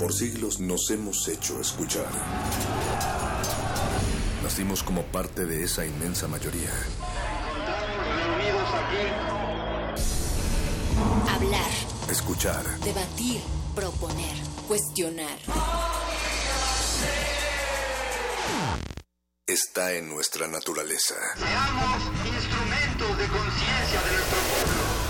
Por siglos nos hemos hecho escuchar. Nacimos como parte de esa inmensa mayoría. Hablar, Escuchar. debatir, proponer, cuestionar. Está en nuestra naturaleza. Seamos instrumentos de conciencia de nuestro pueblo.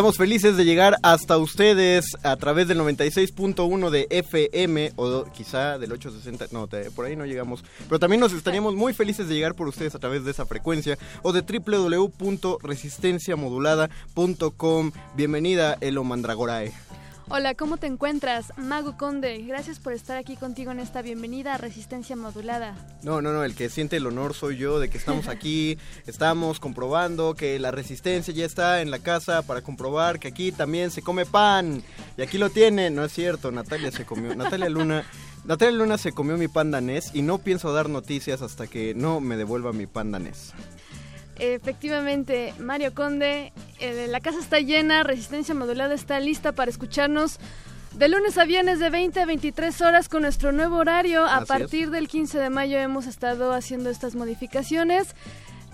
Estamos felices de llegar hasta ustedes a través del 96.1 de FM o quizá del 860, no, por ahí no llegamos, pero también nos estaríamos muy felices de llegar por ustedes a través de esa frecuencia o de www.resistenciamodulada.com. Bienvenida Elo Mandragorae. Hola, ¿cómo te encuentras? Mago Conde, gracias por estar aquí contigo en esta bienvenida a Resistencia Modulada. No, no, no, el que siente el honor soy yo de que estamos aquí, estamos comprobando que la resistencia ya está en la casa para comprobar que aquí también se come pan. Y aquí lo tiene, no es cierto, Natalia se comió, Natalia Luna, Natalia Luna se comió mi pan danés y no pienso dar noticias hasta que no me devuelva mi pan danés. Efectivamente, Mario Conde, eh, la casa está llena, Resistencia Modulada está lista para escucharnos de lunes a viernes de 20 a 23 horas con nuestro nuevo horario. A Así es. partir del 15 de mayo hemos estado haciendo estas modificaciones.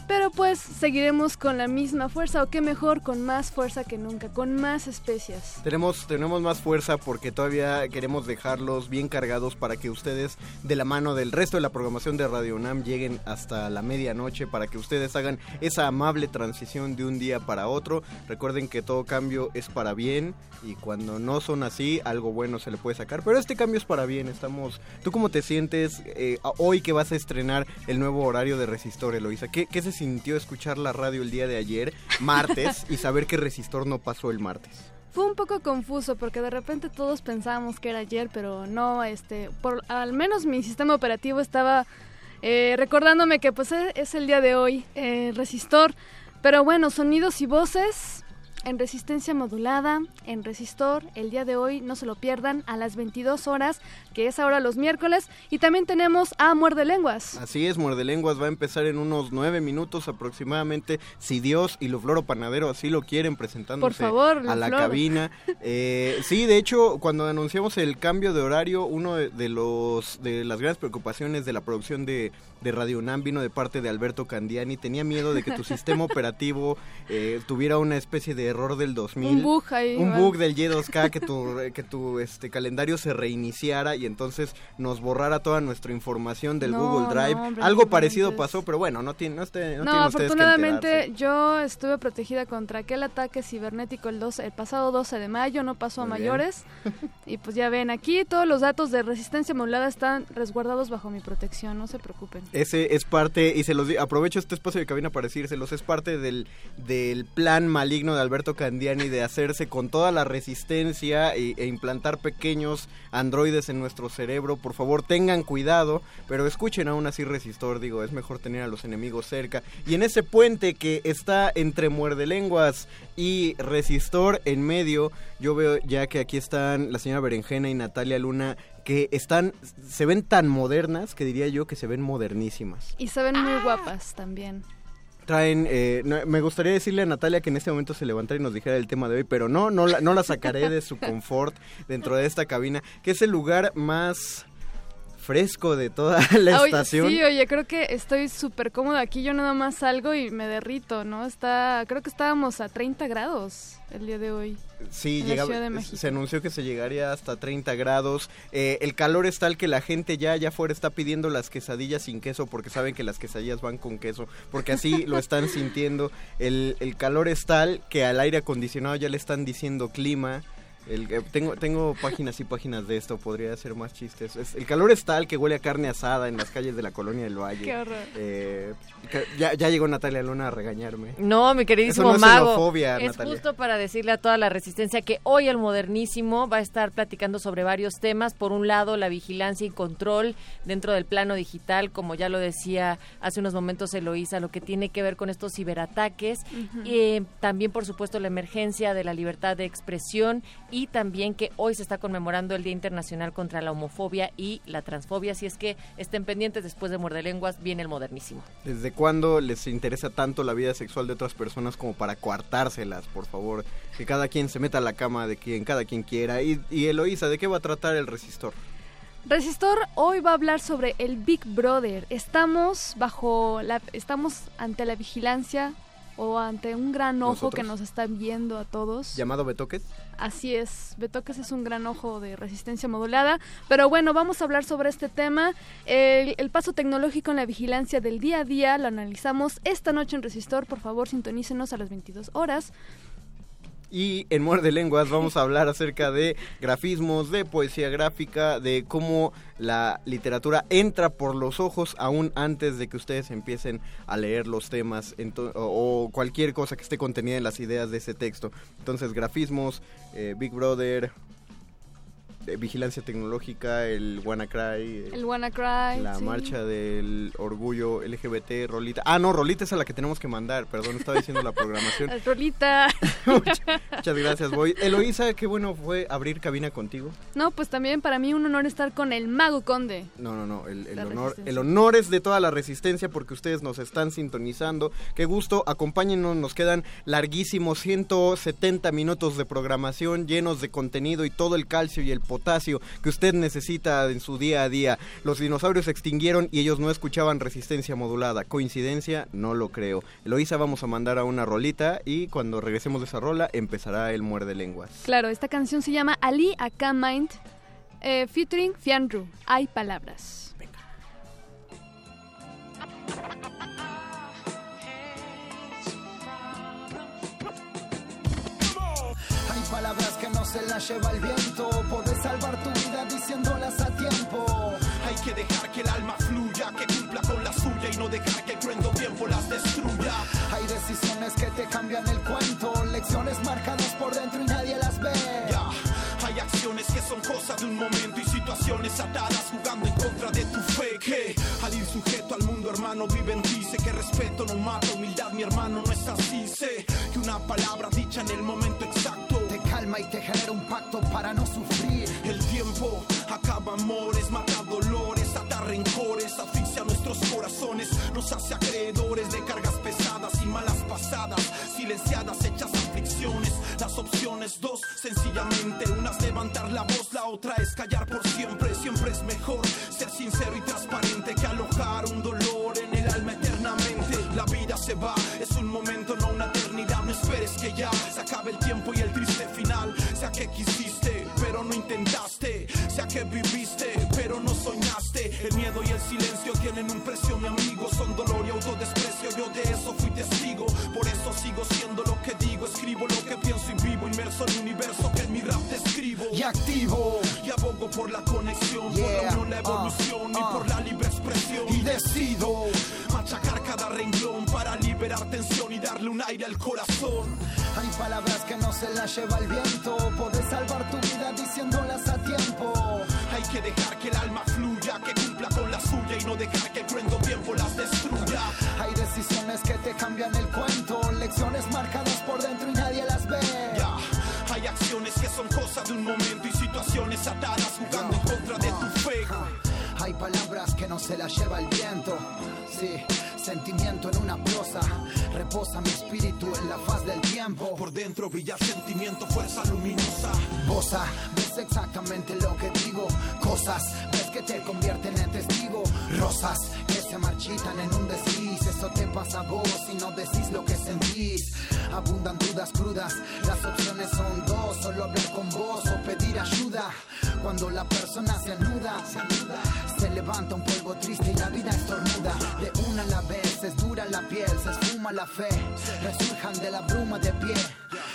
Pero pues seguiremos con la misma fuerza, o qué mejor, con más fuerza que nunca, con más especias. Tenemos, tenemos más fuerza porque todavía queremos dejarlos bien cargados para que ustedes, de la mano del resto de la programación de Radio UNAM, lleguen hasta la medianoche para que ustedes hagan esa amable transición de un día para otro. Recuerden que todo cambio es para bien y cuando no son así, algo bueno se le puede sacar. Pero este cambio es para bien. Estamos. ¿Tú cómo te sientes eh, hoy que vas a estrenar el nuevo horario de Resistor, Eloisa? ¿Qué, ¿Qué se sintió escuchar la radio el día de ayer, martes, y saber que Resistor no pasó el martes? Fue un poco confuso porque de repente todos pensábamos que era ayer, pero no, este, por al menos mi sistema operativo estaba eh, recordándome que pues es, es el día de hoy, eh, resistor. Pero bueno, sonidos y voces en resistencia modulada, en resistor, el día de hoy, no se lo pierdan, a las 22 horas, que es ahora los miércoles. Y también tenemos a Muerde Lenguas. Así es, Muerde Lenguas va a empezar en unos nueve minutos aproximadamente, si Dios y lo Floro Panadero así lo quieren, presentándose Por favor, a la Lufloro. cabina. Eh, sí, de hecho, cuando anunciamos el cambio de horario, uno de, los de las grandes preocupaciones de la producción de, de Radio UNAM vino de parte de Alberto Candiani. Tenía miedo de que tu sistema operativo eh, tuviera una especie de error del 2000. Un bug ahí. Un bug del Y2K que tu, que tu este, calendario se reiniciara y entonces nos borrara toda nuestra información del No, Google Drive. no, hombre, Algo parecido pasó, pero bueno, no, tiene, no, esté- no No, tienen ustedes afortunadamente yo estuve protegida contra aquel ataque cibernético el, 12, el pasado 12 de mayo, no pasó a Muy mayores. Y pues ya ven, aquí todos los datos de resistencia modulada están resguardados bajo mi protección, no se preocupen. Ese es parte, y se los aprovecho este espacio de cabina para decírselos, es parte del, del plan maligno de Alberto Candiani de hacerse con toda la resistencia e, e implantar pequeños androides en nuestro cerebro. Por favor, tengan cuidado, pero escuchen aún así Resistor, digo, es mejor tener a los enemigos cerca. Y en ese puente que está entre Muerde Lenguas y Resistor en medio, yo veo ya que aquí están la señora Berenjena y Natalia Luna que están, se ven tan modernas que diría yo que se ven modernísimas. Y se ven muy guapas también. Traen, eh, no, me gustaría decirle a Natalia que en este momento se levantara y nos dijera el tema de hoy, pero no, no la, no la sacaré de su confort dentro de esta cabina, que es el lugar más fresco de toda la oye, estación. sí, oye, creo que estoy súper cómoda aquí, yo nada más salgo y me derrito, ¿no? Está, creo que estábamos a 30 grados el día de hoy. Sí, llegaba- se anunció que se llegaría hasta 30 grados. Eh, el calor es tal que la gente ya allá afuera está pidiendo las quesadillas sin queso porque saben que las quesadillas van con queso, porque así lo están sintiendo. El, el calor es tal que al aire acondicionado ya le están diciendo clima. El, eh, tengo, tengo páginas y páginas de esto, podría ser más chistes. Es- el calor es tal que huele a carne asada en las calles de la colonia del Valle. Qué horror. Eh, ya, ya llegó Natalia Luna a regañarme. No, mi queridísimo Eso no es mago. xenofobia, es Natalia. justo para decirle a toda la resistencia que hoy el modernísimo va a estar platicando sobre varios temas. Por un lado, la vigilancia y control dentro del plano digital, como ya lo decía hace unos momentos Eloísa, lo que tiene que ver con estos ciberataques. Y eh, también, por supuesto, la emergencia de la libertad de expresión y también que hoy se está conmemorando el Día Internacional contra la Homofobia y la Transfobia. Así es que estén pendientes, después de Muerde Lenguas viene el modernísimo. ¿Desde cuándo les interesa tanto la vida sexual de otras personas como para coartárselas, por favor? Que cada quien se meta a la cama de quien cada quien quiera. Y, y Eloísa, ¿de qué va a tratar el resistor? Resistor hoy va a hablar sobre el Big Brother. Estamos bajo la estamos ante la vigilancia o ante un gran ojo Nosotros. que nos está viendo a todos. ¿Llamado Betoques? Así es, Betoques es un gran ojo de resistencia modulada. Pero bueno, vamos a hablar sobre este tema. El, el paso tecnológico en la vigilancia del día a día lo analizamos esta noche en Resistor. Por favor, sintonícenos a las 22 horas. Y en Muerde Lenguas vamos a hablar acerca de grafismos, de poesía gráfica, de cómo la literatura entra por los ojos aún antes de que ustedes empiecen a leer los temas o, cualquier cosa que esté contenida en las ideas de ese texto. Entonces, grafismos, eh, Big Brother, vigilancia tecnológica, el WannaCry, El WannaCry. la sí. marcha del orgullo LGBT, Rolita. Ah, no, Rolita es a la que tenemos que mandar, perdón, estaba diciendo la programación. Rolita. Muchas gracias, Boy. Eloísa, qué bueno fue abrir cabina contigo. No, pues también para mí un honor estar con el Mago Conde. No, no, no, el, honor, el honor es de toda la resistencia porque ustedes nos están sintonizando. Qué gusto, acompáñenos, nos quedan larguísimos 170 minutos de programación llenos de contenido y todo el calcio y el potasio que usted necesita en su día a día. Los dinosaurios se extinguieron y ellos no escuchaban resistencia modulada. ¿Coincidencia? No lo creo. Eloísa, vamos a mandar a una rolita y cuando regresemos de esa rola empezará el muerde lenguas. Claro, esta canción se llama Ali Aka Mind, eh, featuring Fianru. Hay palabras. Se las lleva el viento. Podés salvar tu vida diciéndolas a tiempo. Hay que dejar que el alma fluya, que cumpla con la suya y no dejar que el cruento tiempo las destruya. Hay decisiones que te cambian el cuento. Lecciones marcadas por dentro y nadie las ve. Hay acciones que son cosas de un momento y situaciones atadas jugando en contra de tu fe. Que al ir sujeto al mundo, hermano, vive en ti. Sé que respeto no mata, humildad, mi hermano, no es así. Sé que una palabra dicha en el momento exacto Te calma y te genera para no sufrir. El tiempo acaba amores, mata dolores, ata rencores, asfixia nuestros corazones, nos hace acreedores de cargas pesadas y malas pasadas, silenciadas, hechas aflicciones. Las opciones dos, sencillamente, una es levantar la voz, la otra es callar por siempre. Siempre es mejor ser sincero y transparente que alojar un dolor en el alma eternamente. La vida se va, que viviste, pero no soñaste. El miedo y el silencio tienen un precio, mi amigo. Son dolor y autodesprecio. Yo de eso fui testigo. Por eso sigo siendo lo que digo. Escribo lo que pienso y vivo. Inmerso en el universo que en mi rap describo. Y activo. Y abogo por la conexión, por la unión, la uh, evolución y uh. por la libre expresión. Y decido. machacar cada renglón para liberar tensión y darle un aire al corazón. Hay palabras que no se las lleva el viento. Podés salvar tu vida diciéndolas tiempo. Hay que dejar que el alma fluya, que cumpla con la suya y no dejar que el cruento tiempo las destruya. Hay decisiones que te cambian el cuento. Lecciones marcadas por dentro y nadie las ve. Hay acciones que son cosas de un momento y situaciones atadas jugando en contra de tu fe. Hay palabras que no se las lleva el viento. Sí, sentimiento en una prosa. Reposa mi espíritu en la faz del tiempo. Por dentro brilla sentimiento, fuerza luminosa. Bosa, ves exactamente lo que digo. Cosas, ves que te convierten en testigo. Rosas, que se marchitan en un desliz. Eso te pasa a vos si no decís lo que sentís. Abundan dudas crudas, las opciones son dos. Solo hablar con vos o pedir ayuda. Cuando la persona se anuda, se anuda. Se levanta un polvo triste y la vida estornuda. De a la vez, es dura la piel, se esfuma la fe. Resurjan de la bruma de pie.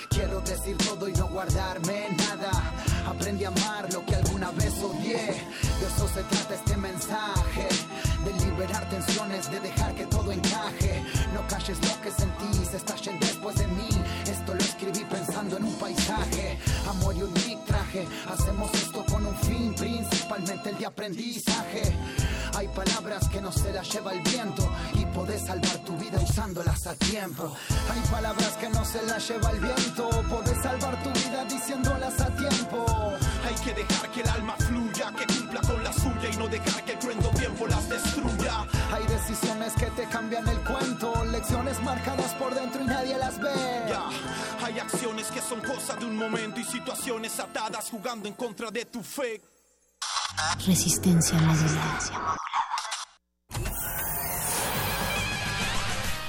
Quiero decir todo y no guardarme nada. Aprendí a amar lo que alguna vez odié. De eso se trata este mensaje. De liberar tensiones, de dejar que todo encaje. No calles lo que sentís, estallen después de mí. Esto lo escribí pensando en un paisaje. Amor y un traje. Hacemos esto con un fin, principalmente el de aprendizaje. Hay palabras que no se las lleva el viento y podés salvar tu vida usándolas a tiempo. Hay palabras que no se las lleva el viento, podés salvar tu vida diciéndolas a tiempo. Hay que dejar que el alma fluya, que cumpla con la suya y no dejar que el cruento tiempo las destruya. Hay decisiones que te cambian el cuento, lecciones marcadas por dentro y nadie las ve. Hay acciones que son cosa de un momento y situaciones atadas jugando en contra de tu fe. Resistencia modulada.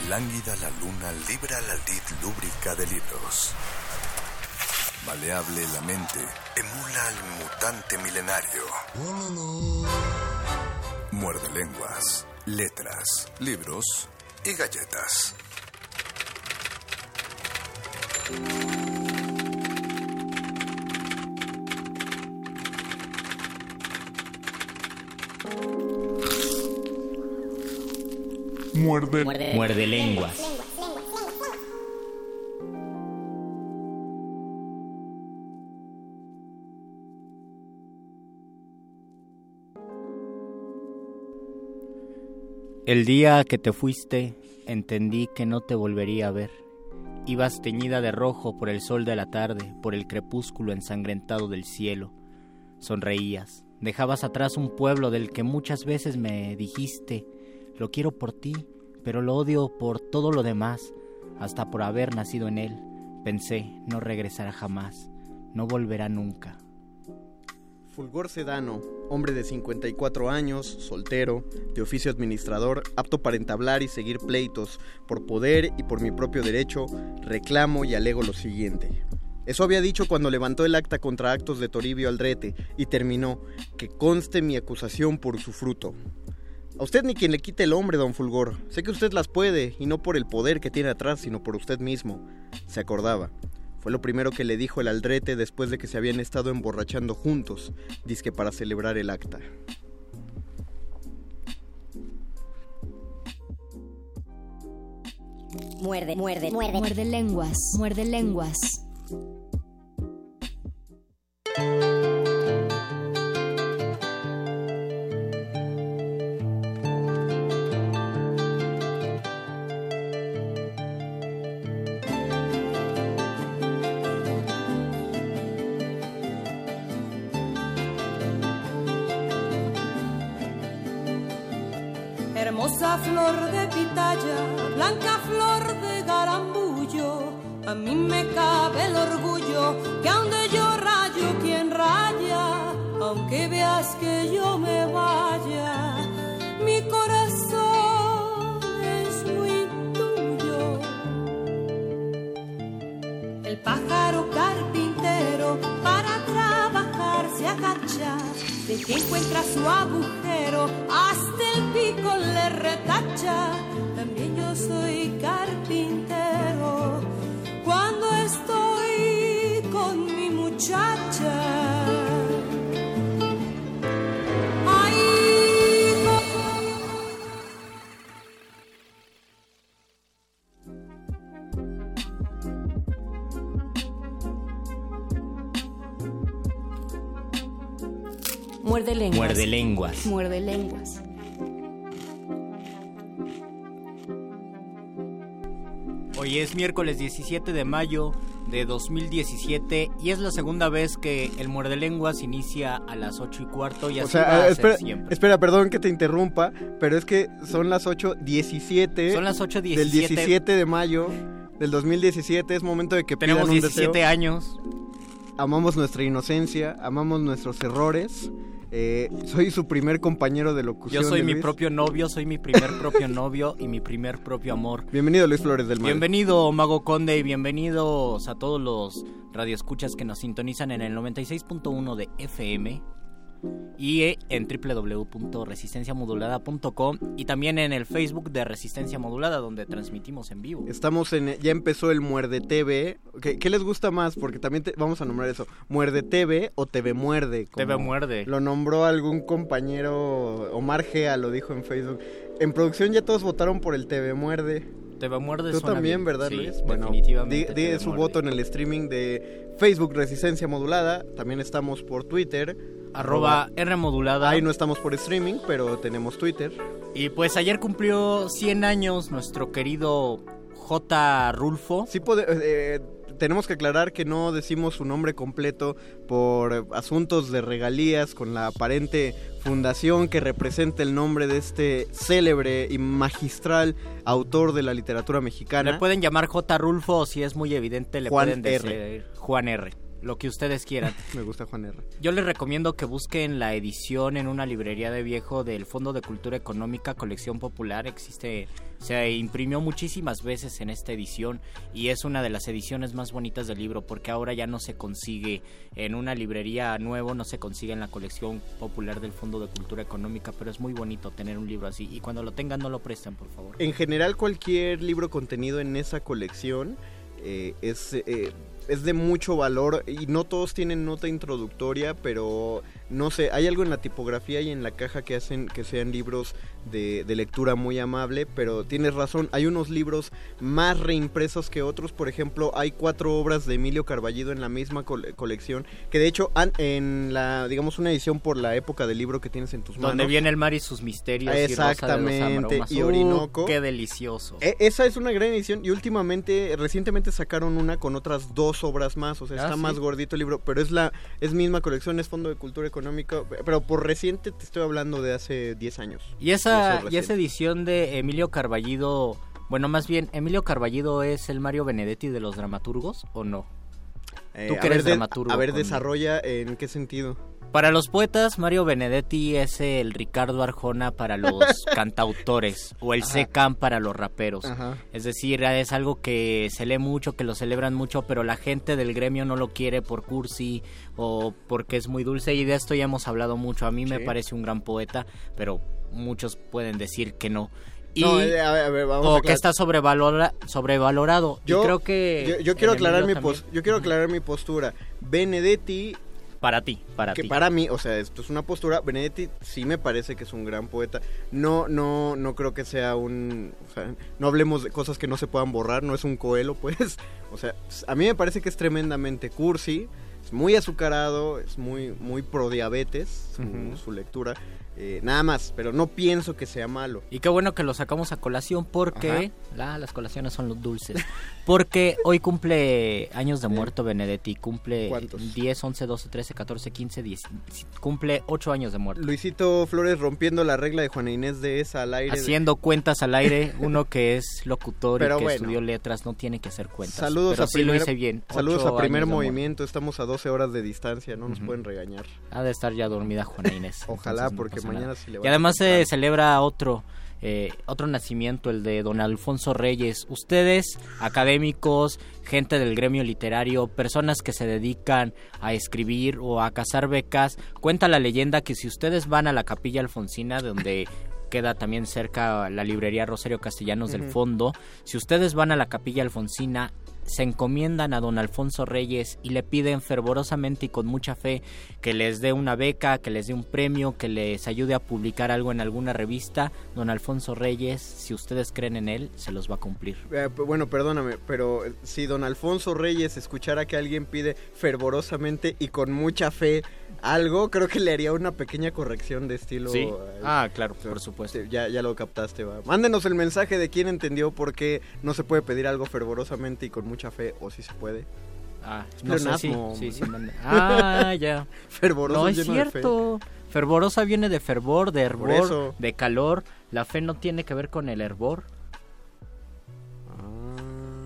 Lánguida la luna libra la lid lúbrica de libros. Maleable la mente emula al mutante milenario. Muerde lenguas, letras, libros y galletas. Muerde. Muerde lenguas. El día que te fuiste, entendí que no te volvería a ver. Ibas teñida de rojo por el sol de la tarde, por el crepúsculo ensangrentado del cielo. Sonreías, dejabas atrás un pueblo del que muchas veces me dijiste, lo quiero por ti, pero lo odio por todo lo demás, hasta por haber nacido en él. Pensé, no regresará jamás, no volverá nunca. Fulgor Sedano, hombre de 54 años, soltero, de oficio administrador, apto para entablar y seguir pleitos, por poder y por mi propio derecho, reclamo y alego lo siguiente. Eso había dicho cuando levantó el acta contra actos de Toribio Aldrete y terminó, que conste mi acusación por su fruto. A usted ni quien le quite el hombre, don Fulgor. Sé que usted las puede, y no por el poder que tiene atrás, sino por usted mismo. Se acordaba. Fue lo primero que le dijo el aldrete después de que se habían estado emborrachando juntos, disque para celebrar el acta. Muerde, muerde, muerde. Muerde lenguas, muerde lenguas. Muerde lenguas. Hoy es miércoles 17 de mayo de 2017 y es la segunda vez que el Muerde Lenguas inicia a las 8 y cuarto y O así sea, va a eh, espera, ser siempre. espera, perdón que te interrumpa, pero es que son las 8.17 Son las 8:17. del 17 de mayo del 2017. Es momento de que Tenemos pidan un 17 deseo. años. Amamos nuestra inocencia, amamos nuestros errores. Eh, soy su primer compañero de locución. Yo soy mi Luis. propio novio, soy mi primer propio novio y mi primer propio amor. Bienvenido Luis Flores del Mar. Bienvenido Mago Conde y bienvenidos a todos los radioescuchas que nos sintonizan en el 96.1 de FM. Y en www.resistenciamodulada.com y también en el Facebook de Resistencia Modulada donde transmitimos en vivo. Estamos en, ya empezó el Muerde TV. ¿Qué, qué les gusta más? Porque también te- vamos a nombrar eso. Muerde TV o TV Muerde. TV Muerde. Lo nombró algún compañero, Omar Gea lo dijo en Facebook. En producción ya todos votaron por el TV Muerde. TV Muerde Tú suena también, bien. ¿verdad, Sí, Luis? Bueno, definitivamente di, su Muerde. voto en el streaming de Facebook Resistencia Modulada. También estamos por Twitter. Arroba R modulada. Ahí no estamos por streaming, pero tenemos Twitter. Y pues ayer cumplió 100 años nuestro querido J. Rulfo. Sí, pode- eh, tenemos que aclarar que no decimos su nombre completo por eh, asuntos de regalías con la aparente fundación que representa el nombre de este célebre y magistral autor de la literatura mexicana. Le pueden llamar J. Rulfo si es muy evidente le Juan pueden decir R. Juan R. Lo que ustedes quieran. Me gusta Juan R. Yo les recomiendo que busquen la edición en una librería de viejo del Fondo de Cultura Económica Colección Popular. Existe, se imprimió muchísimas veces en esta edición y es una de las ediciones más bonitas del libro porque ahora ya no se consigue en una librería nuevo, no se consigue en la colección popular del Fondo de Cultura Económica, pero es muy bonito tener un libro así y cuando lo tengan no lo presten, por favor. En general, cualquier libro contenido en esa colección eh, es, eh, es de mucho valor y no todos tienen nota introductoria, pero no sé, hay algo en la tipografía y en la caja que hacen que sean libros de, de lectura muy amable, pero tienes razón, hay unos libros más reimpresos que otros, por ejemplo, hay cuatro obras de Emilio Carballido en la misma cole- colección, que de hecho han- en la, digamos, una edición por la época del libro que tienes en tus manos. Donde viene el mar y sus misterios y Rosa de los Exactamente, y Uh, Orinoco. qué delicioso. E- esa es una gran edición y últimamente, recientemente sacaron una con otras dos obras más, o sea, Ah, está ¿sí? más gordito el libro, pero es la es misma colección, es Fondo de Cultura Económica, pero por reciente te estoy hablando de hace 10 años. Y esa, es y esa edición de Emilio Carballido, bueno, más bien, ¿Emilio Carballido es el Mario Benedetti de los dramaturgos o no? Eh, Tú que eres de- dramaturgo. A ver, desarrolla en qué sentido. Para los poetas, Mario Benedetti es el Ricardo Arjona para los cantautores o el Ajá. Secam para los raperos. Ajá. Es decir, es algo que se lee mucho, que lo celebran mucho, pero la gente del gremio no lo quiere por cursi o porque es muy dulce y de esto ya hemos hablado mucho. A mí me parece un gran poeta, pero muchos pueden decir que no. Y, No, eh, a ver, a ver, vamos a o que está sobrevalora- sobrevalorado. Yo y creo que yo, yo quiero aclarar mi pos- yo quiero aclarar mi postura. Benedetti Para ti, para que ti. para mí, o sea, esto es una postura. Benedetti sí me parece que es un gran poeta. No, no, no creo que sea un, o sea, no hablemos de cosas que no se puedan borrar. No es un coelo, pues. O sea, a mí me parece que es tremendamente cursi, es muy azucarado, es muy, muy pro diabetes su, lectura. Eh, nada más, pero no pienso que sea malo. Y qué bueno que lo sacamos a colación porque la- las colaciones son los dulces. Porque hoy cumple años de muerto Benedetti, cumple ¿Cuántos? 10, 11, 12, 13, 14, 15, 10, cumple 8 años de muerto. Luisito Flores rompiendo la regla de Juana Inés de esa al aire. de- Haciendo cuentas al aire, uno que es locutor Pero y que bueno. estudió letras no tiene que hacer cuentas. Saludos pero a sí primer, lo hice bien. Saludos a primer movimiento. Estamos a 12 horas de distancia, no nos pueden regañar. Ha de estar ya dormida Juana Inés. Ojalá, porque mañana se le Y además se celebra otro, eh, otro nacimiento, el de don Alfonso Reyes. Ustedes, académicos, gente del gremio literario, personas que se dedican a escribir o a cazar becas, cuenta la leyenda que si ustedes van a la capilla alfonsina, donde queda también cerca la librería Rosario Castellanos del. Fondo, si ustedes van a la capilla alfonsina, se encomiendan a don Alfonso Reyes y le piden fervorosamente y con mucha fe que les dé una beca, que les dé un premio, que les ayude a publicar algo en alguna revista. Don Alfonso Reyes, si ustedes creen en él, se los va a cumplir. Eh, bueno, perdóname, pero eh, si don Alfonso Reyes escuchara que alguien pide fervorosamente y con mucha fe algo, creo que le haría una pequeña corrección de estilo. ¿Sí? eh, Ah, claro, por supuesto. Ya, ya lo captaste, va. Mándenos el mensaje de quién entendió por qué no se puede pedir algo fervorosamente y con mucha fe, o si se puede. Ah, Es no sé, sí, sí, sí, manda. Ah, ya. Fervoroso No es lleno de fe. cierto. Fervorosa viene de fervor, de hervor, de calor. La fe no tiene que ver con el hervor.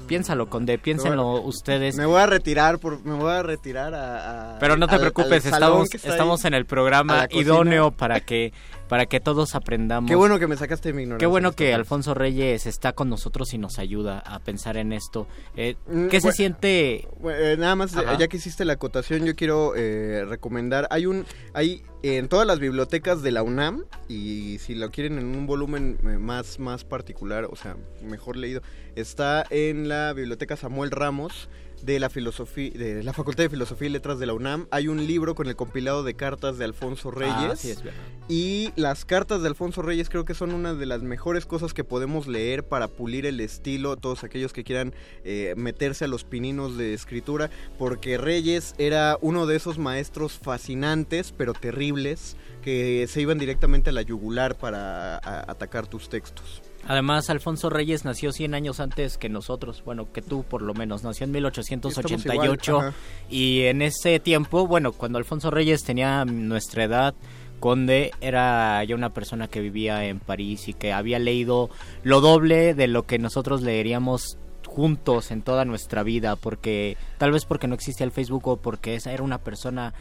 Piénsalo, Conde, piénsenlo ustedes. Ah. Me voy a retirar, por, me voy a retirar a... a- Pero no te al- preocupes, al estamos, está estamos en el programa idóneo para que para que todos aprendamos. Qué bueno que me sacaste de mi ignorancia. Qué bueno que Alfonso Reyes está con nosotros y nos ayuda a pensar en esto. Eh, Mm, ¿Qué se bueno, siente? Bueno, eh, nada más, Ajá. ya que hiciste la acotación, yo quiero eh, recomendar, hay un, hay en todas las bibliotecas de la UNAM, y si lo quieren en un volumen eh, más, más particular, o sea, mejor leído, está en la biblioteca Samuel Ramos de la filosofía, de la Facultad de Filosofía y Letras de la UNAM, hay un libro con el compilado de cartas de Alfonso Reyes. Ah, sí, es verdad. Y las cartas de Alfonso Reyes creo que son una de las mejores cosas que podemos leer para pulir el estilo, todos aquellos que quieran eh, meterse a los pininos de escritura, porque Reyes era uno de esos maestros fascinantes, pero terribles, que se iban directamente a la yugular para a- atacar tus textos. Además, Alfonso Reyes nació 100 años antes que nosotros, bueno, que tú por lo menos, nació en 1888 Estamos igual, y en ese tiempo, bueno, cuando Alfonso Reyes tenía nuestra edad, Conde era ya una persona que vivía en París y que había leído lo doble de lo que nosotros leeríamos juntos en toda nuestra vida, porque tal vez porque no existía el Facebook o porque esa era una persona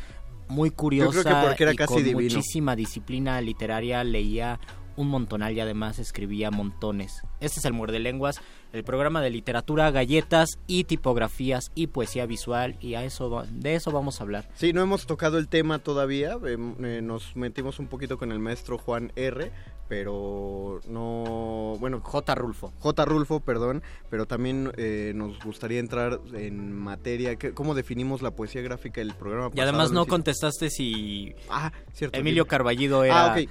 muy curiosa creo que porque era y casi con divino. muchísima disciplina literaria, leía un montonal y además escribía montones. Este es el Muerde Lenguas, el programa de literatura, galletas y tipografías y poesía visual y a eso de eso vamos a hablar. Sí, no hemos tocado el tema todavía, eh, eh, nos metimos un poquito con el maestro Juan R., pero no, bueno, J. Rulfo. J. Rulfo, perdón, pero también eh, nos gustaría entrar en materia, que- ¿cómo definimos la poesía gráfica del programa? Y además no contestaste si Ah, cierto. Emilio. Carballido era Ah, ok.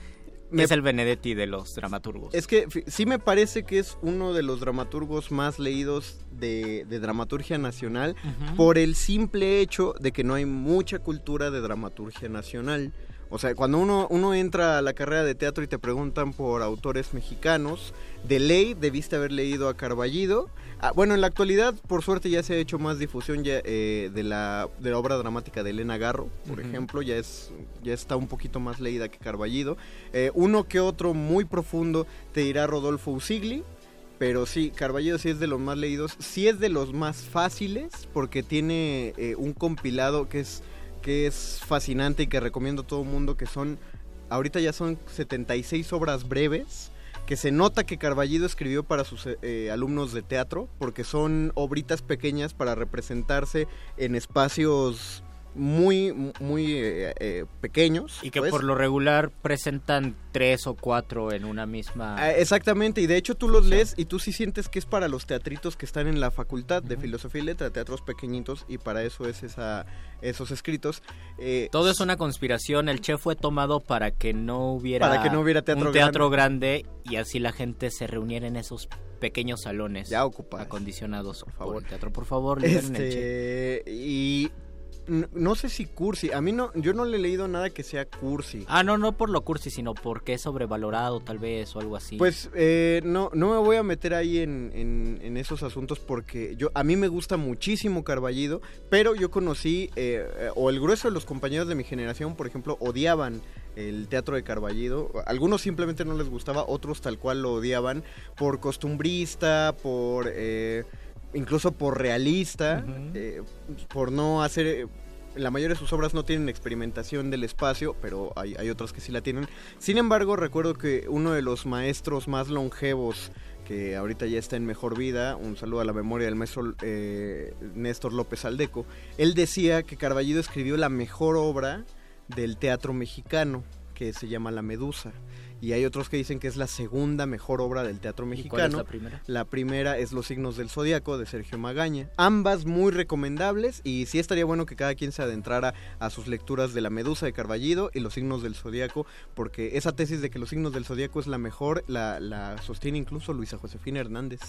Me- es el Benedetti de los dramaturgos. Es que sí me parece que es uno de los dramaturgos más leídos de, de dramaturgia nacional por el simple hecho de que no hay mucha cultura de dramaturgia nacional. O sea, cuando uno, uno entra a la carrera de teatro y te preguntan por autores mexicanos, de ley debiste haber leído a Carballido. Ah, bueno, en la actualidad, por suerte, ya se ha hecho más difusión ya, eh, de, la, de la obra dramática de Elena Garro, por ejemplo, ya, es, ya está un poquito más leída que Carballido. Eh, uno que otro muy profundo te dirá Rodolfo Usigli, pero sí, Carballido sí es de los más leídos, sí es de los más fáciles porque tiene eh, un compilado que es que es fascinante y que recomiendo a todo el mundo que son ahorita ya son 76 obras breves que se nota que Carballido escribió para sus eh, alumnos de teatro porque son obritas pequeñas para representarse en espacios muy muy eh, eh, pequeños y que pues. por lo regular presentan tres o cuatro en una misma Ah, exactamente, y de hecho tú los lees y tú sí sientes que es para los teatritos que están en la facultad de filosofía y letra, teatros pequeñitos, y para eso es esa, esos escritos. Eh, Todo es una conspiración. El chef fue tomado para que no hubiera, Para que no hubiera teatro un teatro grande. y así la gente se reuniera en esos pequeños salones Ya ocupadas. acondicionados por, favor. el teatro. Por favor, el este, y no sé si cursi, a mí no, yo no le he leído nada que sea cursi. Ah, no, no por lo cursi, sino porque es sobrevalorado tal vez o algo así. Pues eh, no, no me voy a meter ahí en, en- en esos asuntos porque yo a mí me gusta muchísimo Carballido, pero yo conocí, eh, o el grueso de los compañeros de mi generación, por ejemplo, odiaban el teatro de Carballido. Algunos simplemente no les gustaba, otros tal cual lo odiaban por costumbrista, por... eh, incluso por realista, eh, por no hacer... eh, la mayoría de sus obras no tienen experimentación del espacio, pero hay, hay otras que sí la tienen. Sin embargo, recuerdo que uno de los maestros más longevos que ahorita ya está en mejor vida, un saludo a la memoria del maestro eh, Néstor López Aldeco, él decía que Carballido escribió la mejor obra del teatro mexicano, que se llama La Medusa. Y hay otros que dicen que es la segunda mejor obra del teatro ¿Y mexicano. cuál es la primera? La primera es Los signos del zodiaco de Sergio Magaña. Ambas muy recomendables y sí estaría bueno que cada quien se adentrara a sus lecturas de La Medusa de Carballido y Los signos del zodiaco, porque esa tesis de que Los signos del zodiaco es la mejor la, la sostiene incluso Luisa Josefina Hernández.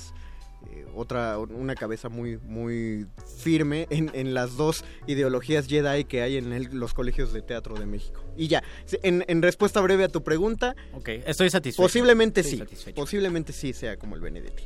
Eh, otra una cabeza muy muy firme en, en las dos ideologías Jedi que hay en el- los colegios de teatro de México. Y ya, en, en respuesta breve a tu pregunta, Ok, estoy satisfecho. posiblemente Estoy sí, satisfecho. posiblemente sí sea como el Benedetti.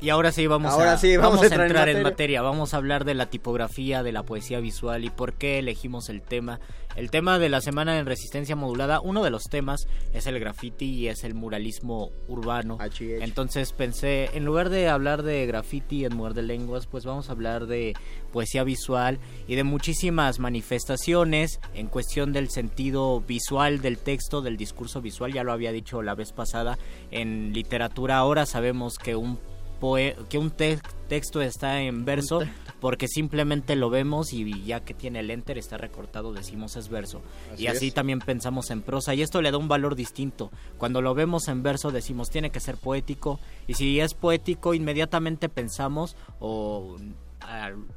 Y ahora sí vamos Ahora a, sí, vamos a entrar en entrar en materia. materia. Vamos a hablar de la tipografía, de la poesía visual y por qué elegimos el tema. El tema de la semana en resistencia modulada, uno de los temas es el graffiti y es el muralismo urbano. Entonces pensé, en lugar de hablar de graffiti en Muerde Lenguas, pues vamos a hablar de poesía visual y de muchísimas manifestaciones en cuestión del sentido visual del texto, del discurso visual. Ya lo había dicho la vez pasada. En literatura ahora sabemos que un que un te- texto está en verso porque simplemente lo vemos y ya que tiene el enter está recortado decimos es verso Así y así es. también pensamos en prosa y esto le da un valor distinto cuando lo vemos en verso decimos tiene que ser poético y si es poético inmediatamente pensamos o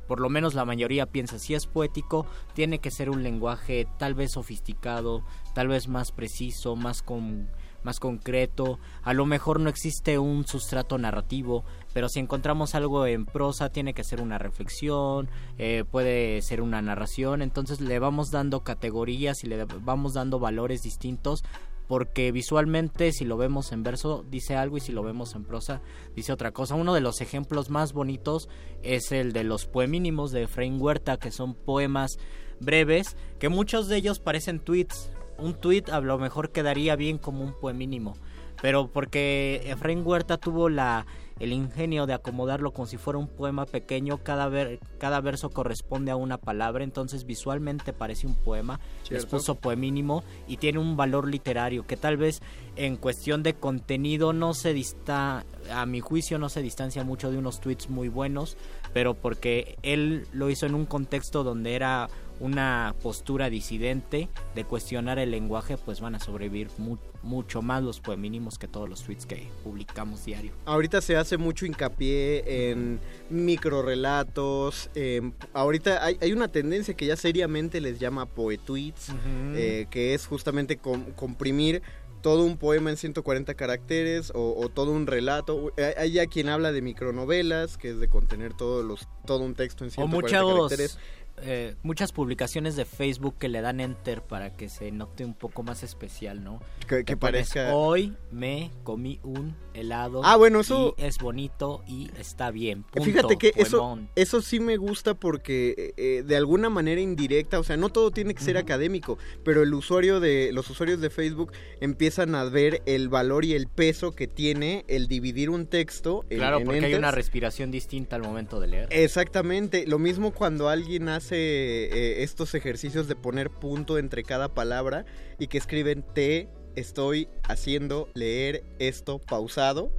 por lo menos la mayoría piensa si es poético tiene que ser un lenguaje tal vez sofisticado tal vez más preciso más con más concreto, a lo mejor no existe un sustrato narrativo, pero si encontramos algo en prosa tiene que ser una reflexión, eh, puede ser una narración, entonces le vamos dando categorías y le vamos dando valores distintos porque visualmente si lo vemos en verso dice algo y si lo vemos en prosa dice otra cosa. Uno de los ejemplos más bonitos es el de los poemínimos de Efraín Huerta, que son poemas breves, que muchos de ellos parecen tweets. Un tweet a lo mejor quedaría bien como un poemínimo, pero porque Efraín Huerta tuvo la el ingenio de acomodarlo como si fuera un poema pequeño, cada, ver- cada verso corresponde a una palabra, entonces visualmente parece un poema, les Cierto. puso poemínimo y tiene un valor literario que tal vez en cuestión de contenido no se dista, a mi juicio no se distancia mucho de unos tweets muy buenos, pero porque él lo hizo en un contexto donde era una postura disidente de cuestionar el lenguaje, pues van a sobrevivir mu- mucho más los poemínimos que todos los tweets que publicamos diario. Ahorita se hace mucho hincapié en microrelatos. en- ahorita hay, hay una tendencia que ya seriamente les llama poetweets, eh, que es justamente com- comprimir todo un poema en 140 caracteres o, o todo un relato. Hay- ya quien habla de micronovelas, que es de contener todos los, todo un texto en O 140 muchos, caracteres. Eh, muchas publicaciones de Facebook que le dan enter para que se note un poco más especial, ¿no? Que- parezca- Hoy me comí un helado. Ah, bueno, eso- y es bonito y está bien. punto, Fíjate que eso, poemón. eso sí me gusta porque eh, de alguna manera indirecta, o sea, no todo tiene que ser académico, pero el usuario de los usuarios de Facebook empiezan a ver el valor y el peso que tiene el dividir un texto. Claro, en porque hay una respiración distinta al momento de leer. Exactamente, lo mismo cuando alguien hace eh, estos ejercicios de poner punto entre cada palabra y que escriben te estoy haciendo leer esto pausado.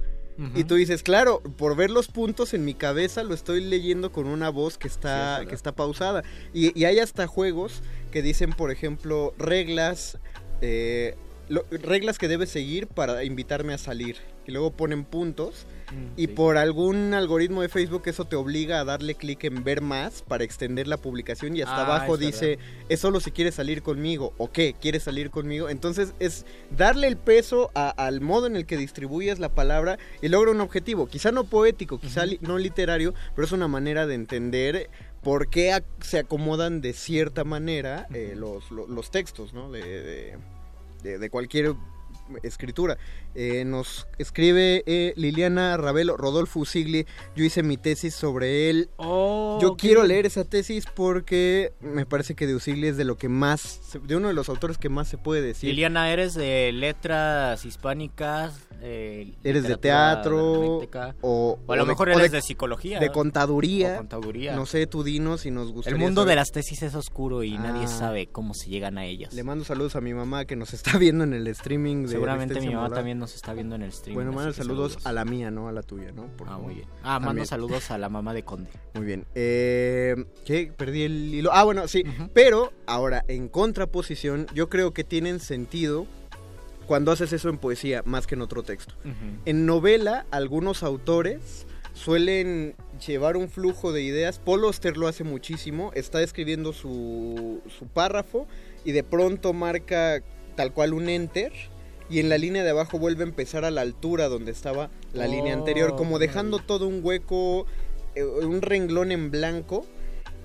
Y tú dices, claro, por ver los puntos en mi cabeza lo estoy leyendo con una voz que Sí, es está, que está pausada. Y, y hay hasta juegos que dicen, por ejemplo, reglas, eh, lo- reglas que debes seguir para invitarme a salir. Y luego ponen puntos. Mm, Y por algún algoritmo de Facebook eso te obliga a darle clic en ver más para extender la publicación y hasta Ah, abajo es dice es solo si quieres salir conmigo o qué quieres salir conmigo. Entonces es darle el peso a- al modo en el que distribuyes la palabra y logra un objetivo. Quizá no poético, quizá li- no literario, pero es una manera de entender por qué ac- se acomodan de cierta manera eh, los, lo- los textos ¿no? de, de- de- de cualquier escritura. Eh, nos escribe eh, Liliana Ravelo, Rodolfo Usigli, yo hice mi tesis sobre él. Oh, yo quiero leer esa tesis porque me parece que de Usigli es de lo que más, de uno de los autores que más se puede decir. Liliana, eres de letras hispánicas. eh, Eres de teatro o, o a lo o mejor o eres de, psicología. de contaduría. No sé, tú dinos si nos gusta. El mundo de las tesis es oscuro y nadie Ah. sabe cómo se llegan a ellas. Le mando saludos a mi mamá que nos está viendo en el streaming. De Seguramente mi mamá también nos está viendo en el stream. Bueno, que saludos, a la mía, no a la tuya, ¿no? Por Ah, muy bien. Ah, mando saludos a la mamá de Conde. Muy bien. Eh, ¿Qué? Perdí el hilo. Ah, bueno, sí. Pero ahora, en contraposición, yo creo que tienen sentido cuando haces eso en poesía más que en otro texto. En novela, algunos autores suelen llevar un flujo de ideas. Paul Auster lo hace muchísimo. Está escribiendo su, su párrafo y de pronto marca tal cual un enter. Y en la línea de abajo vuelve a empezar a la altura donde estaba la línea anterior, Oh, como dejando todo un hueco, eh, un renglón en blanco.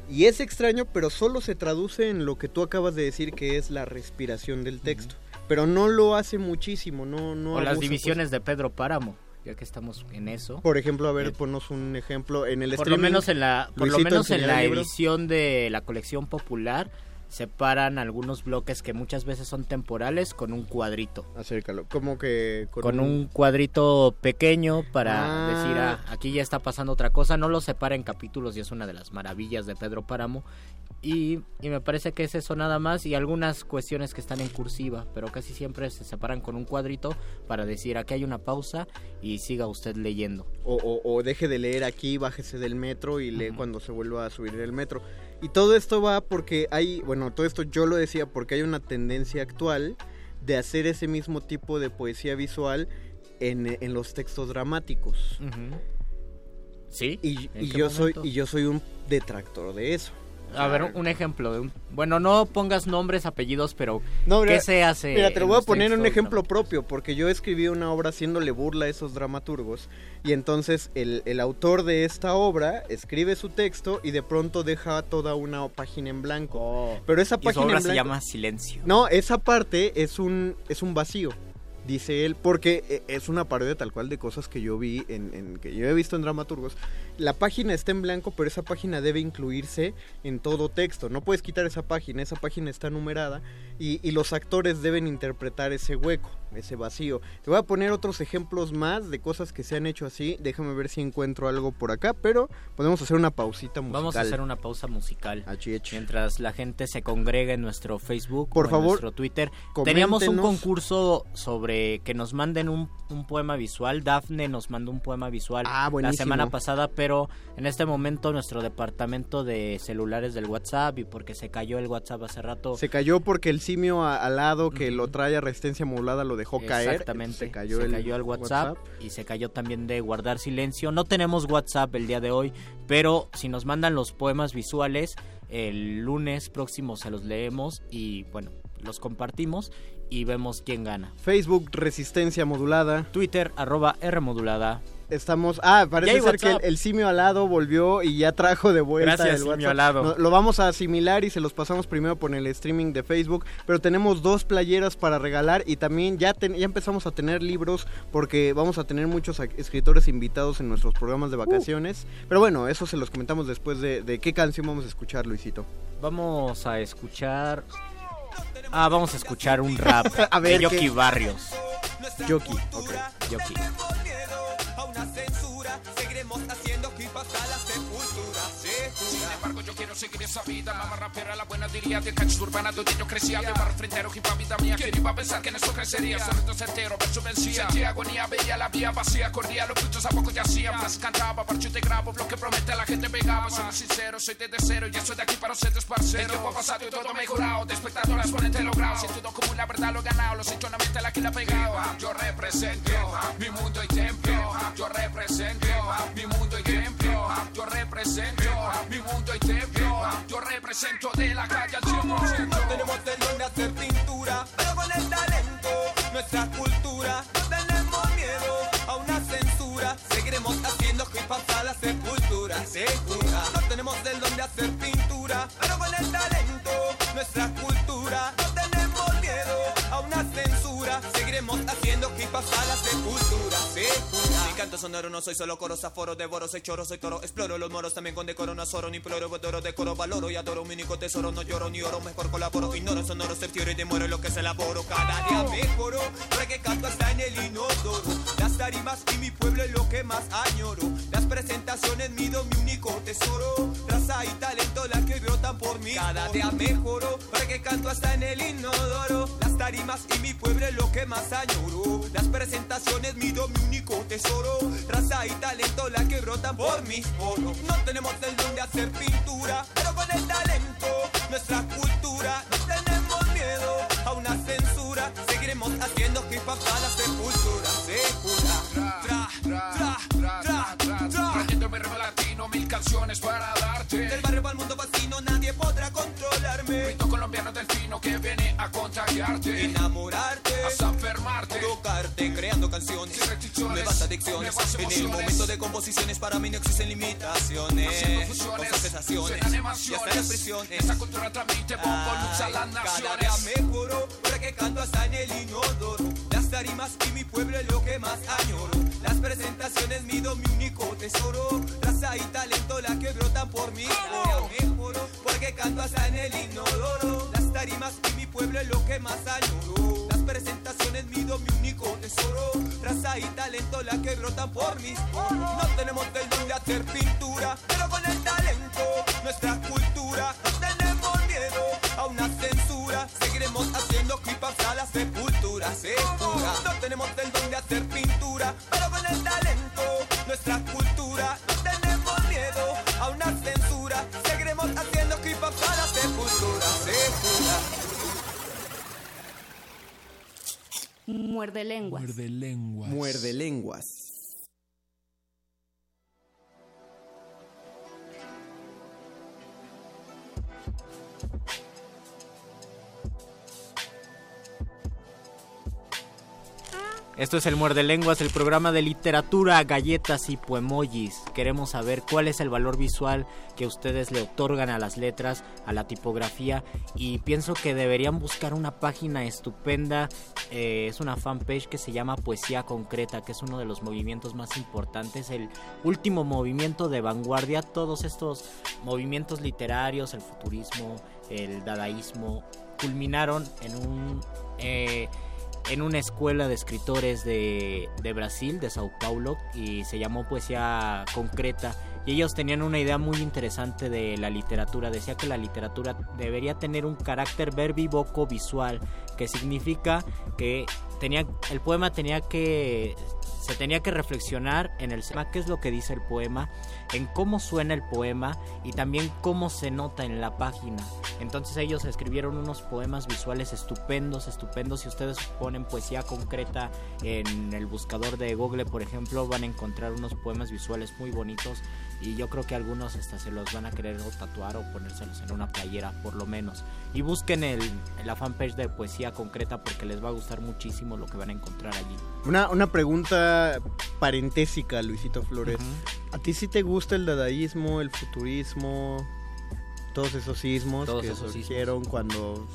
Y es extraño, pero solo se traduce en lo que tú acabas de decir, que es la respiración del texto. Pero no lo hace muchísimo, no, no o las pues. divisiones de Pedro Páramo. ya que estamos en eso. Por ejemplo, a ver, ponnos un ejemplo en el por lo menos en la por lo menos en la libro. edición de la colección popular separan algunos bloques que muchas veces son temporales con un cuadrito. Acércalo, como que Con, un cuadrito pequeño para Ah. decir, ah, aquí ya está pasando otra cosa. No lo separa en capítulos y es una de las maravillas de Pedro Páramo. Y, y me parece que es eso nada más y algunas cuestiones que están en cursiva, pero casi siempre se separan con un cuadrito para decir, aquí hay una pausa y siga usted leyendo. O, o- o deje de leer aquí, bájese del metro y lee cuando se vuelva a subir del metro. Y todo esto va porque hay, bueno, todo esto yo lo decía porque hay una tendencia actual de hacer ese mismo tipo de poesía visual en, en los textos dramáticos. ¿Sí? Y, ¿En y qué yo soy, y yo soy un detractor de eso. A ver, un ejemplo de un... Bueno, no pongas nombres, apellidos, pero No, ¿qué se hace? Mira, te lo voy a los poner un ejemplo propio, porque yo escribí una obra haciéndole burla a esos dramaturgos, y entonces el, el autor de esta obra escribe su texto y de pronto deja toda una página en blanco. Pero esa Oh. Y su página obra en se llama Silencio. No, esa parte es un, es un vacío, dice él, porque eh, es una parodia tal cual de cosas que yo vi, en, en- que yo he visto en dramaturgos. La página está en blanco, pero esa página debe incluirse en todo texto. No puedes quitar esa página, esa página está numerada y, y los actores deben interpretar ese hueco, ese vacío. Te voy a poner otros ejemplos más de cosas que se han hecho así. Déjame ver si encuentro algo por acá, pero podemos hacer una pausita musical. Vamos a hacer una pausa musical. H. Mientras la gente se congrega en nuestro Facebook Por o en favor, nuestro Twitter. Teníamos un concurso sobre que nos manden un, un poema visual. Dafne nos mandó un poema visual Ah, la semana pasada, pero en este momento nuestro departamento de celulares del WhatsApp y porque se cayó el WhatsApp hace rato. Se cayó porque el simio a- al lado que lo trae a resistencia modulada lo dejó caer. Exactamente. Se cayó, el, al WhatsApp, y se cayó también de guardar silencio. No tenemos WhatsApp el día de hoy, pero si nos mandan los poemas visuales, el lunes próximo se los leemos y bueno, los compartimos y vemos quién gana. Facebook Resistencia Modulada. Twitter arroba R modulada. Estamos. Ah, parece ser que el, el simio alado volvió y ya trajo de vuelta Gracias, el simio WhatsApp. alado. No, lo vamos a asimilar y se los pasamos primero por el streaming de Facebook. Pero tenemos dos playeras para regalar y también ya, ten- ya empezamos a tener libros porque vamos a tener muchos escritores invitados en nuestros programas Uh. de vacaciones. Pero bueno, eso se los comentamos después de, de qué canción vamos a escuchar, Luisito. Vamos a escuchar. Ah, vamos a escuchar un rap A ver, de Yoki. Barrios. Yoki, ok. Yoki. Seguir esa vida. Mamá rapera, la buena diría de canchas urbana donde yo crecía. De barrio frentero, hip vida mía. ¿Quién iba a pensar que en eso crecería? Sonido certero, verso vencía. Sentía agonía, veía la vía vacía. Corría, los putos a poco ya. Frase cantaba, parcho te grabo. Lo que promete la gente pegaba. Soy sincero, soy desde cero. Y estoy de aquí para ustedes, parceros. El tiempo ha pasado y todo mejorado. De espectadoras ponente logrado. Si todo como la verdad lo he ganado. Los hechos no mienten la que la ha pegado. Yo represento mi mundo y templo. Yo represento mi mundo y templo. Yo represento mi mundo y templo. Yo represento de la calle al 100%. No tenemos de dónde hacer pintura, pero con el talento, nuestra cultura. No tenemos miedo a una censura. Seguiremos haciendo hip hop hasta la sepultura. Segura. No tenemos de dónde hacer pintura, pero con el talento, nuestra cultura. No tenemos miedo a una censura. Seguiremos haciendo hip hop hasta la sepultura. Mi canto sonoro no soy solo coro, aforo, devoro, soy choro, soy toro. Exploro los moros también con decoro, no azoro, ni ploro, adoro, decoro, valoro y adoro mi único tesoro. No lloro ni oro, mejor colaboro. Ignoro sonoro, certioro y demoro lo que se elaboro. Cada día mejoro, porque canto hasta en el inodoro. Las tarimas y mi pueblo es lo que más añoro. Las presentaciones mido mi único tesoro. Raza y talento la que brotan por mí. Cada día mejoro, porque canto hasta en el inodoro. Las tarimas y mi pueblo es lo que más añoro. Las presentaciones mido mi único tesoro. Raza y talento la que brotan por mis poros. No tenemos el don de hacer pintura, pero con el talento, nuestra cultura. No tenemos miedo a una censura. Seguiremos haciendo hip hop a la sepultura. Segura. Tra, tra, tra, tra, tra, tra. Ritmo latino, mil canciones para darte. Del barrio para el mundo vecino nadie podrá controlarme. Rito colombiano delfino que viene a contagiarte. Enamorarte, adicciones. En el momento de composiciones para mí no existen limitaciones. Con sensaciones, y hasta las prisiones. Esta cultura transmite bombo, luz a las Cada naciones. día mejoro, porque canto hasta en el inodoro. Las tarimas y mi pueblo es lo que más añoro. Las presentaciones mido mi único tesoro. Raza y talento la que brotan por mí. Mejoro porque canto hasta en el inodoro. Las tarimas y mi pueblo es lo que más añoro. Las presentaciones mido mi único tesoro. Raza y talento la que brotan por mis. No tenemos del de hacer pintura, pero con el talento, nuestra cultura. No tenemos miedo a una censura. Seguiremos haciendo hip a la sepultura, segura. No tenemos del Muerde lenguas. Muerde lenguas. Muerde lenguas. Esto es el Muerde Lenguas, el programa de literatura, galletas y poemojis. Queremos saber cuál es el valor visual que ustedes le otorgan a las letras, a la tipografía y pienso que deberían buscar una página estupenda. eh, es una fanpage que se llama Poesía Concreta, que es uno de los movimientos más importantes, el último movimiento de vanguardia. Todos estos movimientos literarios, el futurismo, el dadaísmo, culminaron en un... eh, en una escuela de escritores de, de Brasil, de Sao Paulo, y se llamó Poesía Concreta. Y ellos tenían una idea muy interesante de la literatura. Decía que la literatura debería tener un carácter verbivoco visual, que significa que tenía, el poema tenía que se tenía que reflexionar en el tema, qué es lo que dice el poema, en cómo suena el poema y también cómo se nota en la página. Entonces ellos escribieron unos poemas visuales estupendos, estupendos. Si ustedes ponen poesía concreta en el buscador de Google, por ejemplo, van a encontrar unos poemas visuales muy bonitos y yo creo que algunos hasta se los van a querer o tatuar o ponérselos en una playera por lo menos. Y busquen el, la fanpage de poesía concreta porque les va a gustar muchísimo lo que van a encontrar allí. Una, una pregunta parentésica, Luisito Flores. ¿A ti sí te gusta el dadaísmo, el futurismo, todos esos sismos Todos que esos surgieron cuando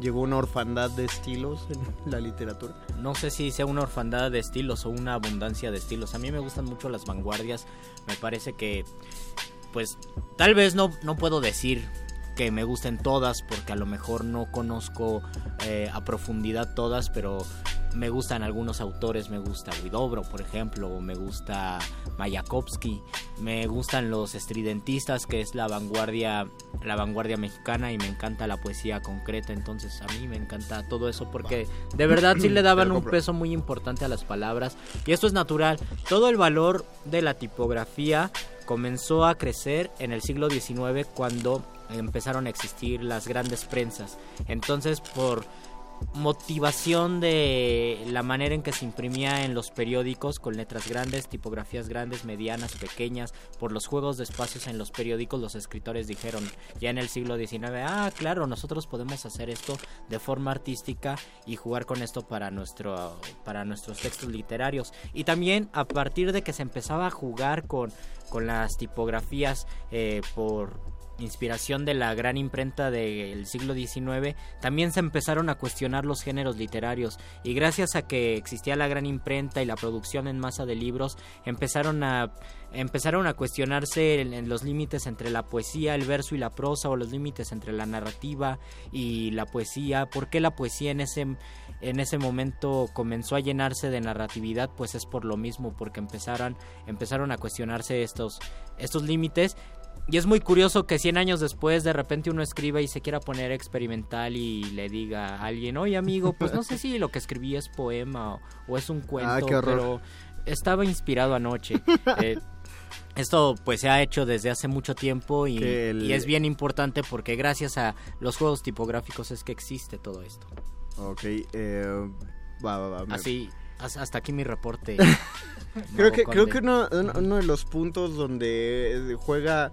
llegó una orfandad de estilos en la literatura? No sé si sea una orfandad de estilos o una abundancia de estilos. A mí me gustan mucho las vanguardias. Me parece que, pues, tal vez no, no puedo decir que me gusten todas porque a lo mejor no conozco eh, a profundidad todas, pero me gustan algunos autores, me gusta Huidobro, por ejemplo, o me gusta Mayakovsky, me gustan los estridentistas, que es la vanguardia, la vanguardia mexicana, y me encanta la poesía concreta, entonces a mí me encanta todo eso porque de verdad sí le daban un peso muy importante a las palabras, y esto es natural, todo el valor de la tipografía comenzó a crecer en el siglo XIX cuando empezaron a existir las grandes prensas. Entonces, por motivación de la manera en que se imprimía en los periódicos con letras grandes, tipografías grandes, medianas, pequeñas, por los juegos de espacios en los periódicos, los escritores dijeron ya en el siglo XIX, ah, claro, nosotros podemos hacer esto de forma artística y jugar con esto para nuestro para nuestros textos literarios. Y también a partir de que se empezaba a jugar con con las tipografías eh, por inspiración de la gran imprenta del siglo XIX, también se empezaron a cuestionar los géneros literarios. Y gracias a que existía la gran imprenta y la producción en masa de libros, empezaron a empezaron a cuestionarse los límites entre la poesía, el verso y la prosa o los límites entre la narrativa y la poesía, por qué la poesía en ese en ese momento comenzó a llenarse de narratividad, pues es por lo mismo, porque empezaron, empezaron a cuestionarse estos, estos límites. Y es muy curioso que 100 años después de repente uno escriba y se quiera poner experimental y le diga a alguien, oye amigo, pues no sé si lo que escribí es poema o, o es un cuento, Ah, qué horror. pero estaba inspirado anoche. Eh, esto pues se ha hecho desde hace mucho tiempo y, Que el- y es bien importante porque gracias a los juegos tipográficos es que existe todo esto. Ok, eh, va, va, va. me- Así, has- hasta aquí mi reporte. Creo que, creo que uno, uno- uno de los puntos donde eh, juega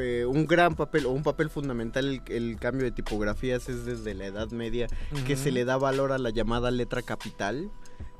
eh, un gran papel o un papel fundamental el, el cambio de tipografías es desde la Edad Media que se le da valor a la llamada letra capital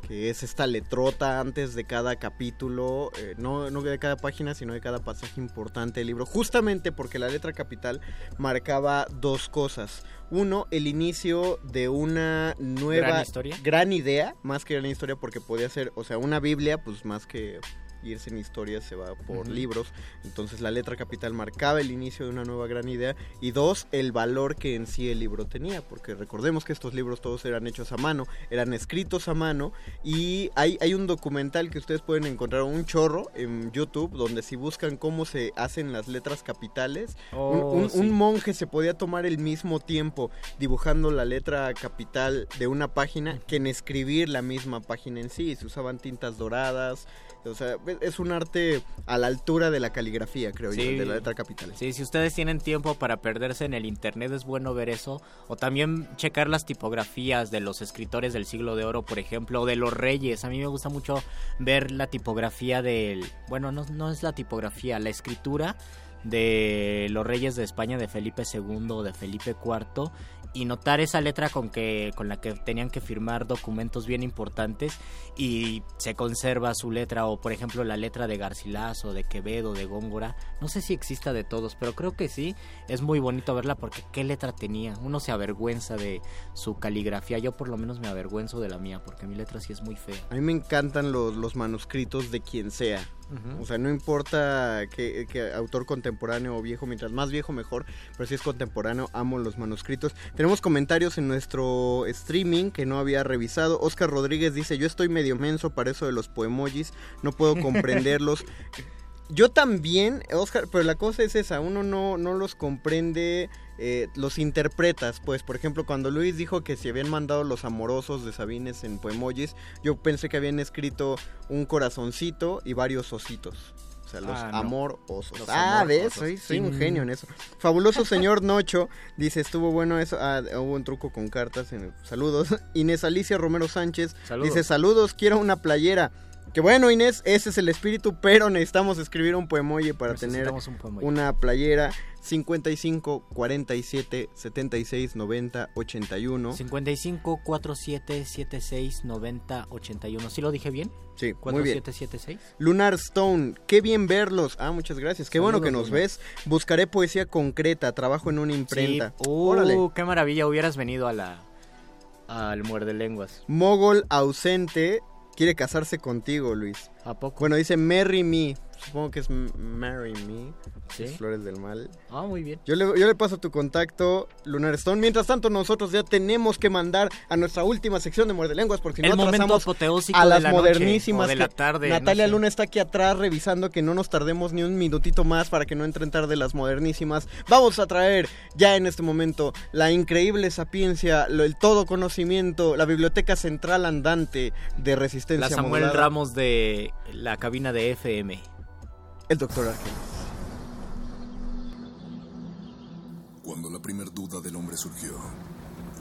que es esta letrota antes de cada capítulo, eh, no, no de cada página, sino de cada pasaje importante del libro, justamente porque la letra capital marcaba dos cosas. Uno, el inicio de una nueva Gran historia. gran idea, más que gran historia, porque podía ser, o sea, una Biblia, pues más que irse en historias se va por libros. Entonces la letra capital marcaba el inicio de una nueva gran idea. Y dos, el valor que en sí el libro tenía. Porque recordemos que estos libros todos eran hechos a mano, eran escritos a mano. Y hay, hay un documental que ustedes pueden encontrar, un chorro en YouTube, donde si buscan cómo se hacen las letras capitales, un- Oh, un, sí. un monje se podía tomar el mismo tiempo dibujando la letra capital de una página que en escribir la misma página en sí. Se usaban tintas doradas. O sea, es- un arte a la altura de la caligrafía, creo yo, de la letra capital. Sí, si ustedes tienen tiempo para perderse en el internet es bueno ver eso o también checar las tipografías de los escritores del siglo de oro, por ejemplo, o de los reyes. A mí me gusta mucho ver la tipografía del, bueno, no, no es la tipografía, la escritura de los reyes de España de Felipe II o de Felipe IV y notar esa letra con que con la que tenían que firmar documentos bien importantes y se conserva su letra o por ejemplo la letra de Garcilaso, de Quevedo, de Góngora, no sé si exista de todos, pero creo que sí, es muy bonito verla porque qué letra tenía, uno se avergüenza de su caligrafía, yo por lo menos me avergüenzo de la mía porque mi letra sí es muy fea. A mí me encantan los, los manuscritos de quien sea. O sea, no importa que, que autor contemporáneo o viejo, mientras más viejo mejor, pero si es contemporáneo, amo los manuscritos. Tenemos comentarios en nuestro streaming que no había revisado. Oscar Rodríguez dice, yo estoy medio menso para eso de los poemojis, no puedo comprenderlos. Yo también, Oscar, pero la cosa es esa, uno no, no los comprende, eh, los interpretas, pues, por ejemplo, cuando Luis dijo que se habían mandado los amorosos de Sabines en Poemojis, yo pensé que habían escrito un corazoncito y varios ositos. O sea, los Ah, no. amor osos. Los ah, amor ves, osos. soy, soy Sí. un genio en eso. Fabuloso señor Nocho dice, estuvo bueno eso. Ah, hubo un truco con cartas. En saludos. Inés Alicia Romero Sánchez Saludos. dice, saludos, quiero una playera. Que bueno, Inés, ese es el espíritu, pero necesitamos escribir un poemoji para tener un una playera 55 47 76 90 81. 55 47 76 90 81. ¿Sí lo dije bien? Sí, muy bien. 4776. Lunar Stone, qué bien verlos. Ah, nos gracias. Qué bueno que nos ves. Buscaré poesía concreta, trabajo en una imprenta. Sí. Uh, Órale. qué maravilla, hubieras venido a la al muerde lenguas. Mogol ausente quiere casarse contigo, Luis. ¿A poco? Bueno, dice Marry Me. Supongo que es Marry Me. Sí. Flores del Mal. Ah, muy bien. Yo le, yo le paso tu contacto, Lunar Stone. Mientras tanto, nosotros ya tenemos que mandar a nuestra última sección de Muerde Lenguas, porque si El no atrasamos a de las la noche, modernísimas. o de la tarde, Natalia no sé. Luna está aquí atrás revisando que no nos tardemos ni un minutito más para que no entren tarde las modernísimas. Vamos a traer ya en este momento la increíble sapiencia, el todo conocimiento, la biblioteca central andante de resistencia La Samuel modulada. Ramos de la cabina de FM. El doctor Arqueles. Cuando la primer duda del hombre surgió,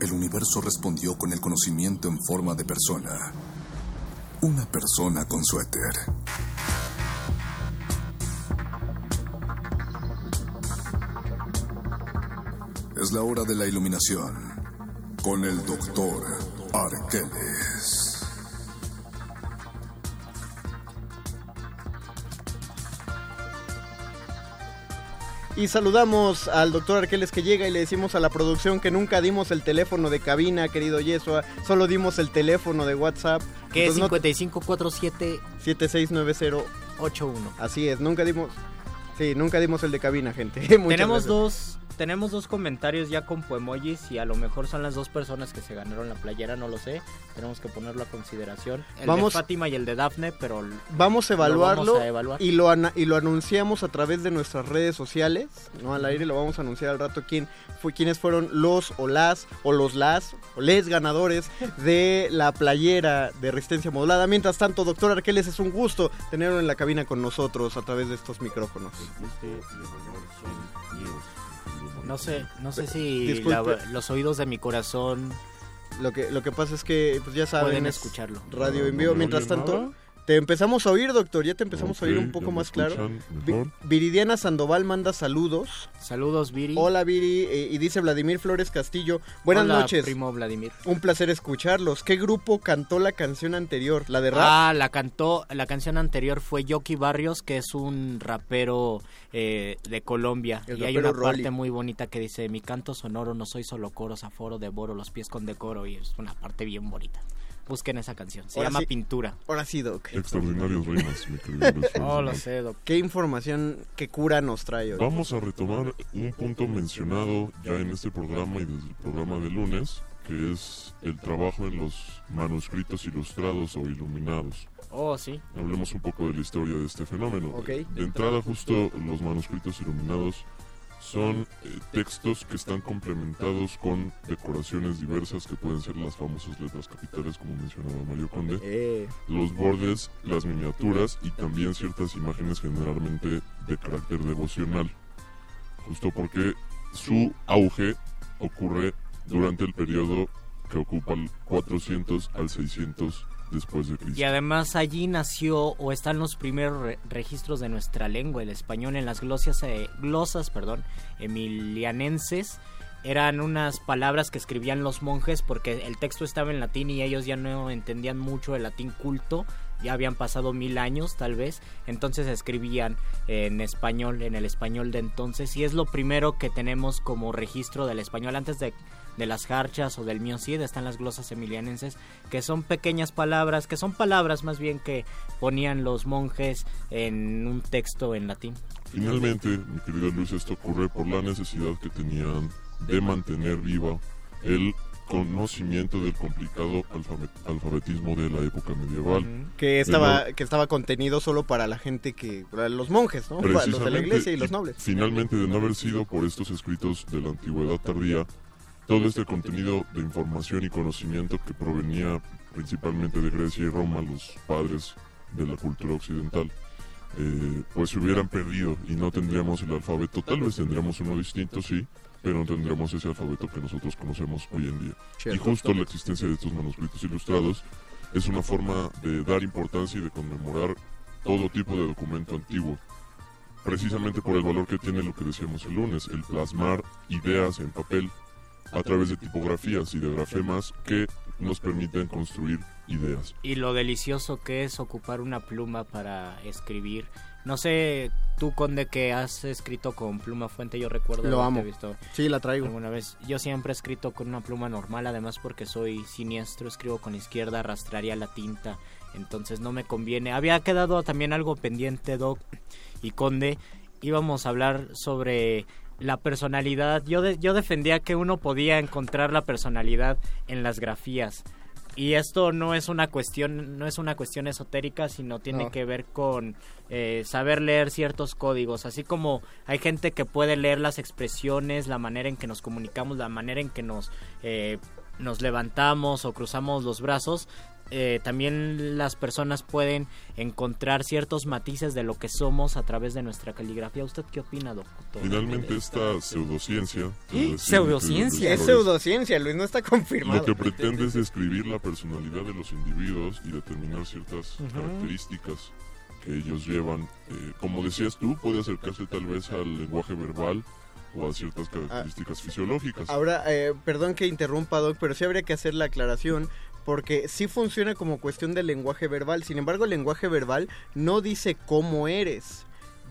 el universo respondió con el conocimiento en forma de persona. Una persona con suéter. Es la hora de la iluminación con el doctor Arqueles. Y saludamos al doctor Arqueles que llega y le decimos a la producción que nunca dimos el teléfono de cabina, querido Yesua, solo dimos el teléfono de WhatsApp. Que es Entonces, no- 5547 7690 81. Así es, nunca dimos Sí, nunca dimos el de cabina, gente. Tenemos gracias. dos tenemos dos comentarios ya con poemojis y a lo mejor son las dos personas que se ganaron la playera, no lo sé. Tenemos que ponerlo a consideración. El Vamos- de Fátima y el de Dafne, pero Vamos a lo evaluarlo vamos a evaluar. y, lo y lo anunciamos a través de nuestras redes sociales. No al aire lo vamos a anunciar al rato quién fue, quiénes fueron los o las o los las o les ganadores de la playera de resistencia modulada. Mientras tanto, doctor Arqueles, es un gusto tenerlo en la cabina con nosotros a través de estos micrófonos. No sé, no sé si la- los oídos de mi corazón Lo que, lo que pasa es que, pues ya saben, Pueden escucharlo. Radio en vivo. Mientras tanto, Te empezamos a oír, doctor, ya te empezamos a oír un poco más claro. Vi-. Viridiana Sandoval manda saludos. Saludos, Viri. Hola, Viri. eh, y dice Vladimir Flores Castillo. Buenas Hola, noches. primo Vladimir. Un placer escucharlos. ¿Qué grupo cantó la canción anterior? ¿La de rap? Ah, la cantó, la canción anterior fue Yoki Barrios, que es un rapero eh, de Colombia. El y hay una parte muy bonita que dice, mi canto sonoro no soy solo coros, aforo, devoro los pies con decoro. Y es una parte bien bonita. Busquen esa canción, se Ahora llama sí. Pintura. Ahora sí, Doc. Extraordinarios rimas, mi querido Luis Oh, lo sé, Doc. ¿Qué información, qué cura nos trae hoy? Vamos a retomar un punto mencionado ya en este programa y desde el programa de lunes, que es el trabajo en los manuscritos ilustrados o iluminados. Oh, sí. Hablemos un poco de la historia de este fenómeno. Ok. De entrada, justo los manuscritos iluminados son eh, textos que están complementados con decoraciones diversas que pueden ser las famosas letras capitales, como mencionaba Mario Conde, Eh, los bordes, las miniaturas y también ciertas imágenes generalmente de carácter devocional. Justo porque su auge ocurre durante el periodo que ocupa el 400 al 600 Y además allí nació o están los primeros re- registros de nuestra lengua, el español, en las glosas, eh, glosas perdón, emilianenses. Eran unas palabras que escribían los monjes porque el texto estaba en latín y ellos ya no entendían mucho el latín culto. Ya habían pasado mil años tal vez. Entonces escribían en español, en el español de entonces. Y es lo primero que tenemos como registro del español antes de de las jarchas o del miocid están las glosas emilianenses que son pequeñas palabras que son palabras más bien que ponían los monjes en un texto en latín Finalmente, mi querido Luis, esto ocurre por la necesidad que tenían de mantener viva el conocimiento del complicado alfabe- alfabetismo de la época medieval. que estaba que estaba contenido solo para la gente que para los monjes, ¿no? Para los de la Precisamente, iglesia y los nobles. Finalmente, de no haber sido por estos escritos de la antigüedad tardía, todo este contenido de información y conocimiento que provenía principalmente de Grecia y Roma, los padres de la cultura occidental, eh, pues se hubieran perdido y no tendríamos el alfabeto. Tal vez tendríamos uno distinto, sí, pero no tendríamos ese alfabeto que nosotros conocemos hoy en día. Y justo la existencia de estos manuscritos ilustrados es una forma de dar importancia y de conmemorar todo tipo de documento antiguo precisamente por el valor que tiene lo que decíamos el lunes, el plasmar ideas en papel a través de tipografías y de grafemas que nos permiten construir ideas. y lo delicioso que es ocupar una pluma para escribir no sé tú conde que has escrito con pluma fuente yo recuerdo Lo amo. visto Sí, la traigo. alguna vez yo siempre he escrito con una pluma normal además porque soy siniestro escribo con la izquierda arrastraría la tinta entonces no me conviene había quedado también algo pendiente doc y conde íbamos a hablar sobre la personalidad. Yo de- yo defendía que uno podía encontrar la personalidad en las grafías. Y esto no es una cuestión no es una cuestión esotérica sino tiene No. que ver con eh, saber leer ciertos códigos. Así como hay gente que puede leer las expresiones la manera en que nos comunicamos la manera en que nos eh, nos levantamos o cruzamos los brazos eh, también las personas pueden encontrar ciertos matices de lo que somos a través de nuestra caligrafía. ¿Usted qué opina, doctor? Finalmente esta pseudociencia, ¿Pseudociencia? Es pseudociencia, Luis, no está confirmado. Lo que pretende es describir la personalidad de los individuos y determinar ciertas características que ellos llevan. Eh, como decías tú, puede acercarse tal vez al lenguaje verbal o a ciertas características fisiológicas. Ahora, eh, perdón que interrumpa, Doc, pero sí habría que hacer la aclaración porque sí funciona como cuestión del lenguaje verbal. Sin embargo, el lenguaje verbal no dice cómo eres.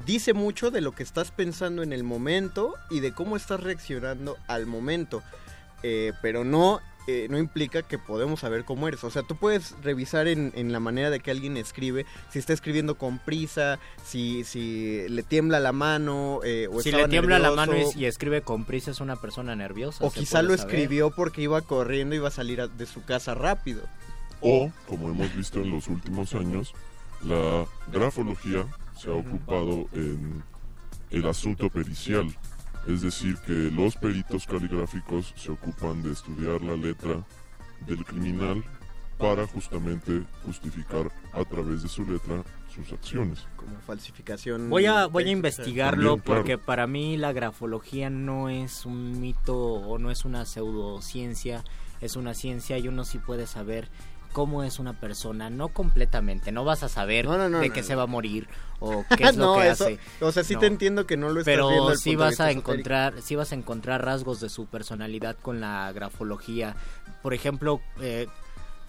Dice mucho de lo que estás pensando en el momento y de cómo estás reaccionando al momento. Eh, pero no, eh, no implica que podemos saber cómo eres. O sea, tú puedes revisar en, en la manera de que alguien escribe, si está escribiendo con prisa, si, si le tiembla la mano, eh, o si le tiembla la mano y, y escribe con prisa es una persona nerviosa. O quizá lo saber. escribió porque iba corriendo y iba a salir a- de su casa rápido. O, como hemos visto en los últimos años, la grafología se ha ocupado en el asunto pericial. Es decir, que los peritos caligráficos se ocupan de estudiar la letra del criminal para justamente justificar a través de su letra sus acciones. Como falsificación. Voy a, voy a investigarlo También, claro. porque para mí la grafología no es un mito o no es una pseudociencia, es una ciencia y uno sí puede saber cómo es una persona, no completamente, no vas a saber No, no, no, de qué se va a morir o qué es lo No, que eso- hace. o sea, sí No. te entiendo que no lo estás Pero viendo sí vas a esotérico. encontrar, sí vas a encontrar rasgos de su personalidad con la grafología. Por ejemplo, eh,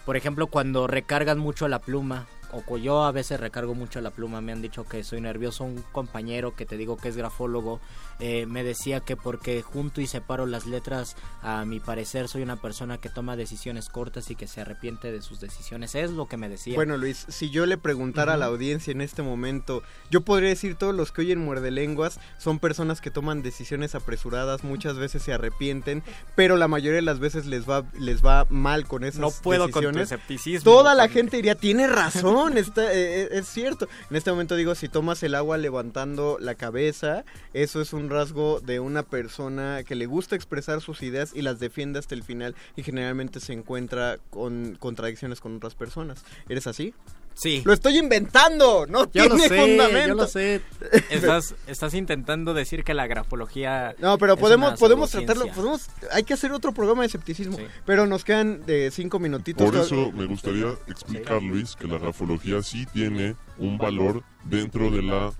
por ejemplo, cuando recargan mucho la pluma, o yo a veces recargo mucho la pluma, me han dicho que soy nervioso. Un compañero que te digo que es grafólogo eh, me decía que porque junto y separo las letras, a mi parecer soy una persona que toma decisiones cortas y que se arrepiente de sus decisiones. Es lo que me decía. Bueno, Luis, si yo le preguntara a la audiencia en este momento, yo podría decir todos los que oyen muerde lenguas son personas que toman decisiones apresuradas, muchas veces se arrepienten, pero la mayoría de las veces les va les va mal con esas No puedo con tu decisiones. escepticismo, Toda la gente diría, "Tiene razón, está eh, eh, es cierto." En este momento digo, si tomas el agua levantando la cabeza, eso es un rasgo de una persona que le gusta expresar sus ideas y las defiende hasta el final y generalmente se encuentra con contradicciones con otras personas. ¿Eres así? Sí. Lo estoy inventando, no Yo lo tiene sé, fundamento. yo lo sé. Estás, estás intentando decir que la grafología. No, pero es podemos una podemos tratarlo, podemos hay que hacer otro programa de escepticismo, pero nos quedan de cinco minutitos. Por eso me gustaría explicar, Luis, que la grafología sí tiene un valor dentro de la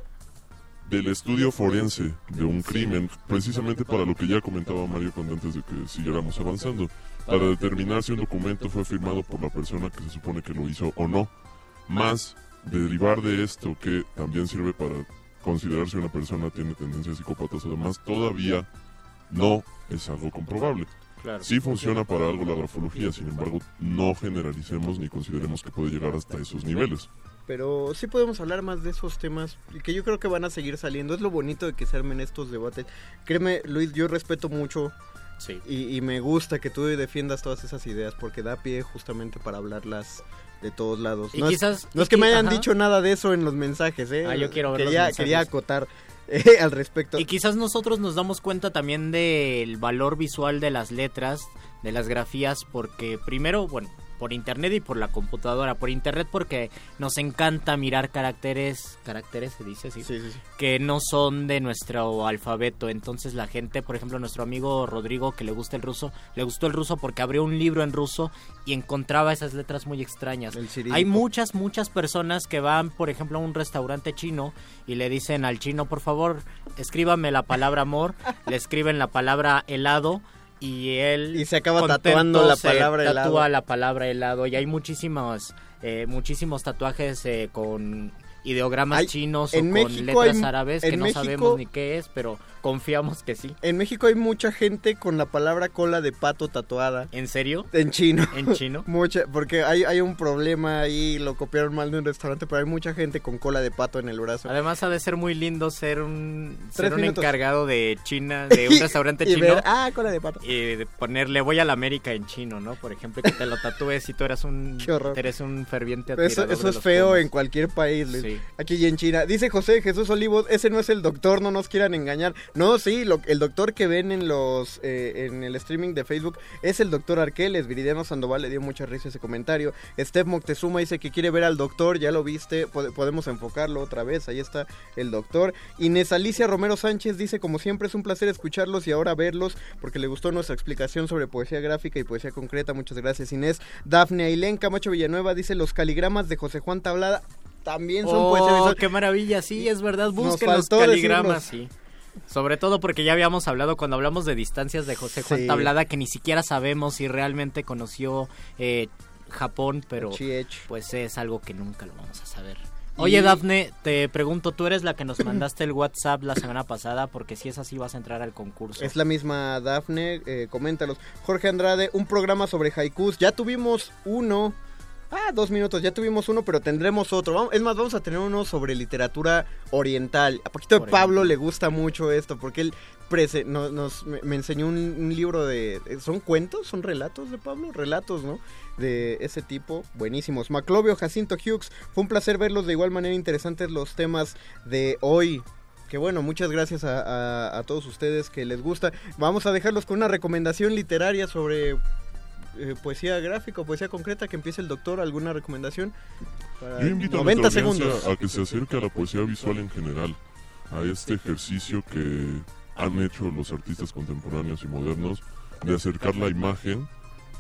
del estudio forense de un crimen, precisamente para lo que ya comentaba Mario cuando antes de que siguiéramos avanzando, para determinar si un documento fue firmado por la persona que se supone que lo hizo o no. Más derivar de esto que también sirve para considerar si una persona tiene tendencias psicópatas o demás, todavía no es algo comprobable. Claro. Sí funciona para algo la grafología, sin embargo, no generalicemos ni consideremos que puede llegar hasta esos niveles. Pero sí podemos hablar más de esos temas y que yo creo que van a seguir saliendo. Es lo bonito de que se armen estos debates. Créeme, Luis, yo respeto mucho Sí. y, y me gusta que tú defiendas todas esas ideas porque da pie justamente para hablarlas de todos lados. Y no quizás- es, no es y que me hayan ajá. dicho nada de eso en los mensajes, ¿eh? Ah, yo quiero ver los quería, mensajes. Quería acotar eh, al respecto. Y quizás nosotros nos damos cuenta también del valor visual de las letras, de las grafías, porque primero, bueno, por internet y por la computadora. Por internet porque nos encanta mirar caracteres, caracteres se dice, sí, que no son de nuestro alfabeto. Entonces la gente, por ejemplo, nuestro amigo Rodrigo que le gusta el ruso, le gustó el ruso porque abrió un libro en ruso y encontraba esas letras muy extrañas. Hay muchas, muchas personas que van, por ejemplo, a un restaurante chino y le dicen al chino, por favor, escríbame la palabra amor, le escriben la palabra helado y él Y se acaba tatuando la palabra tatúa helado. la palabra helado y hay muchísimos eh, muchísimos tatuajes eh, con ideogramas Hay- chinos en o México con letras hay- árabes que no México- sabemos ni qué es, pero confiamos que sí. En México hay mucha gente con la palabra cola de pato tatuada. ¿En serio? En chino. ¿En chino? mucha, porque hay, hay un problema ahí, lo copiaron mal de un restaurante, pero hay mucha gente con cola de pato en el brazo. Además ha de ser muy lindo ser un ser un encargado de China, de un restaurante Y chino. ver, ah, cola de pato. Y de ponerle voy a la América en chino, ¿no? Por ejemplo, que te lo tatúes y tú eres un eres un ferviente Eso, eso es feo en cualquier país, Luis. Sí. Aquí y en China. Dice José Jesús Olivos, ese no es el doctor, no nos quieran engañar. No, sí, lo- el doctor que ven en los eh, en el streaming de Facebook es el doctor Arqueles. Viridiano Sandoval le dio mucha risa ese comentario. Steph Moctezuma dice que quiere ver al doctor, ya lo viste, pode- podemos enfocarlo otra vez, ahí está el doctor. Inés Alicia Romero Sánchez dice, como siempre es un placer escucharlos y ahora verlos, porque le gustó nuestra explicación sobre poesía gráfica y poesía concreta. Muchas gracias Inés. Dafne Ailén Camacho Villanueva dice, los caligramas de José Juan Tablada también son Oh, poesía visual. qué maravilla, sí, es verdad, busquen los caligramas, sí. Sobre todo porque ya habíamos hablado cuando hablamos de distancias de José Juan Sí. Tablada que ni siquiera sabemos si realmente conoció eh, Japón, pero pues es algo que nunca lo vamos a saber. Oye, Y- Dafne, te pregunto, tú eres la que nos mandaste el WhatsApp la semana pasada, porque si es así vas a entrar al concurso. Es la misma Dafne, eh, coméntalos. Jorge Andrade, un programa sobre haikus. Ya tuvimos uno. Ah, dos minutos, ya tuvimos uno, pero tendremos otro. Vamos- es más, vamos a tener uno sobre literatura oriental. A poquito de Pablo le gusta mucho esto, porque él prese- no- nos, me, me enseñó un, un libro de... ¿Son cuentos? ¿Son relatos de Pablo? Relatos, ¿no? De ese tipo, buenísimos. Maclovio, Jacinto Hughes, fue un placer verlos de igual manera interesantes los temas de hoy. Que bueno, muchas gracias a, a- a todos ustedes que les gusta. Vamos a dejarlos con una recomendación literaria sobre eh, poesía gráfica o poesía concreta. Que empiece el doctor. ¿Alguna recomendación? Para Yo invito a 90 nuestra audiencia segundos. a que se acerque a la poesía visual en general, a este ejercicio que han hecho los artistas contemporáneos y modernos de acercar la imagen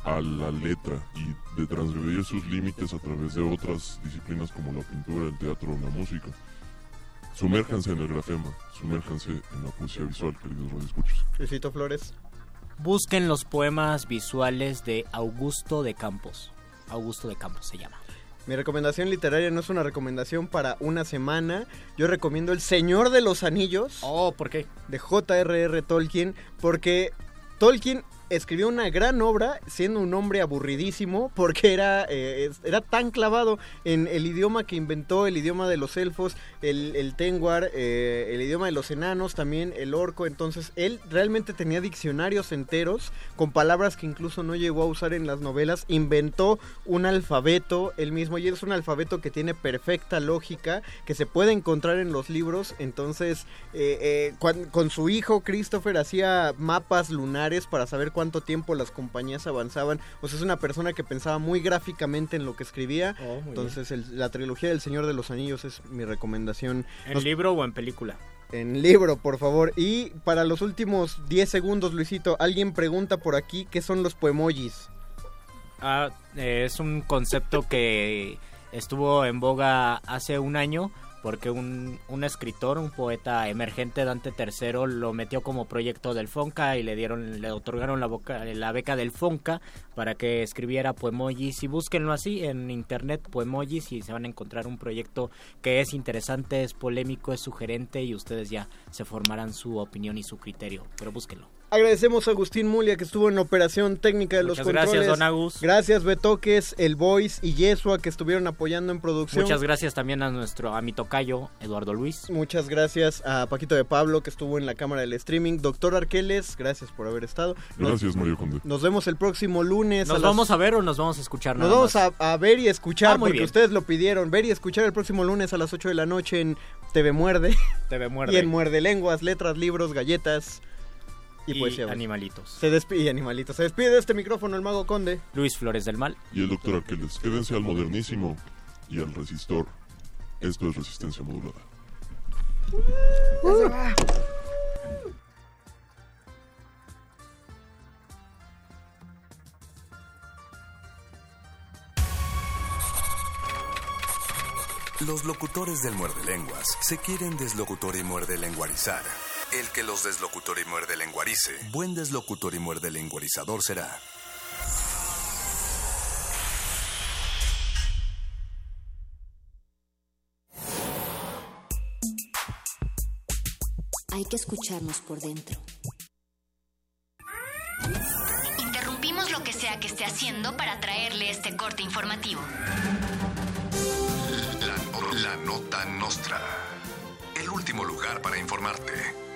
a la letra y de transgredir sus límites a través de otras disciplinas como la pintura, el teatro o la música. Sumérjanse en el grafema, sumérjanse en la poesía visual, queridos radioescuchos. Luisito Flores. Busquen los poemas visuales de Augusto de Campos. Augusto de Campos se llama. Mi recomendación literaria no es una recomendación para una semana. Yo recomiendo El Señor de los Anillos. Oh, ¿por qué? De J.R.R. Tolkien. Porque Tolkien escribió una gran obra siendo un hombre aburridísimo porque era, eh, era tan clavado en el idioma que inventó, el idioma de los elfos, el, el Tengwar, eh, el idioma de los enanos, también el orco. Entonces él realmente tenía diccionarios enteros con palabras que incluso no llegó a usar en las novelas. Inventó un alfabeto él mismo y es un alfabeto que tiene perfecta lógica, que se puede encontrar en los libros. Entonces eh, cuan- con su hijo Christopher hacía mapas lunares para saber cuánto tiempo las compañías avanzaban. O sea, es una persona que pensaba muy gráficamente en lo que escribía. Oh, Entonces, el- la trilogía del Señor de los Anillos es mi recomendación. ¿En Nos- libro o en película? En libro, por favor. Y para los últimos 10 segundos, Luisito, alguien pregunta por aquí qué son los poemojis. Ah, eh, es un concepto que estuvo en boga hace un año porque un, un escritor, un poeta emergente, Dante III, lo metió como proyecto del Fonca y le dieron, le otorgaron la, boca- la beca del Fonca para que escribiera poemojis y búsquenlo así en internet poemojis y se van a encontrar un proyecto que es interesante, es polémico, es sugerente y ustedes ya se formarán su opinión y su criterio, pero búsquenlo. Agradecemos a Agustín Mulia que estuvo en la operación técnica de los Muchas gracias, controles. don Agus. Gracias Betoques, El Voice y Yesua que estuvieron apoyando en producción. Muchas gracias también a nuestro a mi tocayo Eduardo Luis. Muchas gracias a Paquito de Pablo que estuvo en la cámara del streaming. Doctor Arqueles, gracias por haber estado. Nos- Gracias, Mario Conde. Nos vemos el próximo lunes. ¿Nos a las- vamos a ver o nos vamos a escuchar Nos nada vamos más? a, a ver y escuchar Ah, muy porque bien. ustedes lo pidieron. Ver y escuchar el próximo lunes a las 8 de la noche en TV Muerde. TV Muerde. Y en Muerde Lenguas, letras, libros, galletas y, Y poesía. animalitos. Se despide y animalitos. Se despide de este micrófono el Mago Conde. Luis Flores del Mal. Y el doctor Arqueles, quédense al modernísimo y al resistor. Esto es resistencia modulada. Los locutores del muerde lenguas se quieren deslocutor y muerde lenguarizar. El que los deslocutor y muerde lenguarice, buen deslocutor y muerde lenguarizador será. Hay que escucharnos por dentro. Interrumpimos lo que sea que esté haciendo para traerle este corte informativo. La, la nota nostra. El último lugar para informarte.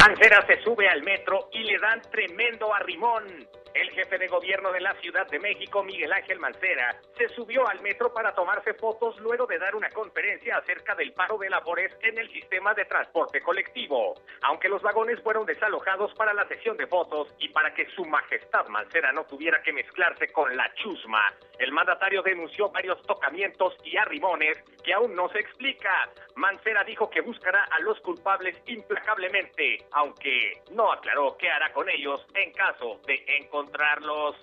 Mancera se sube al metro y le dan tremendo arrimón. El jefe de gobierno de la Ciudad de México, Miguel Ángel Mancera, se subió al metro para tomarse fotos luego de dar una conferencia acerca del paro de labores en el sistema de transporte colectivo. Aunque los vagones fueron desalojados para la sesión de fotos y para que su majestad Mancera no tuviera que mezclarse con la chusma, el mandatario denunció varios tocamientos y arrimones que aún no se explica. Mancera dijo que buscará a los culpables implacablemente, aunque no aclaró qué hará con ellos en caso de encontrarlos.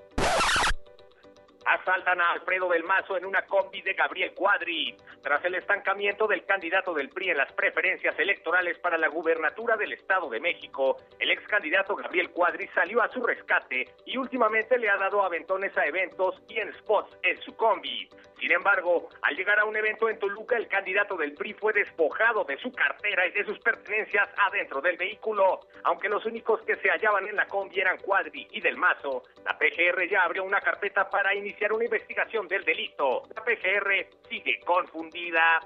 Asaltan a Alfredo del Mazo en una combi de Gabriel Cuadri. Tras el estancamiento del candidato del PRI en las preferencias electorales para la gubernatura del Estado de México, el ex candidato Gabriel Cuadri salió a su rescate y últimamente le ha dado aventones a eventos y en spots en su combi. Sin embargo, al llegar a un evento en Toluca, el candidato del PRI fue despojado de su cartera y de sus pertenencias adentro del vehículo. Aunque los únicos que se hallaban en la combi eran Cuadri y del Mazo, la PGR ya abrió una carpeta para iniciar una investigación del delito. La PGR sigue confundida.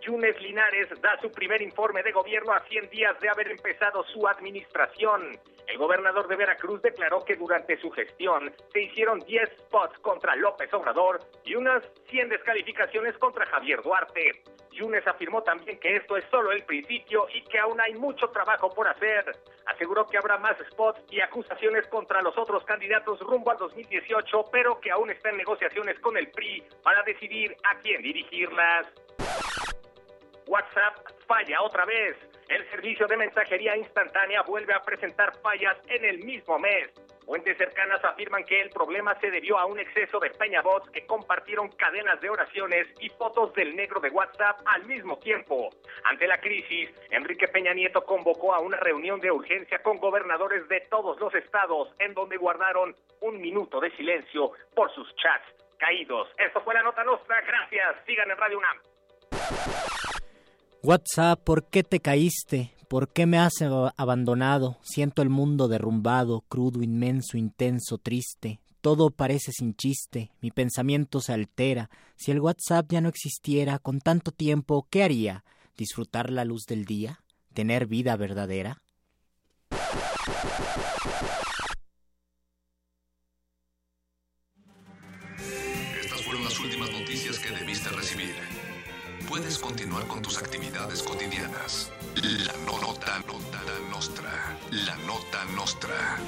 Yunes Linares da su primer informe de gobierno a 100 días de haber empezado su administración. El gobernador de Veracruz declaró que durante su gestión se hicieron 10 spots contra López Obrador y unas 100 descalificaciones contra Javier Duarte. Yunes afirmó también que esto es solo el principio y que aún hay mucho trabajo por hacer. Aseguró que habrá más spots y acusaciones contra los otros candidatos rumbo al 2018, pero que aún está en negociaciones con el PRI para decidir a quién dirigirlas. WhatsApp falla otra vez. El servicio de mensajería instantánea vuelve a presentar fallas en el mismo mes. Fuentes cercanas afirman que el problema se debió a un exceso de peñabots que compartieron cadenas de oraciones y fotos del negro de WhatsApp al mismo tiempo. Ante la crisis, Enrique Peña Nieto convocó a una reunión de urgencia con gobernadores de todos los estados en donde guardaron un minuto de silencio por sus chats caídos. Esto fue la nota nuestra. Gracias. Sigan en Radio UNAM. WhatsApp, ¿por qué te caíste? ¿Por qué me has abandonado? Siento el mundo derrumbado, crudo, inmenso, intenso, triste. Todo parece sin chiste, mi pensamiento se altera. Si el WhatsApp ya no existiera con tanto tiempo, ¿qué haría? ¿Disfrutar la luz del día? ¿Tener vida verdadera? Puedes continuar con tus actividades cotidianas. La nota, nota nostra. La nota nostra.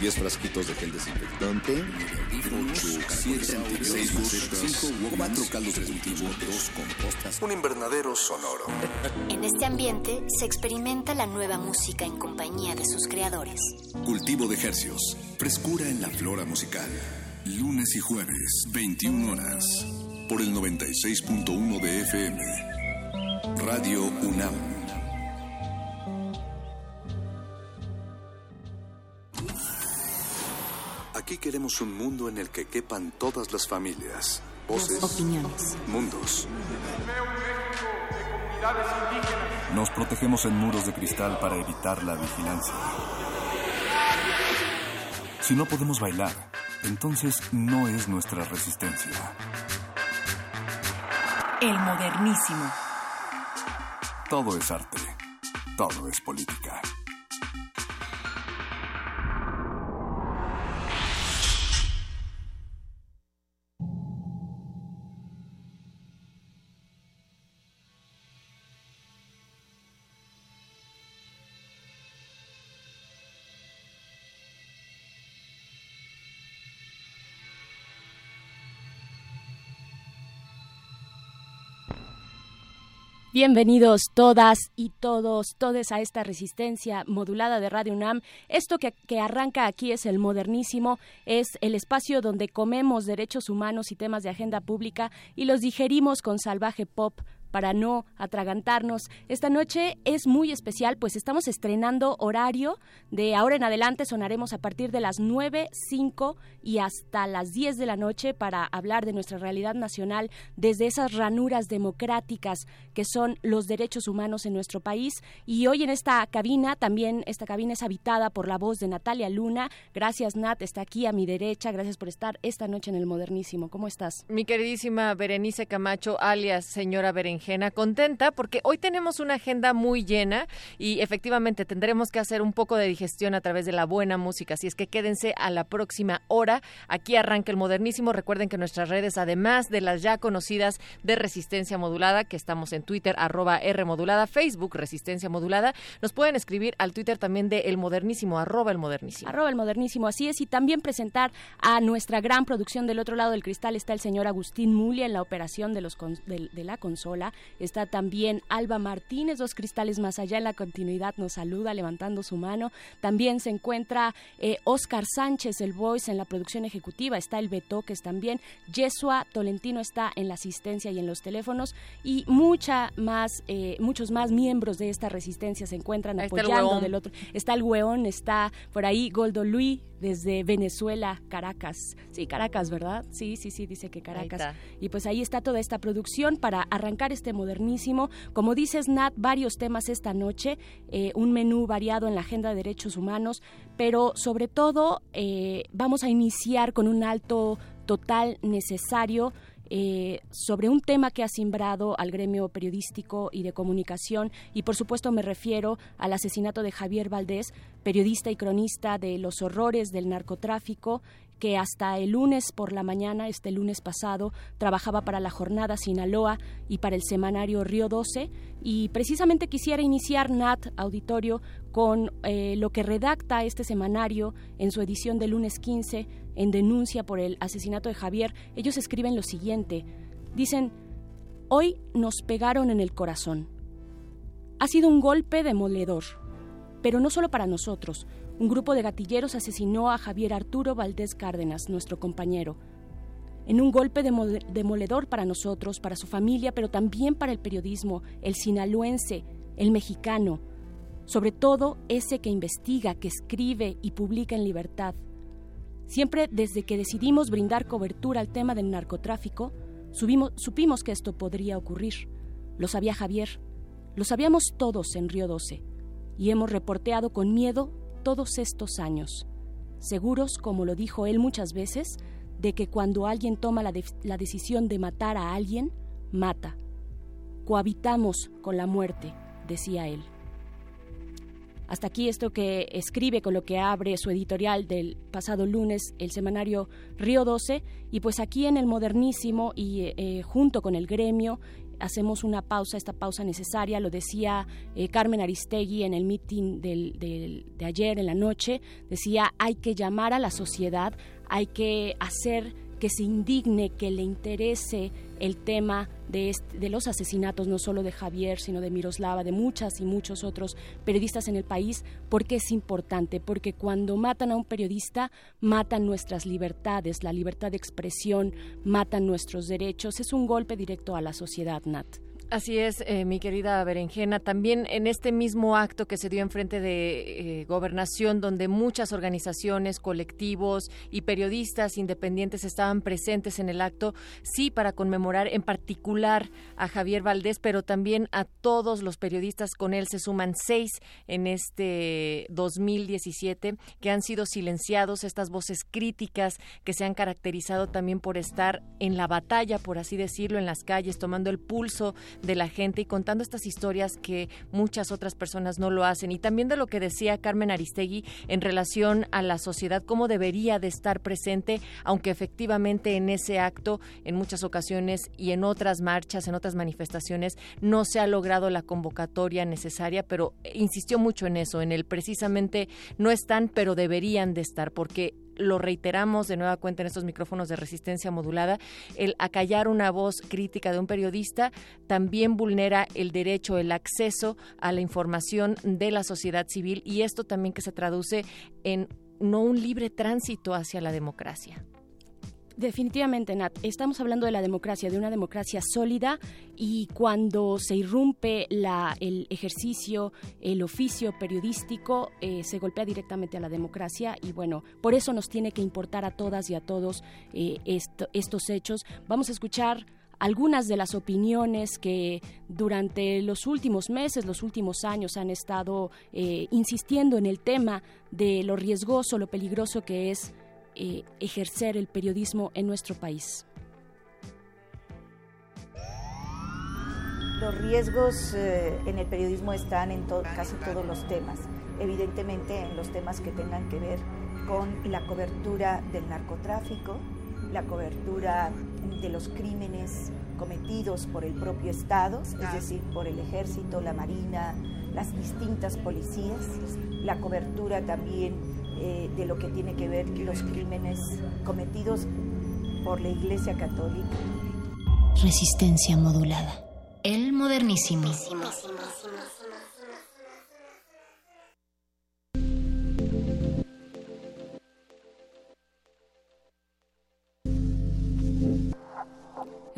10 frasquitos de gel desinfectante, 8, 7, 6, 5, 4 caldos de cultivo, 2 compostas. Un invernadero sonoro. En este ambiente se experimenta la nueva música en compañía de sus creadores. Cultivo de hercios. Frescura en la flora musical. Lunes y jueves, 21 horas. Por el 96.1 de FM. Radio UNAM. Aquí queremos un mundo en el que quepan todas las familias, voces, opiniones, mundos. Nos protegemos en muros de cristal para evitar la vigilancia. Si no podemos bailar, entonces no es nuestra resistencia. El modernísimo. Todo es arte. Todo es política. Bienvenidos todas y todos, todes a esta resistencia modulada de Radio UNAM. Esto que, que, arranca aquí es el modernísimo, es el espacio donde comemos derechos humanos y temas de agenda pública y los digerimos con salvaje pop para no atragantarnos. Esta noche es muy especial, pues estamos estrenando horario. De ahora en adelante sonaremos a partir de las 9, 5 y hasta las 10 de la noche para hablar de nuestra realidad nacional desde esas ranuras democráticas que son los derechos humanos en nuestro país. Y hoy en esta cabina, también esta cabina es habitada por la voz de Natalia Luna. Gracias Nat, está aquí a mi derecha. Gracias por estar esta noche en el Modernísimo. ¿Cómo estás? Mi queridísima Berenice Camacho, alias señora Berenjena, contenta porque hoy tenemos una agenda muy llena y efectivamente tendremos que hacer un poco de digestión a través de la buena música. Así es que quédense a la próxima hora. Aquí arranca el modernísimo. Recuerden que nuestras redes, además de las ya conocidas de Resistencia Modulada, que estamos en Twitter, arroba R Modulada, Facebook, Resistencia Modulada, nos pueden escribir al Twitter también de El Modernísimo, arroba El Modernísimo. Arroba El Modernísimo, así es. Y también presentar a nuestra gran producción del otro lado del cristal está el señor Agustín Mulia en la operación de, los de, de la consola. Está también Alba Martínez, dos cristales más allá en la continuidad, nos saluda levantando su mano. También se encuentra eh, Oscar Sánchez, el voice, en la producción ejecutiva. Está el Betoques también. Yesua Tolentino está en la asistencia y en los teléfonos. Y mucha más, eh, muchos más miembros de esta resistencia se encuentran apoyando del otro. Está el Hueón, está por ahí Goldo Luis desde Venezuela, Caracas. Sí, Caracas, ¿verdad? Sí, sí, sí, dice que Caracas. Y pues ahí está toda esta producción para arrancar este modernísimo. Como dices, Nat, varios temas esta noche, eh, un menú variado en la agenda de derechos humanos, pero sobre todo eh, vamos a iniciar con un alto total necesario eh, sobre un tema que ha simbrado al gremio periodístico y de comunicación y por supuesto me refiero al asesinato de Javier Valdés, periodista y cronista de los horrores del narcotráfico que hasta el lunes por la mañana, este lunes pasado, trabajaba para la jornada Sinaloa y para el semanario Río 12 y precisamente quisiera iniciar Nat Auditorio con eh, lo que redacta este semanario en su edición de lunes 15 en denuncia por el asesinato de Javier. Ellos escriben lo siguiente. Dicen, hoy nos pegaron en el corazón. Ha sido un golpe demoledor, pero no solo para nosotros. Un grupo de gatilleros asesinó a Javier Arturo Valdés Cárdenas, nuestro compañero. En un golpe demoledor para nosotros, para su familia, pero también para el periodismo, el sinaloense, el mexicano, sobre todo ese que investiga, que escribe y publica en libertad. Siempre desde que decidimos brindar cobertura al tema del narcotráfico, supimos que esto podría ocurrir. Lo sabía Javier, lo sabíamos todos en Río 12 y hemos reporteado con miedo todos estos años, seguros, como lo dijo él muchas veces, de que cuando alguien toma la, decisión de matar a alguien, mata. Cohabitamos con la muerte, decía él. Hasta aquí esto que escribe con lo que abre su editorial del pasado lunes, el semanario Río 12, y pues aquí en el modernísimo y eh, junto con el gremio hacemos una pausa, esta pausa necesaria, lo decía eh, Carmen Aristegui en el meeting de ayer en la noche, decía hay que llamar a la sociedad, hay que hacer que se indigne, que le interese el tema de, de, los asesinatos, no solo de Javier, sino de Miroslava, de muchas y muchos otros periodistas en el país, porque es importante, porque cuando matan a un periodista, matan nuestras libertades, la libertad de expresión, matan nuestros derechos, es un golpe directo a la sociedad, Nat. Así es, eh, mi querida Berenjena. También en este mismo acto que se dio en frente de eh, gobernación, donde muchas organizaciones, colectivos y periodistas independientes estaban presentes en el acto, sí para conmemorar en particular a Javier Valdés, pero también a todos los periodistas con él. Se suman seis en este 2017 que han sido silenciados, estas voces críticas que se han caracterizado también por estar en la batalla, por así decirlo, en las calles, tomando el pulso de la gente y contando estas historias que muchas otras personas no lo hacen. Y también de lo que decía Carmen Aristegui en relación a la sociedad, cómo debería de estar presente, aunque efectivamente en ese acto, en muchas ocasiones y en otras marchas, en otras manifestaciones, no se ha logrado la convocatoria necesaria, pero insistió mucho en eso, en el precisamente no están, pero deberían de estar, porque lo reiteramos de nueva cuenta en estos micrófonos de resistencia modulada, el acallar una voz crítica de un periodista también vulnera el derecho, el acceso a la información de la sociedad civil y esto también que se traduce en no un libre tránsito hacia la democracia. Definitivamente, Nat. Estamos hablando de la democracia, de una democracia sólida y cuando se irrumpe la, el ejercicio, el oficio periodístico, eh, se golpea directamente a la democracia y bueno, por eso nos tiene que importar a todas y a todos eh, estos hechos. Vamos a escuchar algunas de las opiniones que durante los últimos meses, los últimos años han estado eh, insistiendo en el tema de lo riesgoso, lo peligroso que es eh, ejercer el periodismo en nuestro país? Los riesgos eh, en el periodismo están en casi todos los temas, evidentemente en los temas que tengan que ver con la cobertura del narcotráfico, la cobertura de los crímenes cometidos por el propio Estado, es decir, por el ejército, la marina, las distintas policías, la cobertura también eh, de lo que tiene que ver los crímenes cometidos por la Iglesia Católica. Resistencia modulada. El modernísimo.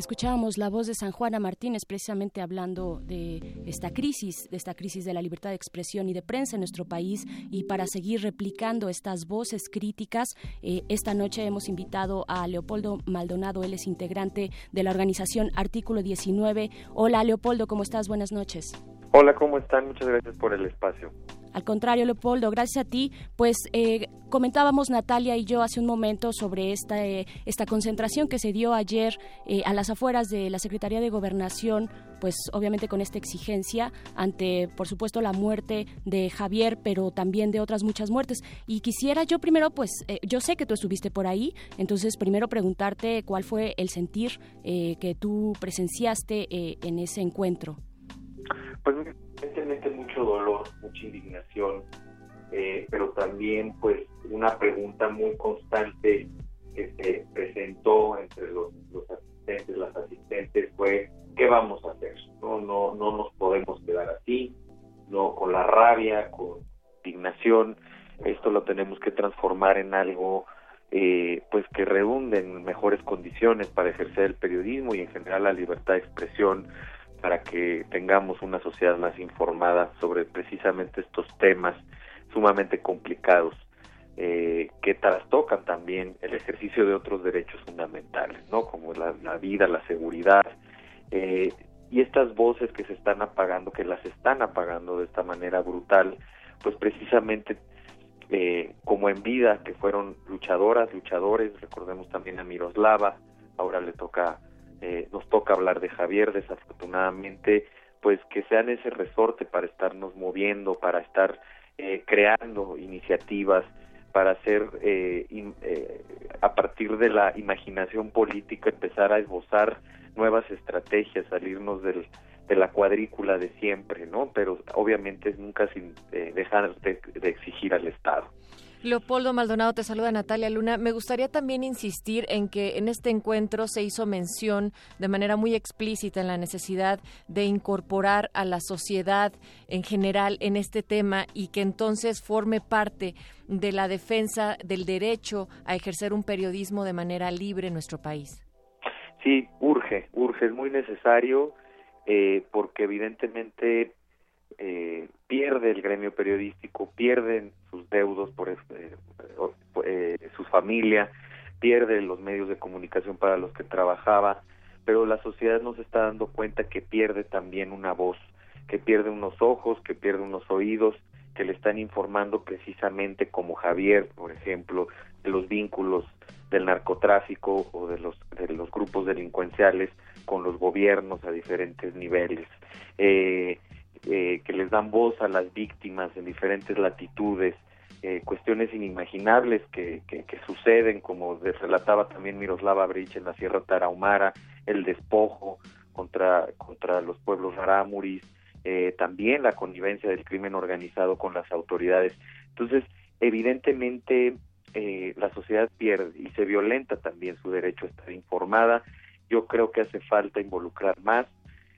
Escuchábamos la voz de San Juana Martínez precisamente hablando de esta crisis, de esta crisis de la libertad de expresión y de prensa en nuestro país y para seguir replicando estas voces críticas, eh, esta noche hemos invitado a Leopoldo Maldonado, él es integrante de la organización Artículo 19. Hola Leopoldo, ¿cómo estás? Buenas noches. Hola, ¿cómo están? Muchas gracias por el espacio. Al contrario, Leopoldo, gracias a ti. Pues eh, comentábamos Natalia y yo hace un momento sobre esta, eh, esta concentración que se dio ayer eh, a las afueras de la Secretaría de Gobernación, pues obviamente con esta exigencia ante, por supuesto, la muerte de Javier, pero también de otras muchas muertes. Y quisiera yo primero, pues yo sé que tú estuviste por ahí, entonces primero preguntarte cuál fue el sentir que tú presenciaste en ese encuentro. Pues evidentemente mucho dolor, mucha indignación, eh, pero también pues una pregunta muy constante que se presentó entre los, asistentes, las asistentes fue ¿qué vamos a hacer? No, no, no nos podemos quedar así, no con la rabia, con indignación, esto lo tenemos que transformar en algo eh, pues que mejores condiciones para ejercer el periodismo y en general la libertad de expresión para que tengamos una sociedad más informada sobre precisamente estos temas sumamente complicados eh, que trastocan también el ejercicio de otros derechos fundamentales, ¿no? Como la, vida, la seguridad eh, y estas voces que se están apagando, que las están apagando de esta manera brutal, pues precisamente eh, como en vida, que fueron luchadoras, luchadores, recordemos también a Miroslava, ahora le toca eh, nos toca hablar de Javier, desafortunadamente, pues que sean ese resorte para estarnos moviendo, para estar eh, creando iniciativas, para hacer eh, a partir de la imaginación política empezar a esbozar nuevas estrategias, salirnos del, de la cuadrícula de siempre, ¿no? Pero obviamente nunca sin dejar de exigir al Estado. Leopoldo Maldonado, te saluda Natalia Luna. Me gustaría también insistir en que en este encuentro se hizo mención de manera muy explícita en la necesidad de incorporar a la sociedad en general en este tema y que entonces forme parte de la defensa del derecho a ejercer un periodismo de manera libre en nuestro país. Sí, urge, urge, es muy necesario eh, porque evidentemente eh, pierde el gremio periodístico, pierden sus deudos por, este, eh, su familia, pierde los medios de comunicación para los que trabajaba, pero la sociedad no se está dando cuenta que pierde también una voz, que pierde unos ojos, que pierde unos oídos, que le están informando precisamente como Javier, por ejemplo, de los vínculos del narcotráfico o de los de los grupos delincuenciales con los gobiernos a diferentes niveles. Eh, eh, que les dan voz a las víctimas en diferentes latitudes, eh, cuestiones inimaginables que, que, suceden, como relataba también Miroslava Brich en la Sierra Tarahumara, el despojo contra, contra los pueblos rarámuris, eh, también la connivencia del crimen organizado con las autoridades. Entonces, evidentemente, la sociedad pierde y se violenta también su derecho a estar informada. Yo creo que hace falta involucrar más,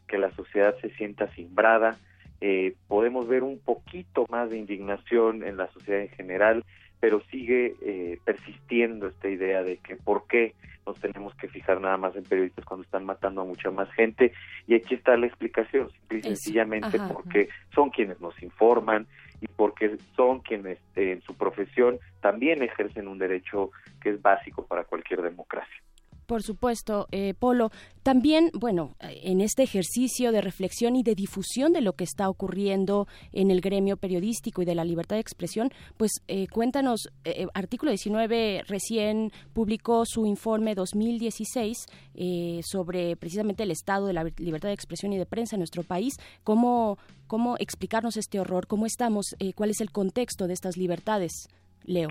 que la sociedad se sienta simbrada, eh, podemos ver un poquito más de indignación en la sociedad en general, pero sigue eh, persistiendo esta idea de que por qué nos tenemos que fijar nada más en periodistas cuando están matando a mucha más gente. Y aquí está la explicación, simple y sencillamente porque son quienes nos informan y porque son quienes eh, en su profesión también ejercen un derecho que es básico para cualquier democracia. Por supuesto, eh, Polo. También, bueno, en este ejercicio de reflexión y de difusión de lo que está ocurriendo en el gremio periodístico y de la libertad de expresión, pues eh, cuéntanos, eh, artículo 19 recién publicó su informe 2016 sobre precisamente el estado de la libertad de expresión y de prensa en nuestro país. ¿Cómo, cómo explicarnos este horror? ¿Cómo estamos? ¿Cuál es el contexto de estas libertades? Leo.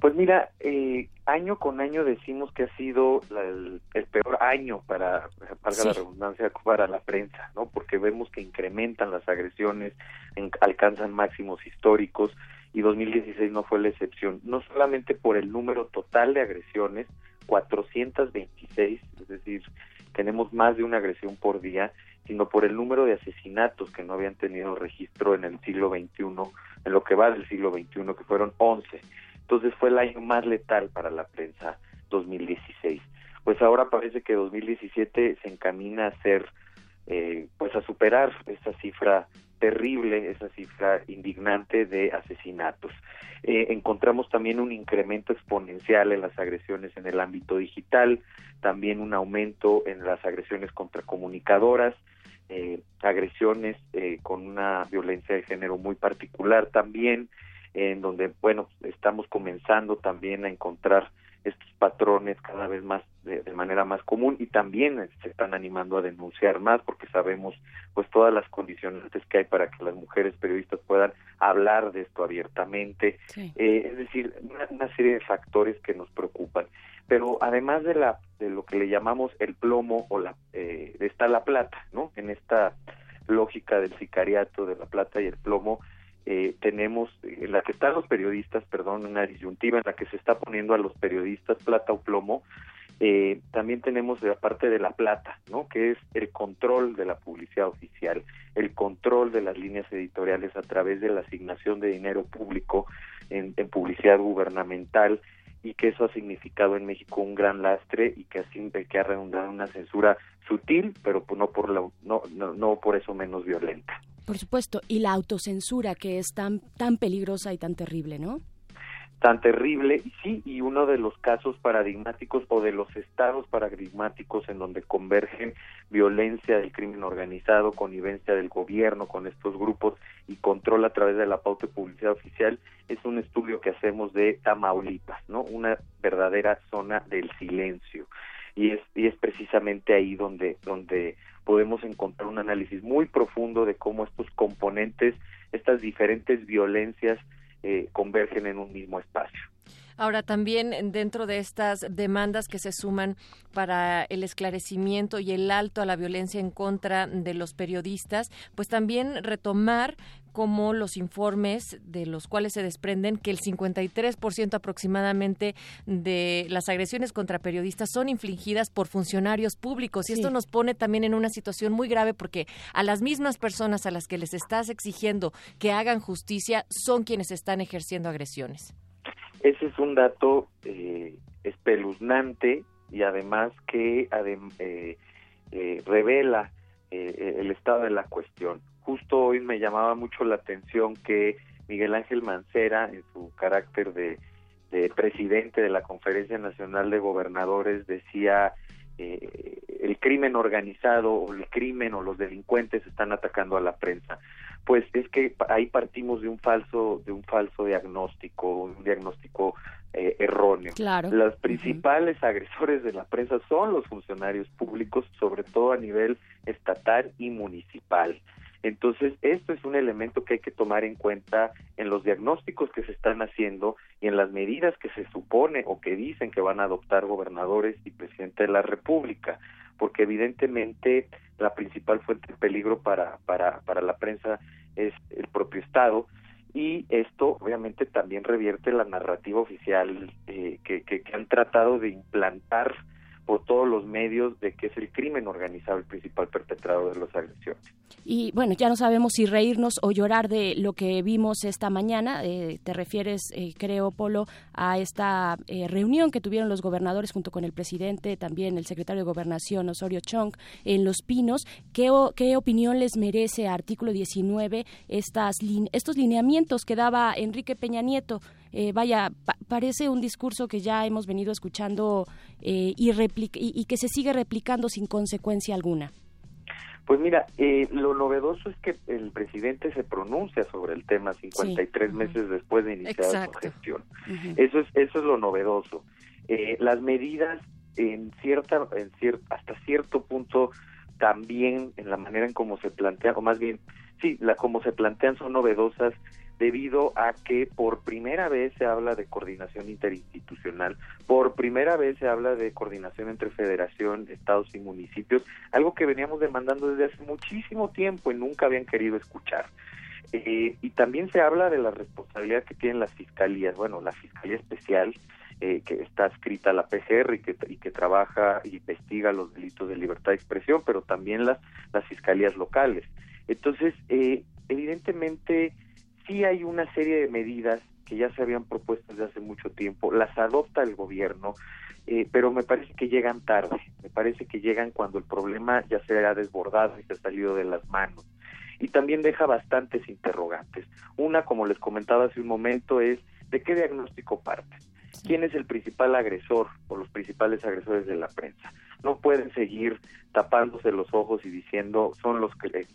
Pues mira, eh, año con año decimos que ha sido el, peor año para, valga la redundancia, para la prensa, ¿no? Porque vemos que incrementan las agresiones, alcanzan máximos históricos y 2016 no fue la excepción. No solamente por el número total de agresiones, 426, es decir, tenemos más de una agresión por día, sino por el número de asesinatos que no habían tenido registro en el siglo XXI, en lo que va del siglo XXI, que fueron 11 entonces fue el año más letal para la prensa 2016. Pues ahora parece que 2017 se encamina a ser, eh, pues a superar esa cifra terrible, esa cifra indignante de asesinatos. Eh, encontramos también un incremento exponencial en las agresiones en el ámbito digital, también un aumento en las agresiones contra comunicadoras, eh, agresiones eh, con una violencia de género muy particular también, en donde, bueno, estamos comenzando también a encontrar estos patrones cada vez más de, de, manera más común y también se están animando a denunciar más porque sabemos pues todas las condicionantes que hay para que las mujeres periodistas puedan hablar de esto abiertamente. Sí. eh, es decir una, una, serie de factores que nos preocupan. Pero además de la de lo que le llamamos el plomo o la eh, está la plata no en esta lógica del sicariato de la plata y el plomo eh, tenemos en la que están los periodistas, perdón, una disyuntiva en la que se está poniendo a los periodistas plata o plomo, eh, también tenemos la parte de la plata, ¿no? Que es el control de la publicidad oficial, el control de las líneas editoriales a través de la asignación de dinero público en, en publicidad gubernamental y que eso ha significado en México un gran lastre y que así que ha redundado en una censura sutil, pero no por la, no, no, no por eso menos violenta. Por supuesto, y la autocensura que es tan tan peligrosa y tan terrible, ¿no? Tan terrible, sí, y uno de los casos paradigmáticos o de los estados paradigmáticos en donde convergen violencia del crimen organizado, connivencia del gobierno con estos grupos y control a través de la pauta de publicidad oficial, es un estudio que hacemos de Tamaulipas, ¿no? Una verdadera zona del silencio. Y es, y es precisamente ahí donde, donde podemos encontrar un análisis muy profundo de cómo estos componentes, estas diferentes violencias eh, convergen en un mismo espacio. Ahora, también dentro de estas demandas que se suman para el esclarecimiento y el alto a la violencia en contra de los periodistas, pues también retomar como los informes de los cuales se desprenden que el 53% aproximadamente de las agresiones contra periodistas son infligidas por funcionarios públicos y esto nos pone también en una situación muy grave porque a las mismas personas a las que les estás exigiendo que hagan justicia son quienes están ejerciendo agresiones. Ese es un dato eh, espeluznante y además que eh, eh, revela el estado de la cuestión justo hoy me llamaba mucho la atención que Miguel Ángel Mancera, en su carácter de, de presidente de la Conferencia Nacional de Gobernadores, decía eh, el crimen organizado o el crimen o los delincuentes están atacando a la prensa. Pues es que ahí partimos de un falso, de un falso diagnóstico, un diagnóstico eh, erróneo. Claro. Los principales uh -huh. agresores de la prensa son los funcionarios públicos, sobre todo a nivel estatal y municipal. Entonces, esto es un elemento que hay que tomar en cuenta en los diagnósticos que se están haciendo y en las medidas que se supone o que dicen que van a adoptar gobernadores y presidente de la República, porque evidentemente la principal fuente de peligro para, para, para la prensa es el propio Estado. Y esto obviamente también revierte la narrativa oficial eh, que, que, que han tratado de implantar por todos los medios de que es el crimen organizado el principal perpetrador de las agresiones. Y bueno, ya no sabemos si reírnos o llorar de lo que vimos esta mañana. Eh, te refieres, eh, creo, Polo, a esta eh, reunión que tuvieron los gobernadores junto con el presidente, también el secretario de Gobernación, Osorio Chong, en Los Pinos. ¿Qué, qué opinión les merece artículo 19 estas, estos lineamientos que daba Enrique Peña Nieto? Eh, vaya, pa parece un discurso que ya hemos venido escuchando eh, y, y, y, que se sigue replicando sin consecuencia alguna. Pues mira, eh, lo novedoso es que el presidente se pronuncia sobre el tema 53 sí. meses después de iniciar Exacto. su gestión. Uh -huh. Eso es eso es lo novedoso. Eh, las medidas en cierta en cier hasta cierto punto también en la manera en cómo se plantean o más bien sí, la como se plantean son novedosas debido a que por primera vez se habla de coordinación interinstitucional, por primera vez se habla de coordinación entre federación, estados y municipios, algo que veníamos demandando desde hace muchísimo tiempo y nunca habían querido escuchar. Eh, y también se habla de la responsabilidad que tienen las fiscalías, bueno, la Fiscalía Especial, eh, que está escrita a la PGR y que, trabaja y investiga los delitos de libertad de expresión, pero también las, las fiscalías locales. Entonces, eh, evidentemente, sí hay una serie de medidas que ya se habían propuesto desde hace mucho tiempo, las adopta el gobierno, eh, pero me parece que llegan tarde, me parece que llegan cuando el problema ya se ha desbordado y se ha salido de las manos. Y también deja bastantes interrogantes. Una, como les comentaba hace un momento, es ¿de qué diagnóstico parte? ¿Quién es el principal agresor o los principales agresores de la prensa? No pueden seguir tapándose los ojos y diciendo son los que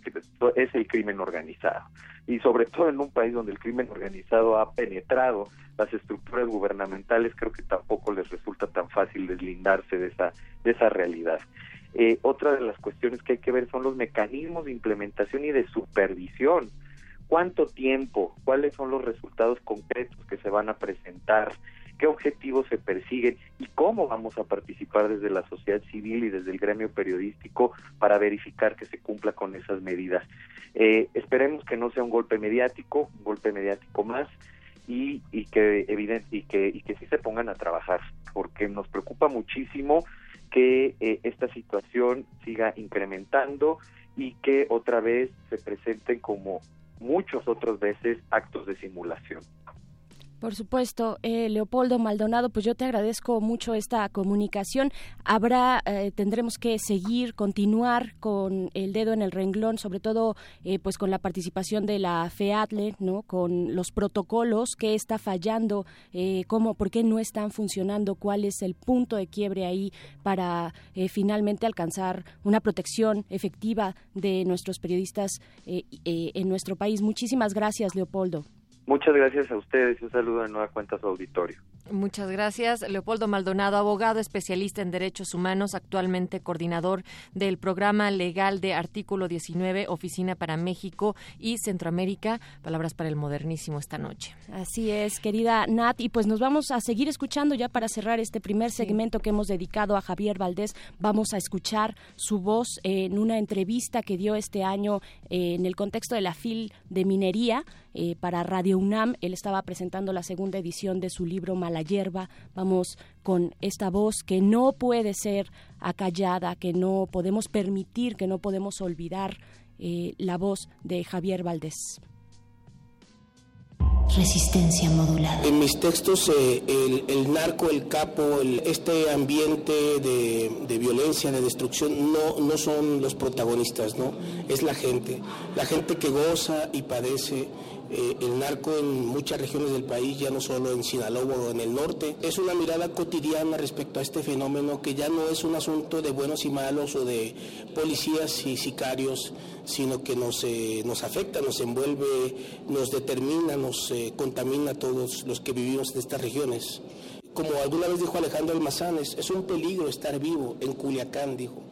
es el crimen organizado y sobre todo en un país donde el crimen organizado ha penetrado las estructuras gubernamentales creo que tampoco les resulta tan fácil deslindarse de esa de esa realidad. Eh, otra de las cuestiones que hay que ver son los mecanismos de implementación y de supervisión. Cuánto tiempo cuáles son los resultados concretos que se van a presentar qué objetivos se persiguen y cómo vamos a participar desde la sociedad civil y desde el gremio periodístico para verificar que se cumpla con esas medidas. Eh, esperemos que no sea un golpe mediático, un golpe mediático más y, que evidente y que y que sí se pongan a trabajar, porque nos preocupa muchísimo que eh, esta situación siga incrementando y que otra vez se presenten como muchas otras veces actos de simulación. Por supuesto, eh, Leopoldo Maldonado, pues yo te agradezco mucho esta comunicación. Habrá, eh, tendremos que seguir, continuar con el dedo en el renglón, sobre todo, eh, pues con la participación de la FEATLE, ¿no? Con los protocolos, qué está fallando, cómo, por qué no están funcionando, cuál es el punto de quiebre ahí para finalmente alcanzar una protección efectiva de nuestros periodistas en nuestro país. Muchísimas gracias, Leopoldo. Muchas gracias a ustedes y un saludo de nueva cuenta a su auditorio. Muchas gracias. Leopoldo Maldonado, abogado especialista en derechos humanos, actualmente coordinador del programa legal de Artículo 19, Oficina para México y Centroamérica. Palabras para el modernísimo esta noche. Así es, querida Nat. Y pues nos vamos a seguir escuchando ya para cerrar este primer segmento que hemos dedicado a Javier Valdés. Vamos a escuchar su voz en una entrevista que dio este año eh, en el contexto de la FIL de minería eh, para Radio UNAM. Él estaba presentando la segunda edición de su libro Mala Hierba. Vamos con esta voz que no puede ser acallada, que no podemos permitir, que no podemos olvidar eh, la voz de Javier Valdés. Resistencia modulada. En mis textos, eh, el, narco, el capo, este ambiente de, de, violencia, de destrucción, no, no son los protagonistas, ¿no? Es la gente. La gente que goza y padece eh, el narco en muchas regiones del país, ya no solo en Sinaloa o en el norte. Es una mirada cotidiana respecto a este fenómeno que ya no es un asunto de buenos y malos o de policías y sicarios, sino que nos, eh, nos afecta, nos envuelve, nos determina, nos eh, contamina a todos los que vivimos en estas regiones. Como alguna vez dijo Alejandro Almazán, es un peligro estar vivo en Culiacán, dijo.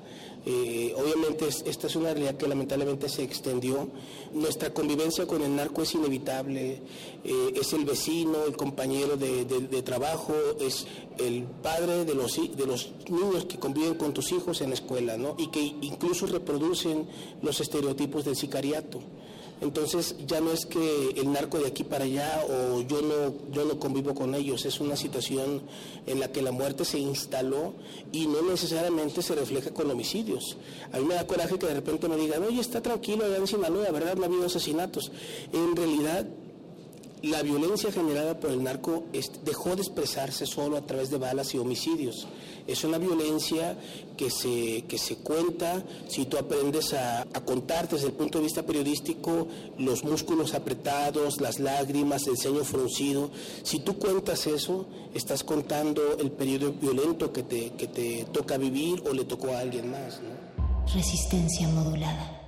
Eh, obviamente esta es una realidad que lamentablemente se extendió. Nuestra convivencia con el narco es inevitable. Eh, es el vecino, el compañero de, trabajo, es el padre de los, de los niños que conviven con tus hijos en la escuela, ¿no? Y que incluso reproducen los estereotipos del sicariato. Entonces ya no es que el narco de aquí para allá o yo no, yo no convivo con ellos, es una situación en la que la muerte se instaló y no necesariamente se refleja con homicidios. A mí me da coraje que de repente me digan, oye, está tranquilo allá en Sinaloa, ¿verdad? No ha habido asesinatos. En realidad la violencia generada por el narco dejó de expresarse solo a través de balas y homicidios. Es una violencia que se, que se cuenta si tú aprendes a, contar desde el punto de vista periodístico los músculos apretados, las lágrimas, el ceño fruncido. Si tú cuentas eso, estás contando el periodo violento que te, que te toca vivir o le tocó a alguien más. Resistencia modulada.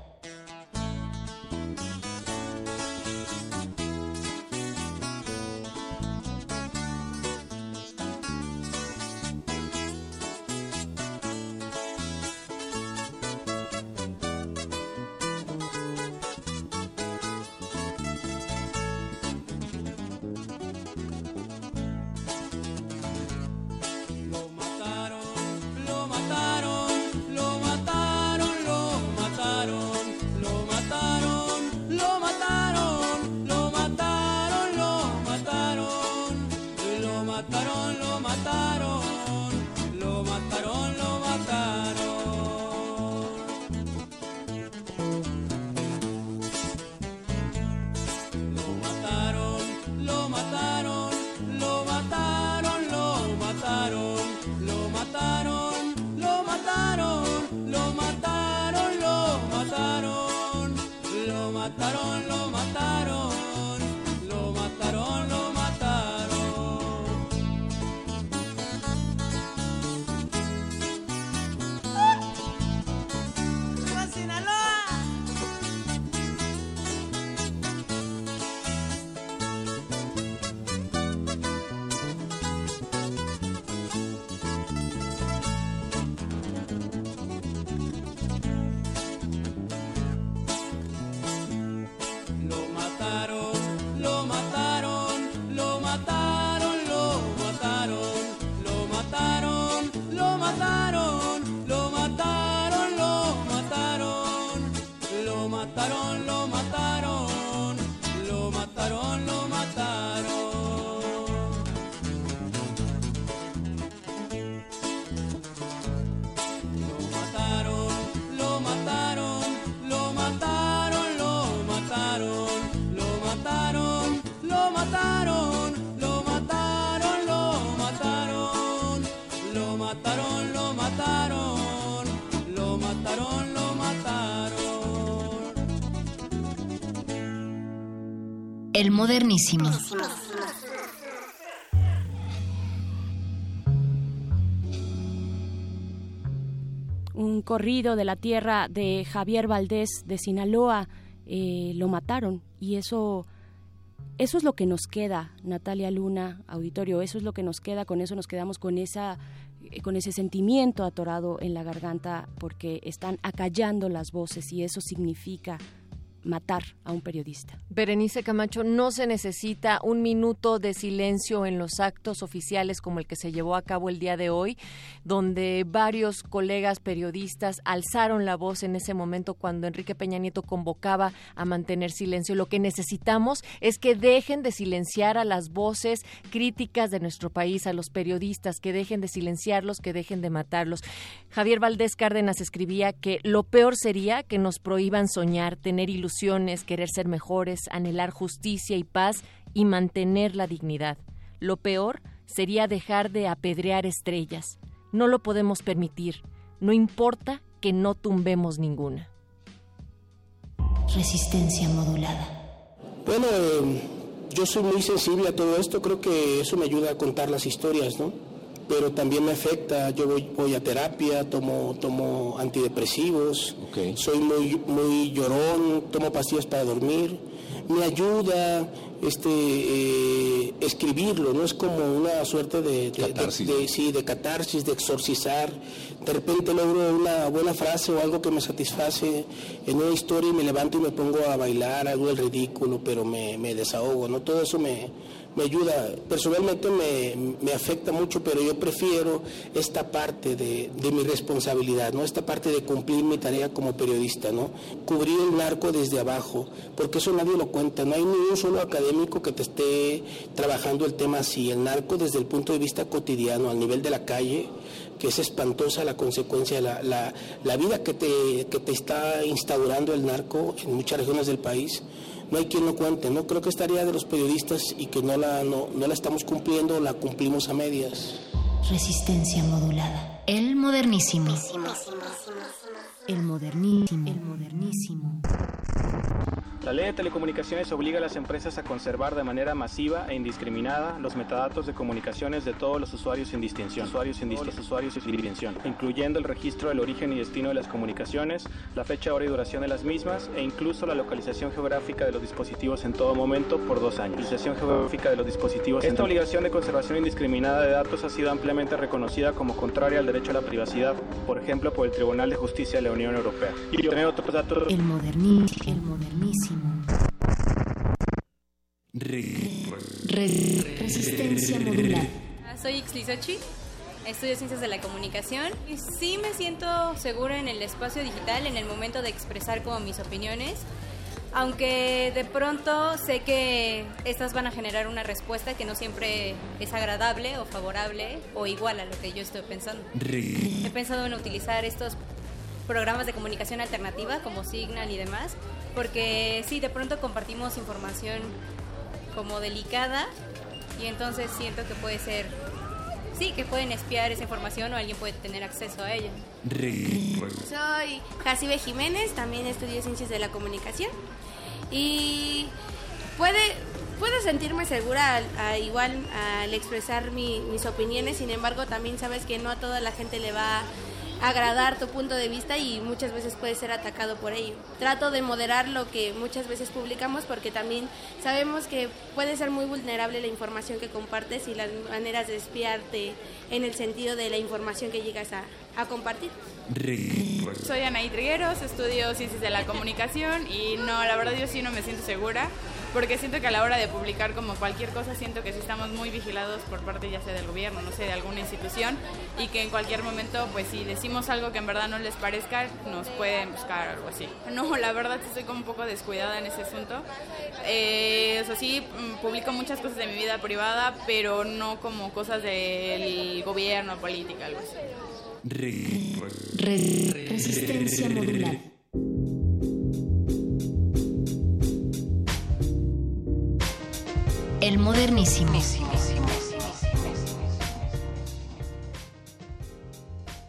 El modernísimo. Un corrido de la tierra de Javier Valdés de Sinaloa eh, lo mataron. Y eso eso es lo que nos queda, Natalia Luna, auditorio, eso es lo que nos queda, con eso nos quedamos con esa eh, con ese sentimiento atorado en la garganta porque están acallando las voces y eso significa matar a un periodista. Berenice Camacho, no se necesita un minuto de silencio en los actos oficiales como el que se llevó a cabo el día de hoy, donde varios colegas periodistas alzaron la voz en ese momento cuando Enrique Peña Nieto convocaba a mantener silencio. Lo que necesitamos es que dejen de silenciar a las voces críticas de nuestro país, a los periodistas, que dejen de silenciarlos, que dejen de matarlos. Javier Valdés Cárdenas escribía que lo peor sería que nos prohíban soñar, tener querer ser mejores, anhelar justicia y paz y mantener la dignidad. Lo peor sería dejar de apedrear estrellas. No lo podemos permitir. No importa que no tumbemos ninguna. Resistencia modulada. Bueno, eh, yo soy muy sensible a todo esto, creo que eso me ayuda a contar las historias, ¿no? Pero también me afecta. Yo voy, voy a terapia, tomo, tomo antidepresivos, soy muy, muy llorón, tomo pastillas para dormir. Me ayuda este eh, escribirlo, no es como una suerte de, catarsis. De, sí, de catarsis, de exorcizar. De repente logro una buena frase o algo que me satisface en una historia y me levanto y me pongo a bailar, hago el ridículo, pero me, me desahogo, ¿no? Todo eso me, me ayuda, personalmente me, afecta mucho, pero yo prefiero esta parte de, mi responsabilidad, ¿no? Esta parte de cumplir mi tarea como periodista, ¿no? Cubrir el narco desde abajo, porque eso nadie lo cuenta, no hay ni un solo académico que te esté trabajando el tema así, el narco desde el punto de vista cotidiano, al nivel de la calle, que es espantosa la consecuencia, la, la, la vida que te, que te está instaurando el narco en muchas regiones del país no hay quien lo cuente. No creo que es tarea de los periodistas y que no la, no, no la estamos cumpliendo, la cumplimos a medias. Resistencia modulada. El modernísimo. El modernísimo. El modernísimo. La ley de telecomunicaciones obliga a las empresas a conservar de manera masiva e indiscriminada los metadatos de comunicaciones de todos los usuarios sin distinción, usuarios sin distinción, usuarios sin distinción, incluyendo el registro del origen y destino de las comunicaciones, la fecha, hora y duración de las mismas e incluso la localización geográfica de los dispositivos en todo momento por dos años. Localización geográfica de los dispositivos. Esta obligación de conservación indiscriminada de datos ha sido ampliamente reconocida como contraria al derecho a la privacidad, por ejemplo, por el Tribunal de Justicia de la Unión Europea. Y tener otros datos. El modernismo. El Resistencia modular. Ah, soy Ixlisochi, estudio Ciencias de la Comunicación y sí me siento segura en el espacio digital en el momento de expresar como mis opiniones, aunque de pronto sé que estas van a generar una respuesta que no siempre es agradable o favorable o igual a lo que yo estoy pensando. He pensado en utilizar estos programas de comunicación alternativa como Signal y demás, porque sí, de pronto compartimos información como delicada y entonces siento que puede ser, sí, que pueden espiar esa información o alguien puede tener acceso a ella. Soy Jacibe Jiménez, también estudio Ciencias de la Comunicación y puede, puedo sentirme segura igual al expresar mis opiniones, sin embargo también sabes que no a toda la gente le va agradar tu punto de vista y muchas veces puede ser atacado por ello. Trato de moderar lo que muchas veces publicamos porque también sabemos que puede ser muy vulnerable la información que compartes y las maneras de espiarte en el sentido de la información que llegas a, a compartir. Soy Anaí Trigueros, estudio Ciencias de la Comunicación y no, la verdad yo sí no me siento segura porque siento que a la hora de publicar como cualquier cosa siento que sí estamos muy vigilados por parte ya sea del gobierno, no sé, de alguna institución y que en cualquier momento pues si decimos algo que en verdad no les parezca nos pueden buscar algo así. No, la verdad estoy como un poco descuidada en ese asunto. Eh, eso sí, mm, publico muchas cosas de mi vida privada, pero no como cosas del gobierno, política, algo así. Resistencia modular. El modernísimo.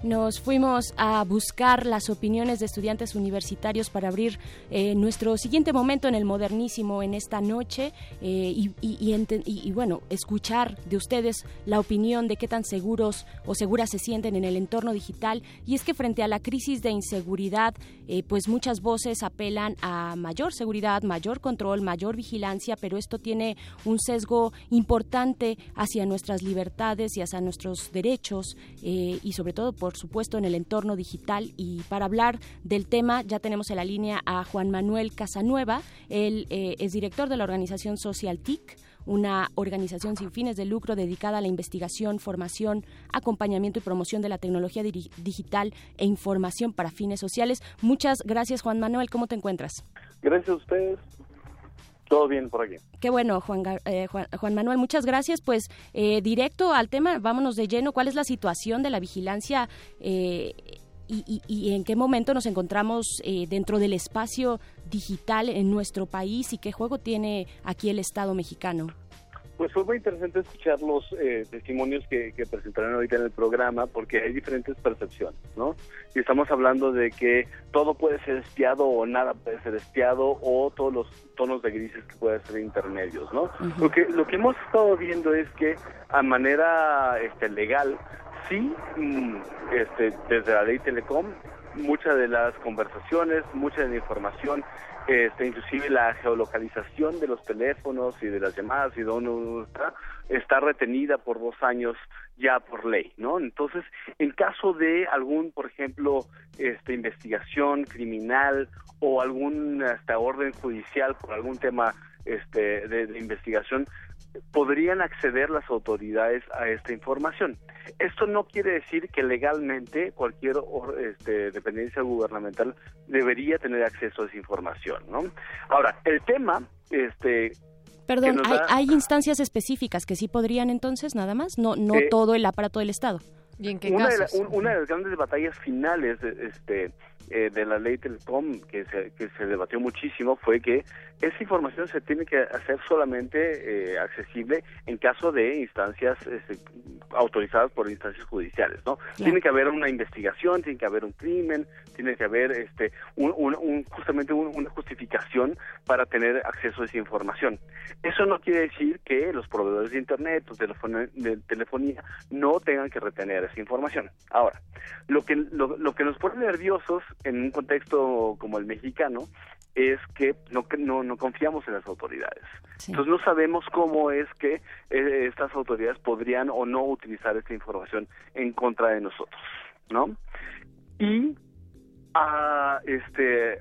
Nos fuimos a buscar las opiniones de estudiantes universitarios para abrir eh, nuestro siguiente momento en el modernísimo en esta noche eh, y, bueno, escuchar de ustedes la opinión de qué tan seguros o seguras se sienten en el entorno digital. Y es que frente a la crisis de inseguridad, eh, pues muchas voces apelan a mayor seguridad, mayor control, mayor vigilancia, pero esto tiene un sesgo importante hacia nuestras libertades y hacia nuestros derechos y sobre todo por supuesto, en el entorno digital. Y para hablar del tema, ya tenemos en la línea a Juan Manuel Casanueva. Él eh, es director de la organización Social TIC una organización sin fines de lucro dedicada a la investigación, formación, acompañamiento y promoción de la tecnología digital e información para fines sociales. Muchas gracias, Juan Manuel. ¿Cómo te encuentras? Gracias a ustedes. Todo bien por aquí. Qué bueno, Juan, eh, Juan, Manuel, muchas gracias. Pues eh, directo al tema, vámonos de lleno. ¿Cuál es la situación de la vigilancia eh, y, en qué momento nos encontramos dentro del espacio digital en nuestro país y qué juego tiene aquí el Estado mexicano? Pues fue muy interesante escuchar los eh, testimonios que, que, presentaron ahorita en el programa porque hay diferentes percepciones, ¿no? Y estamos hablando de que todo puede ser espiado o nada puede ser espiado o todos los tonos de grises que pueden ser intermedios, ¿no? lo, que, lo que hemos estado viendo es que a manera este, legal, sí, mm, este, desde la ley Telecom, muchas de las conversaciones, mucha de la información este, inclusive la geolocalización de los teléfonos y de las llamadas y dónde uno está, está retenida por dos años ya por ley, ¿no? Entonces, en caso de algún, por ejemplo, este, investigación criminal o algún hasta orden judicial por algún tema este, de investigación, podrían acceder las autoridades a esta información. Esto no quiere decir que legalmente cualquier este, dependencia gubernamental debería tener acceso a esa información, ¿no? Ahora, el tema, este, Perdón, ¿hay, instancias específicas que sí podrían entonces nada más? No, no eh, todo el aparato del Estado. ¿Y en qué una, De una de las grandes batallas finales este, eh, de la ley Telecom que se, que se debatió muchísimo fue que esa información se tiene que hacer solamente eh, accesible en caso de instancias este, autorizadas por instancias judiciales, ¿no? Tiene que haber una investigación, tiene que haber un crimen, tiene que haber este un, justamente una justificación para tener acceso a esa información. Eso no quiere decir que los proveedores de internet o de telefonía no tengan que retener esa información. Ahora, lo que lo que nos pone nerviosos en un contexto como el mexicano es que no, no, no confiamos en las autoridades. Entonces no sabemos cómo es que eh, estas autoridades podrían o no utilizar esta información en contra de nosotros, ¿no? Y a, este,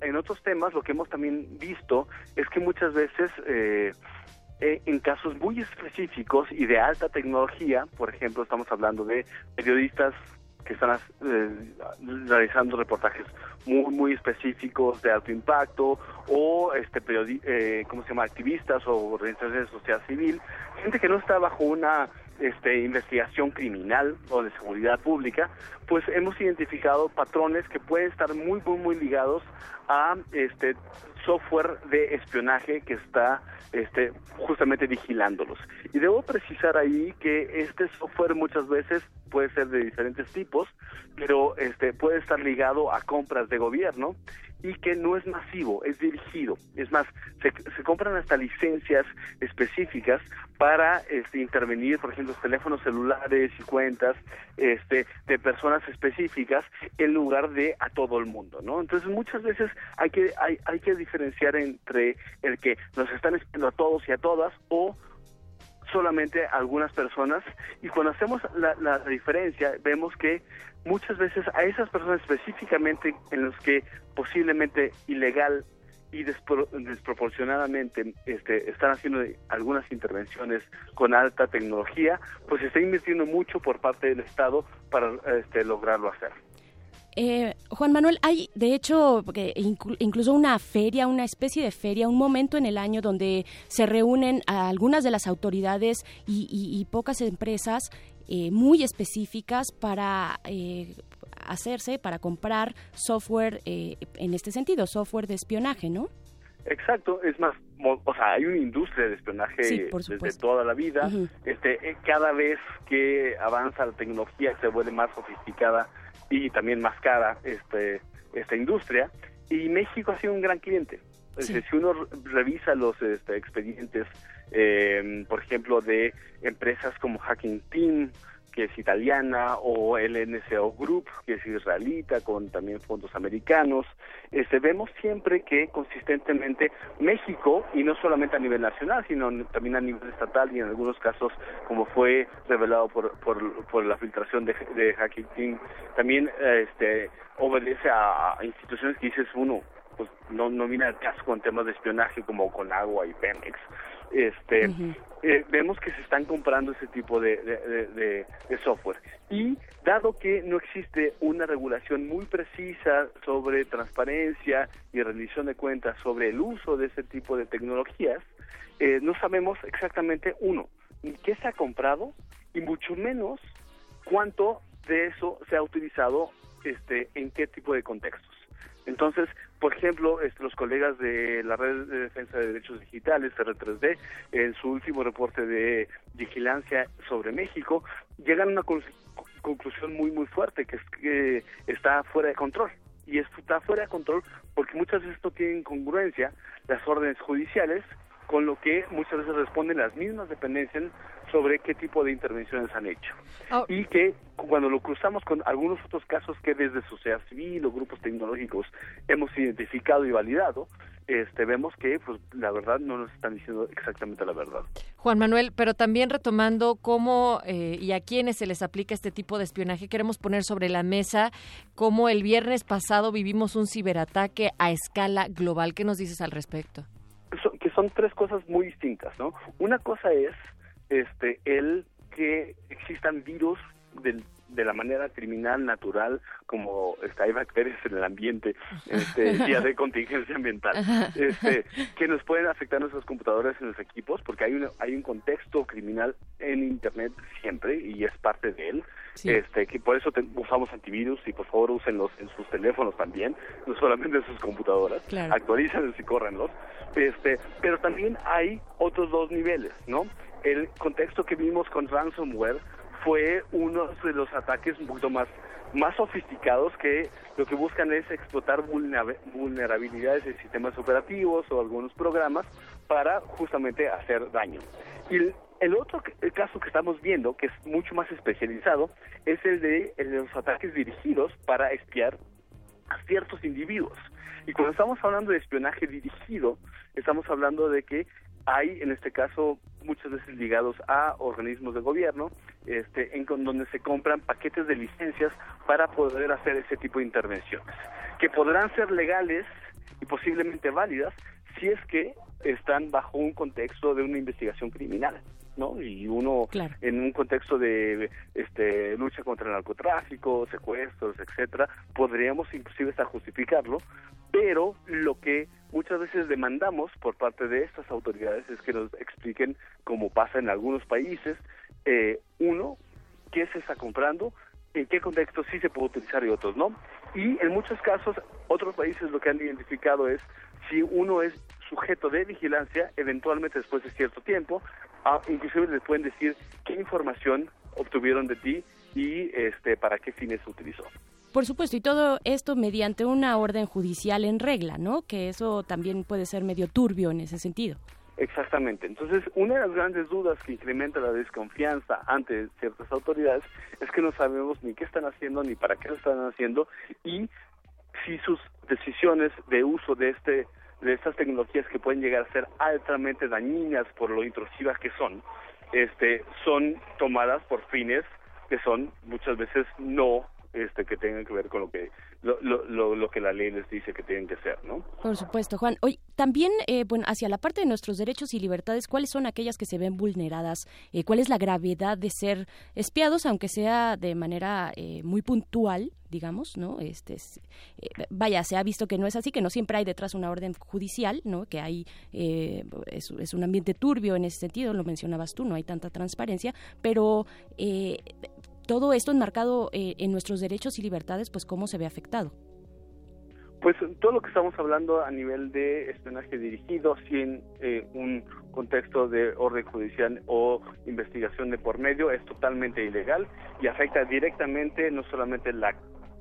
en otros temas lo que hemos también visto es que muchas veces eh, eh, en casos muy específicos y de alta tecnología, por ejemplo, estamos hablando de periodistas que están eh, realizando reportajes muy muy específicos de alto impacto o este eh, cómo se llama activistas o organizaciones de sociedad civil gente que no está bajo una este, investigación criminal o de seguridad pública, pues hemos identificado patrones que pueden estar muy, muy, muy ligados a este software de espionaje que está este, justamente vigilándolos. Y debo precisar ahí que este software muchas veces puede ser de diferentes tipos, pero este, puede estar ligado a compras de gobierno y que no es masivo, es dirigido. Es más, se, se compran hasta licencias específicas para este, intervenir, por ejemplo, teléfonos celulares y cuentas este, de personas específicas en lugar de a todo el mundo, ¿no? Entonces muchas veces hay que hay, hay que diferenciar entre el que nos están espiando a todos y a todas o solamente a algunas personas y cuando hacemos la, la diferencia vemos que muchas veces a esas personas específicamente en los que posiblemente ilegal y desproporcionadamente este, están haciendo algunas intervenciones con alta tecnología, pues se está invirtiendo mucho por parte del Estado para este, lograrlo hacer. Eh, Juan Manuel, hay de hecho incluso una feria, una especie de feria, un momento en el año donde se reúnen a algunas de las autoridades y, pocas empresas eh, muy específicas para eh, hacerse, para comprar software en este sentido, software de espionaje, ¿no? Exacto, es más, o sea, hay una industria de espionaje Sí, desde toda la vida. Este, eh, cada vez que avanza la tecnología se vuelve más sofisticada y también más cara este esta industria y México ha sido un gran cliente. Sí. decir, si uno re- revisa los este, expedientes, eh, por ejemplo, de empresas como Hacking Team, que es italiana, o el NSO Group, que es israelita, con también fondos americanos, este, vemos siempre que consistentemente México, y no solamente a nivel nacional, sino también a nivel estatal y en algunos casos, como fue revelado por, por, la filtración de, de Hacking Team, también este, obedece a, a instituciones que dices uno, pues no, no viene al caso con temas de espionaje como con agua y Pemex. Este, eh, vemos que se están comprando ese tipo de, de, de- de- de software. Y dado que no existe una regulación muy precisa sobre transparencia y rendición de cuentas sobre el uso de ese tipo de tecnologías, eh, no sabemos exactamente, uno, qué se ha comprado y mucho menos cuánto de eso se ha utilizado este, en qué tipo de contextos. Entonces, por ejemplo, este, los colegas de la Red de Defensa de Derechos Digitales, R3D, en su último reporte de vigilancia sobre México, llegan a una con- conclusión muy, muy fuerte, que es que está fuera de control. Y está fuera de control porque muchas veces no tienen congruencia las órdenes judiciales con lo que muchas veces responden las mismas dependencias sobre qué tipo de intervenciones han hecho. Y que cuando lo cruzamos con algunos otros casos que desde sociedad civil o grupos tecnológicos hemos identificado y validado, este, vemos que pues la verdad no nos están diciendo exactamente la verdad. Juan Manuel, pero también retomando cómo eh, y a quiénes se les aplica este tipo de espionaje, queremos poner sobre la mesa cómo el viernes pasado vivimos un ciberataque a escala global. ¿Qué nos dices al respecto? So- que son tres cosas muy distintas, ¿no? Una cosa es este el que existan virus del- de la manera criminal natural como está hay bacterias en el ambiente este día de contingencia ambiental este que nos pueden afectar nuestros computadores y nuestros equipos porque hay un hay un contexto criminal en internet siempre y es parte de él Sí. este que por eso te- usamos antivirus y por favor úsenlos en sus teléfonos también no solamente en sus computadoras Claro. actualícenlos y córrenlos este pero también hay otros dos niveles no el contexto que vimos con ransomware fue uno de los ataques un poquito más más sofisticados que lo que buscan es explotar vulnera- vulnerabilidades de sistemas operativos o algunos programas para justamente hacer daño. Y el, otro caso que estamos viendo, que es mucho más especializado, es el de, el de los ataques dirigidos para espiar a ciertos individuos. Y cuando estamos hablando de espionaje dirigido, estamos hablando de que hay, en este caso, muchas veces ligados a organismos de gobierno, este, en donde se compran paquetes de licencias para poder hacer ese tipo de intervenciones, que podrán ser legales y posiblemente válidas si es que están bajo un contexto de una investigación criminal. ¿No? Y uno en un contexto de este lucha contra el narcotráfico, secuestros, etcétera, podríamos inclusive hasta justificarlo, pero lo que muchas veces demandamos por parte de estas autoridades es que nos expliquen, como pasa en algunos países, eh, uno, qué se está comprando, en qué contexto sí se puede utilizar y otros no. Y en muchos casos, otros países lo que han identificado es si uno es sujeto de vigilancia, eventualmente después de cierto tiempo, ah, inclusive les pueden decir qué información obtuvieron de ti y este para qué fines se utilizó. Por supuesto, y todo esto mediante una orden judicial en regla, ¿no? Que eso también puede ser medio turbio en ese sentido. Exactamente. Entonces, una de las grandes dudas que incrementa la desconfianza ante ciertas autoridades es que no sabemos ni qué están haciendo ni para qué lo están haciendo y si sus decisiones de uso de este de estas tecnologías que pueden llegar a ser altamente dañinas por lo intrusivas que son, este, son tomadas por fines que son muchas veces no este que tengan que ver con lo que lo, lo, lo, que la ley les dice que tienen que ser, ¿no? Por supuesto, Juan. Hoy también, eh, bueno, hacia la parte de nuestros derechos y libertades, ¿cuáles son aquellas que se ven vulneradas? Eh, ¿Cuál es la gravedad de ser espiados, aunque sea de manera eh, muy puntual, digamos, ¿no? Este, es- eh, vaya, se ha visto que no es así, que no siempre hay detrás una orden judicial, ¿no? Que hay eh, es, es un ambiente turbio en ese sentido, lo mencionabas tú, no hay tanta transparencia, pero eh, todo esto enmarcado eh, en nuestros derechos y libertades, pues cómo se ve afectado. Pues todo lo que estamos hablando a nivel de espionaje dirigido, sin eh, un contexto de orden judicial o investigación de por medio, es totalmente ilegal y afecta directamente no solamente la,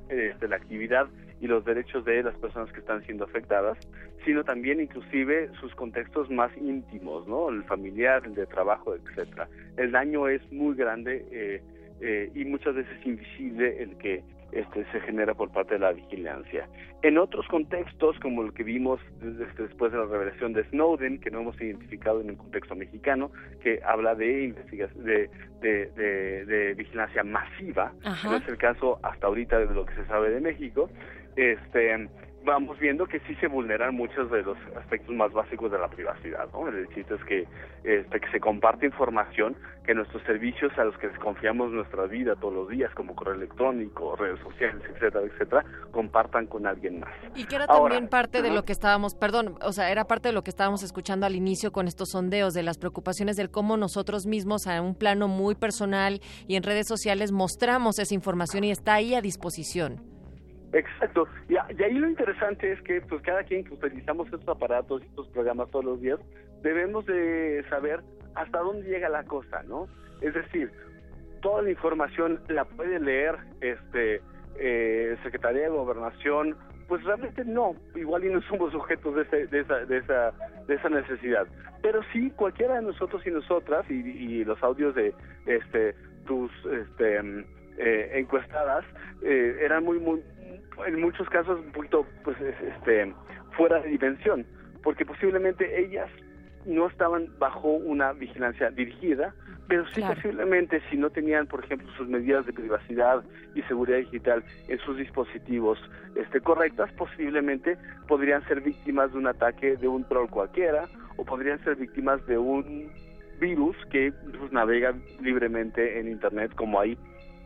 este, la actividad y los derechos de las personas que están siendo afectadas, sino también inclusive sus contextos más íntimos, ¿no? El familiar, el de trabajo, etcétera. El daño es muy grande eh, eh, y muchas veces invisible el que este, se genera por parte de la vigilancia. En otros contextos, como el que vimos este, después de la revelación de Snowden, que no hemos identificado en el contexto mexicano, que habla de, de, de, de, vigilancia masiva, no es el caso hasta ahorita de lo que se sabe de México, este vamos viendo que sí se vulneran muchos de los aspectos más básicos de la privacidad, ¿no? El chiste es que, este, que se comparte información, que nuestros servicios a los que confiamos nuestra vida todos los días, como correo electrónico, redes sociales, etcétera, etcétera, compartan con alguien más. Y que era también parte de lo que estábamos, perdón, o sea, era parte de lo que estábamos escuchando al inicio con estos sondeos, de las preocupaciones del cómo nosotros mismos a un plano muy personal y en redes sociales mostramos esa información y está ahí a disposición. Exacto. Y, ahí lo interesante es que pues cada quien que utilizamos estos aparatos y estos programas todos los días, debemos de saber hasta dónde llega la cosa, ¿no? Es decir, toda la información la puede leer este eh, Secretaría de Gobernación, pues realmente no, igual y no somos sujetos de, de, esa, de, esa, de esa necesidad. Pero sí, cualquiera de nosotros y nosotras, y, y los audios de este tus este, eh, encuestadas, eh, eran muy, muy, en muchos casos un poquito pues este fuera de dimensión porque posiblemente ellas no estaban bajo una vigilancia dirigida pero sí posiblemente si no tenían por ejemplo sus medidas de privacidad y seguridad digital en sus dispositivos este correctas posiblemente podrían ser víctimas de un ataque de un troll cualquiera o podrían ser víctimas de un virus que pues, navega libremente en internet como hay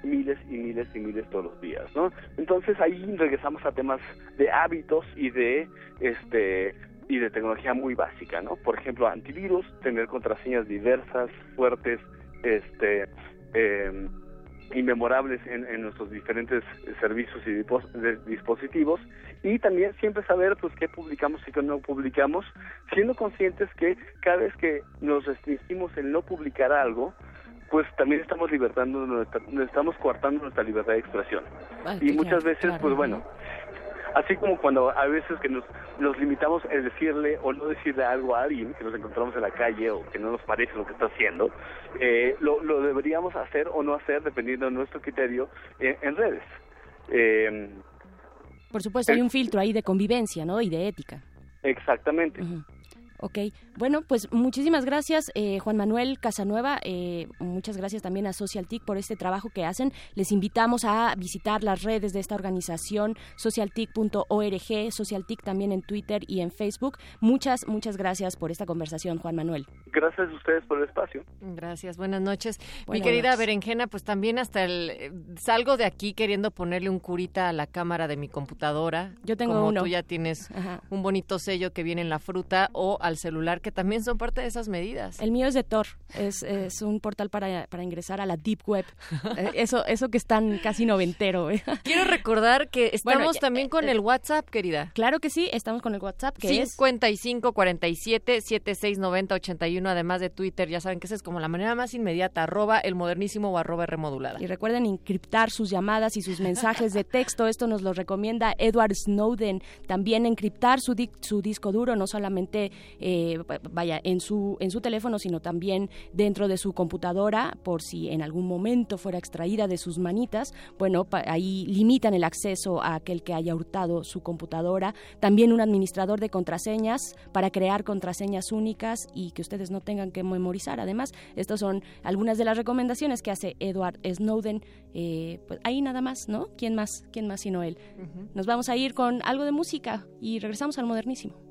miles y miles y miles todos los días, ¿no? Entonces ahí regresamos a temas de hábitos y de este y de tecnología muy básica, ¿no? Por ejemplo, antivirus, tener contraseñas diversas, fuertes, este eh, inmemorables en, en, nuestros diferentes servicios y dispositivos y también siempre saber pues qué publicamos y qué no publicamos siendo conscientes que cada vez que nos restringimos en no publicar algo pues también estamos libertando nuestra, estamos coartando nuestra libertad de expresión. y muchas veces, pues bueno, así como cuando a veces que nos, nos limitamos a decirle o no decirle algo a alguien que nos encontramos en la calle o que no nos parece lo que está haciendo, eh, lo, lo deberíamos hacer o no hacer dependiendo de nuestro criterio en, redes. Eh, Por supuesto, hay un filtro ahí de convivencia, ¿no? Y de ética. Exactamente. Ok, bueno, pues muchísimas gracias eh, Juan Manuel Casanueva, eh, muchas gracias también a SocialTIC por este trabajo que hacen. Les invitamos a visitar las redes de esta organización, socialtic.org, SocialTIC también en Twitter y en Facebook. Muchas, muchas gracias por esta conversación, Juan Manuel. Gracias a ustedes por el espacio. Gracias, buenas noches. Mi querida Berenjena, pues también hasta el... Eh, salgo de aquí queriendo ponerle un curita a la cámara de mi computadora. Yo tengo como uno. tú ya tienes un bonito sello que viene en la fruta o al celular, que también son parte de esas medidas. El mío es de Tor, es, es un portal para, para, ingresar a la Deep Web. Eh, eso, eso que es tan casi noventero. ¿eh? Quiero recordar que estamos también con eh, el WhatsApp, querida. Claro que sí, estamos con el WhatsApp, que 55 47 76 90 81, además de Twitter, ya saben que esa es como la manera más inmediata, arroba el modernísimo o arroba remodulada. Y recuerden encriptar sus llamadas y sus mensajes de texto, esto nos lo recomienda Edward Snowden, también encriptar su, su disco duro, no solamente eh, vaya, en su, en su teléfono, sino también dentro de su computadora, por si en algún momento fuera extraída de sus manitas. Bueno, ahí limitan el acceso a aquel que haya hurtado su computadora. También un administrador de contraseñas para crear contraseñas únicas y que ustedes no tengan que memorizar. Además, estas son algunas de las recomendaciones que hace Edward Snowden. Eh, pues ahí nada más, ¿no? ¿Quién más? ¿Quién más sino él? Nos vamos a ir con algo de música y regresamos al modernísimo.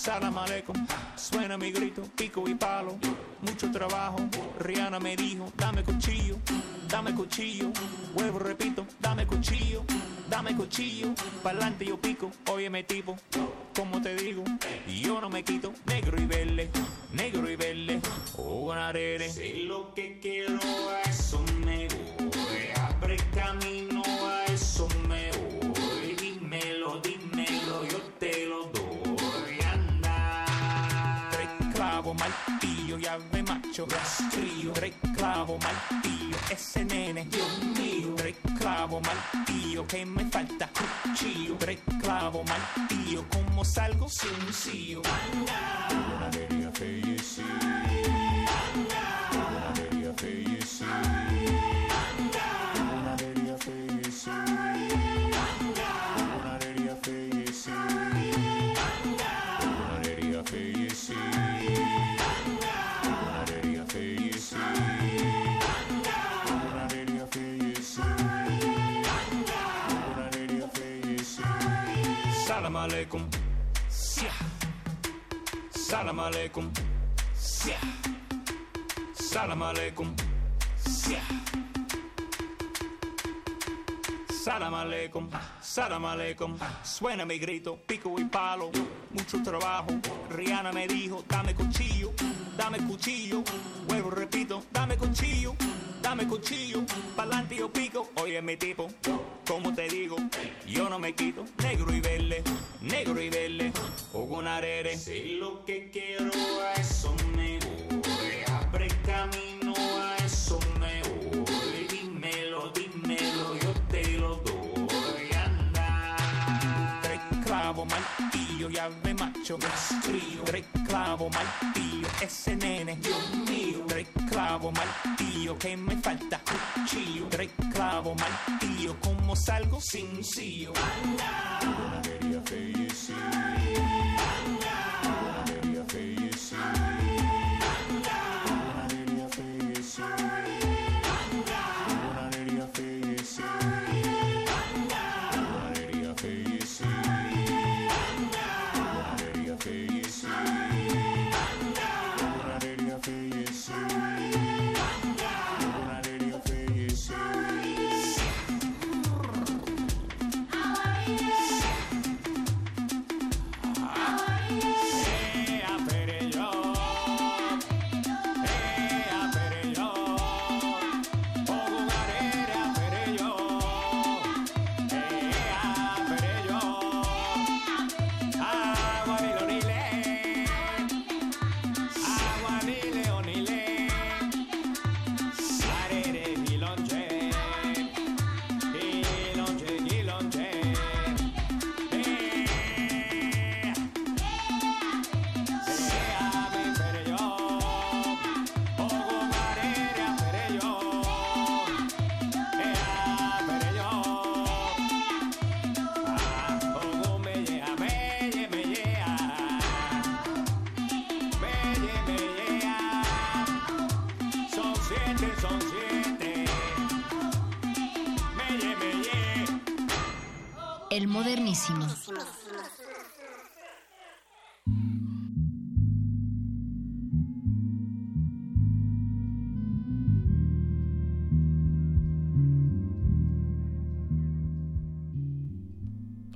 salam aleikum. Suena mi grito, pico y palo. Mucho trabajo, Rihanna me dijo, dame cuchillo, dame cuchillo. Huevo, repito, dame cuchillo, dame cuchillo. Pa'lante yo pico, óyeme tipo, como te digo, yo no me quito. Negro y verde, negro y verde, oh, arere. Sé lo que quiero, eso me voy. Abre camino, clavo, martillo, ese nene, Dios mío. Tres clavo, martillo, que me falta cuchillo. Tres clavo, martillo, ¿cómo salgo? Sin un sillo. Una feria fallecida. Sia. Salam aleikum. Sia. Salam aleikum. Sia. Salam aleikum, salam aleikum. Suena mi grito, pico y palo. Mucho trabajo. Rihanna me dijo, dame cuchillo, dame cuchillo. Huevo, repito, dame cuchillo, dame cuchillo. Pa'lante yo pico, oye mi tipo, como te digo, yo no me quito. Negro y verde, negro y verde. Con arere. Sé lo que quiero, pecho. Frío. Reclamo martillo, ese nene. Dios mío. Reclamo martillo, que me falta cuchillo. Reclamo martillo, como salgo sin. Anda. Una feria fea.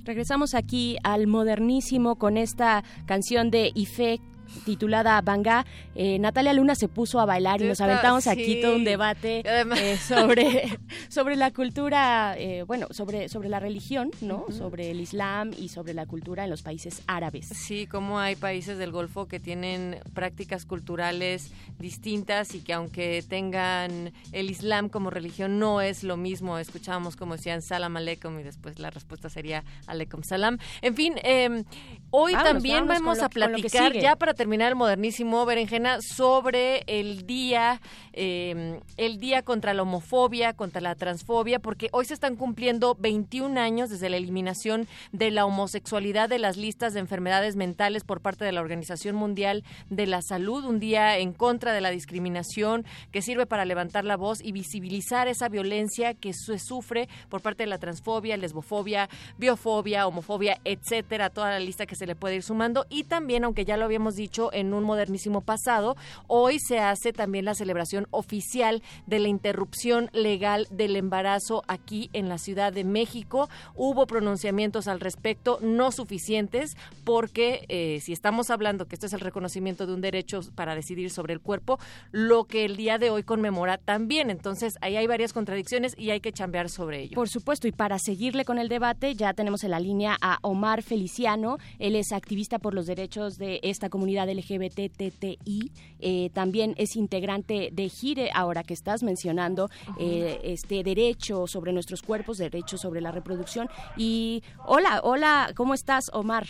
Regresamos aquí al modernísimo con esta canción de Ife titulada Banga. Eh, Natalia Luna se puso a bailar y nos aventamos aquí todo un debate eh, sobre, sobre la cultura, eh, bueno, sobre, sobre la religión, ¿no? Sobre el Islam y sobre la cultura en los países árabes. Sí, como hay países del Golfo que tienen prácticas culturales distintas y que aunque tengan el Islam como religión no es lo mismo. Escuchábamos como decían Salam Aleikum y después la respuesta sería Aleikum Salam. En fin, eh, hoy Vámonos, también vamos lo- a platicar ya para terminar el modernísimo, Berenjena, sobre el día, eh, el día contra la homofobia, contra la transfobia, porque hoy se están cumpliendo 21 años desde la eliminación de la homosexualidad de las listas de enfermedades mentales por parte de la Organización Mundial de la Salud, un día en contra de la discriminación que sirve para levantar la voz y visibilizar esa violencia que se sufre por parte de la transfobia, lesbofobia, biofobia, homofobia, etcétera, toda la lista que se le puede ir sumando. Y también, aunque ya lo habíamos dicho en un modernísimo pasado, hoy se hace también la celebración oficial de la interrupción legal del embarazo aquí en la Ciudad de México. Hubo pronunciamientos al respecto, no suficientes, porque eh, si estamos hablando que esto es el reconocimiento de un derecho para decidir sobre el cuerpo, lo que el día de hoy conmemora también. Entonces, ahí hay varias contradicciones y hay que chambear sobre ello. Por supuesto, y para seguirle con el debate, ya tenemos en la línea a Omar Feliciano. Él es activista por los derechos de esta comunidad LGBTTI. Eh, también es integrante de GIRE, ahora que estás mencionando eh, este derecho sobre nuestros cuerpos, derecho sobre la reproducción. Y hola, hola, ¿cómo estás, Omar?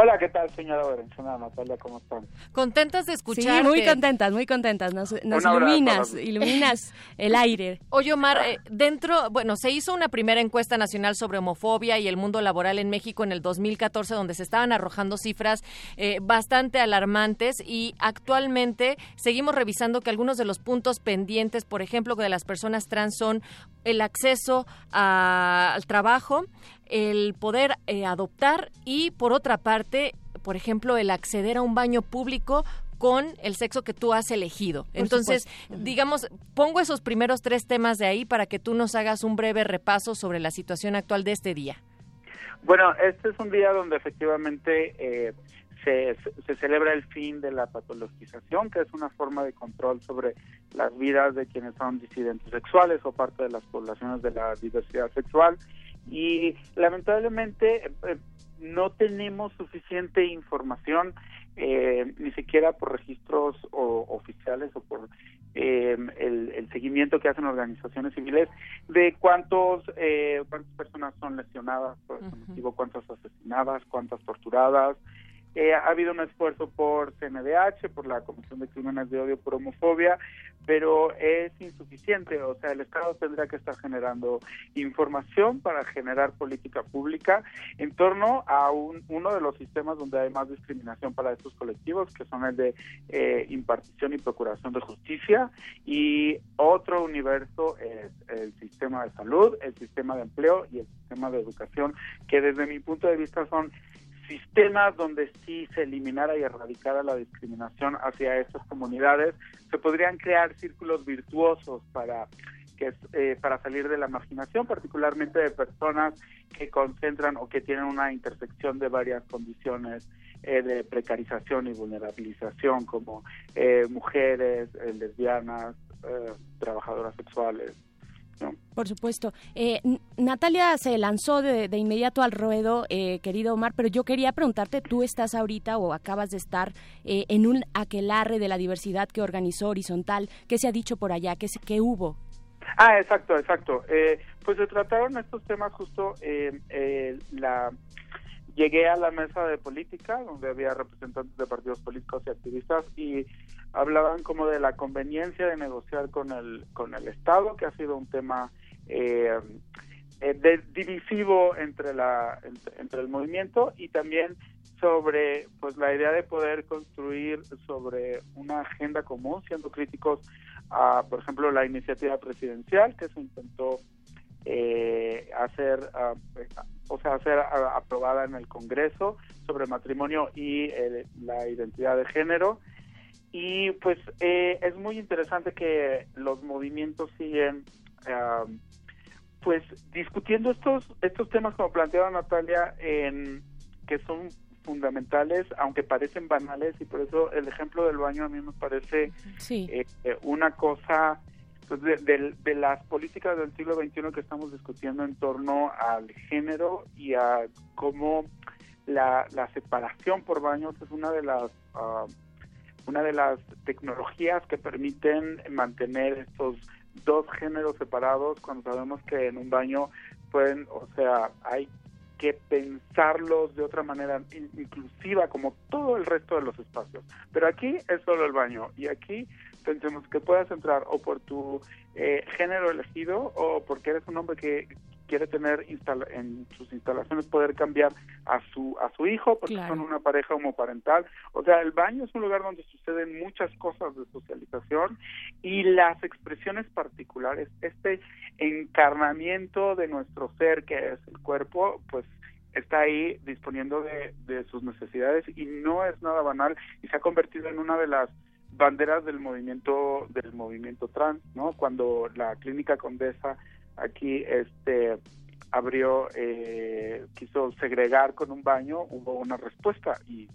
Hola, ¿qué tal, señora Berenjena, Natalia? ¿Cómo están? Contentas de escuchar. Sí, muy contentas, muy contentas. Nos, nos iluminas, iluminas el aire. Oye, Omar, eh, dentro, bueno, se hizo una primera encuesta nacional sobre homofobia y el mundo laboral en México en el 2014, donde se estaban arrojando cifras eh, bastante alarmantes y actualmente seguimos revisando que algunos de los puntos pendientes, por ejemplo, de las personas trans son el acceso a- al trabajo, el poder eh, adoptar y, por otra parte, por ejemplo, el acceder a un baño público con el sexo que tú has elegido. Por Entonces, supuesto. digamos, pongo esos primeros tres temas de ahí para que tú nos hagas un breve repaso sobre la situación actual de este día. Bueno, este es un día donde efectivamente eh, se, se celebra el fin de la patologización, que es una forma de control sobre las vidas de quienes son disidentes sexuales o parte de las poblaciones de la diversidad sexual. Y lamentablemente eh, no tenemos suficiente información, eh, ni siquiera por registros o- oficiales o por eh, el, el seguimiento que hacen organizaciones civiles de cuántos eh, cuántas personas son lesionadas por este motivo, cuántas asesinadas, cuántas torturadas. Eh, ha habido un esfuerzo por CNDH, por la Comisión de Crímenes de Odio por Homofobia, pero es insuficiente. O sea, el Estado tendrá que estar generando información para generar política pública en torno a un- uno de los sistemas donde hay más discriminación para estos colectivos, que son el de eh, impartición y procuración de justicia, y otro universo es el sistema de salud, el sistema de empleo y el sistema de educación, que desde mi punto de vista son sistemas donde sí se eliminara y erradicara la discriminación hacia estas comunidades, se podrían crear círculos virtuosos para que eh, para salir de la marginación, particularmente de personas que concentran o que tienen una intersección de varias condiciones eh, de precarización y vulnerabilización, como eh, mujeres, eh, lesbianas, eh, trabajadoras sexuales. ¿No? Por supuesto. Eh, Natalia se lanzó de, de inmediato al ruedo, eh, querido Omar, pero yo quería preguntarte, tú estás ahorita o acabas de estar eh, en un aquelarre de la diversidad que organizó Horizontal. ¿Qué se ha dicho por allá? ¿Qué, qué hubo? Ah, exacto, exacto. Eh, pues se trataron estos temas justo, eh, la llegué a la mesa de política donde había representantes de partidos políticos y activistas y hablaban como de la conveniencia de negociar con el con el Estado que ha sido un tema eh, eh, de- divisivo entre la entre, el movimiento y también sobre pues la idea de poder construir sobre una agenda común siendo críticos a por ejemplo la iniciativa presidencial que se intentó eh, hacer ah, o sea ah, aprobada en el Congreso sobre matrimonio y eh, la identidad de género y pues eh, es muy interesante que los movimientos siguen ah, pues discutiendo estos estos temas como planteaba Natalia en que son fundamentales aunque parecen banales y por eso el ejemplo del baño a mí me parece Sí. eh, eh, una cosa pues, de, de- de las políticas del siglo XXI que estamos discutiendo en torno al género y a cómo la, separación por baños es una de las ah, una de las tecnologías que permiten mantener estos dos géneros separados cuando sabemos que en un baño pueden, o sea, hay que pensarlos de otra manera in- inclusiva como todo el resto de los espacios. Pero aquí es solo el baño y aquí pensemos que puedas entrar o por tu eh, género elegido o porque eres un hombre que quiere tener instala- en sus instalaciones poder cambiar a su a su hijo porque Claro. son una pareja homoparental. O sea, el baño es un lugar donde suceden muchas cosas de socialización y las expresiones particulares, este encarnamiento de nuestro ser que es el cuerpo, pues está ahí disponiendo de, de sus necesidades y no es nada banal y se ha convertido en una de las banderas del movimiento del movimiento trans, ¿no? Cuando la clínica Condesa aquí este abrió eh, quiso segregar con un baño hubo una respuesta y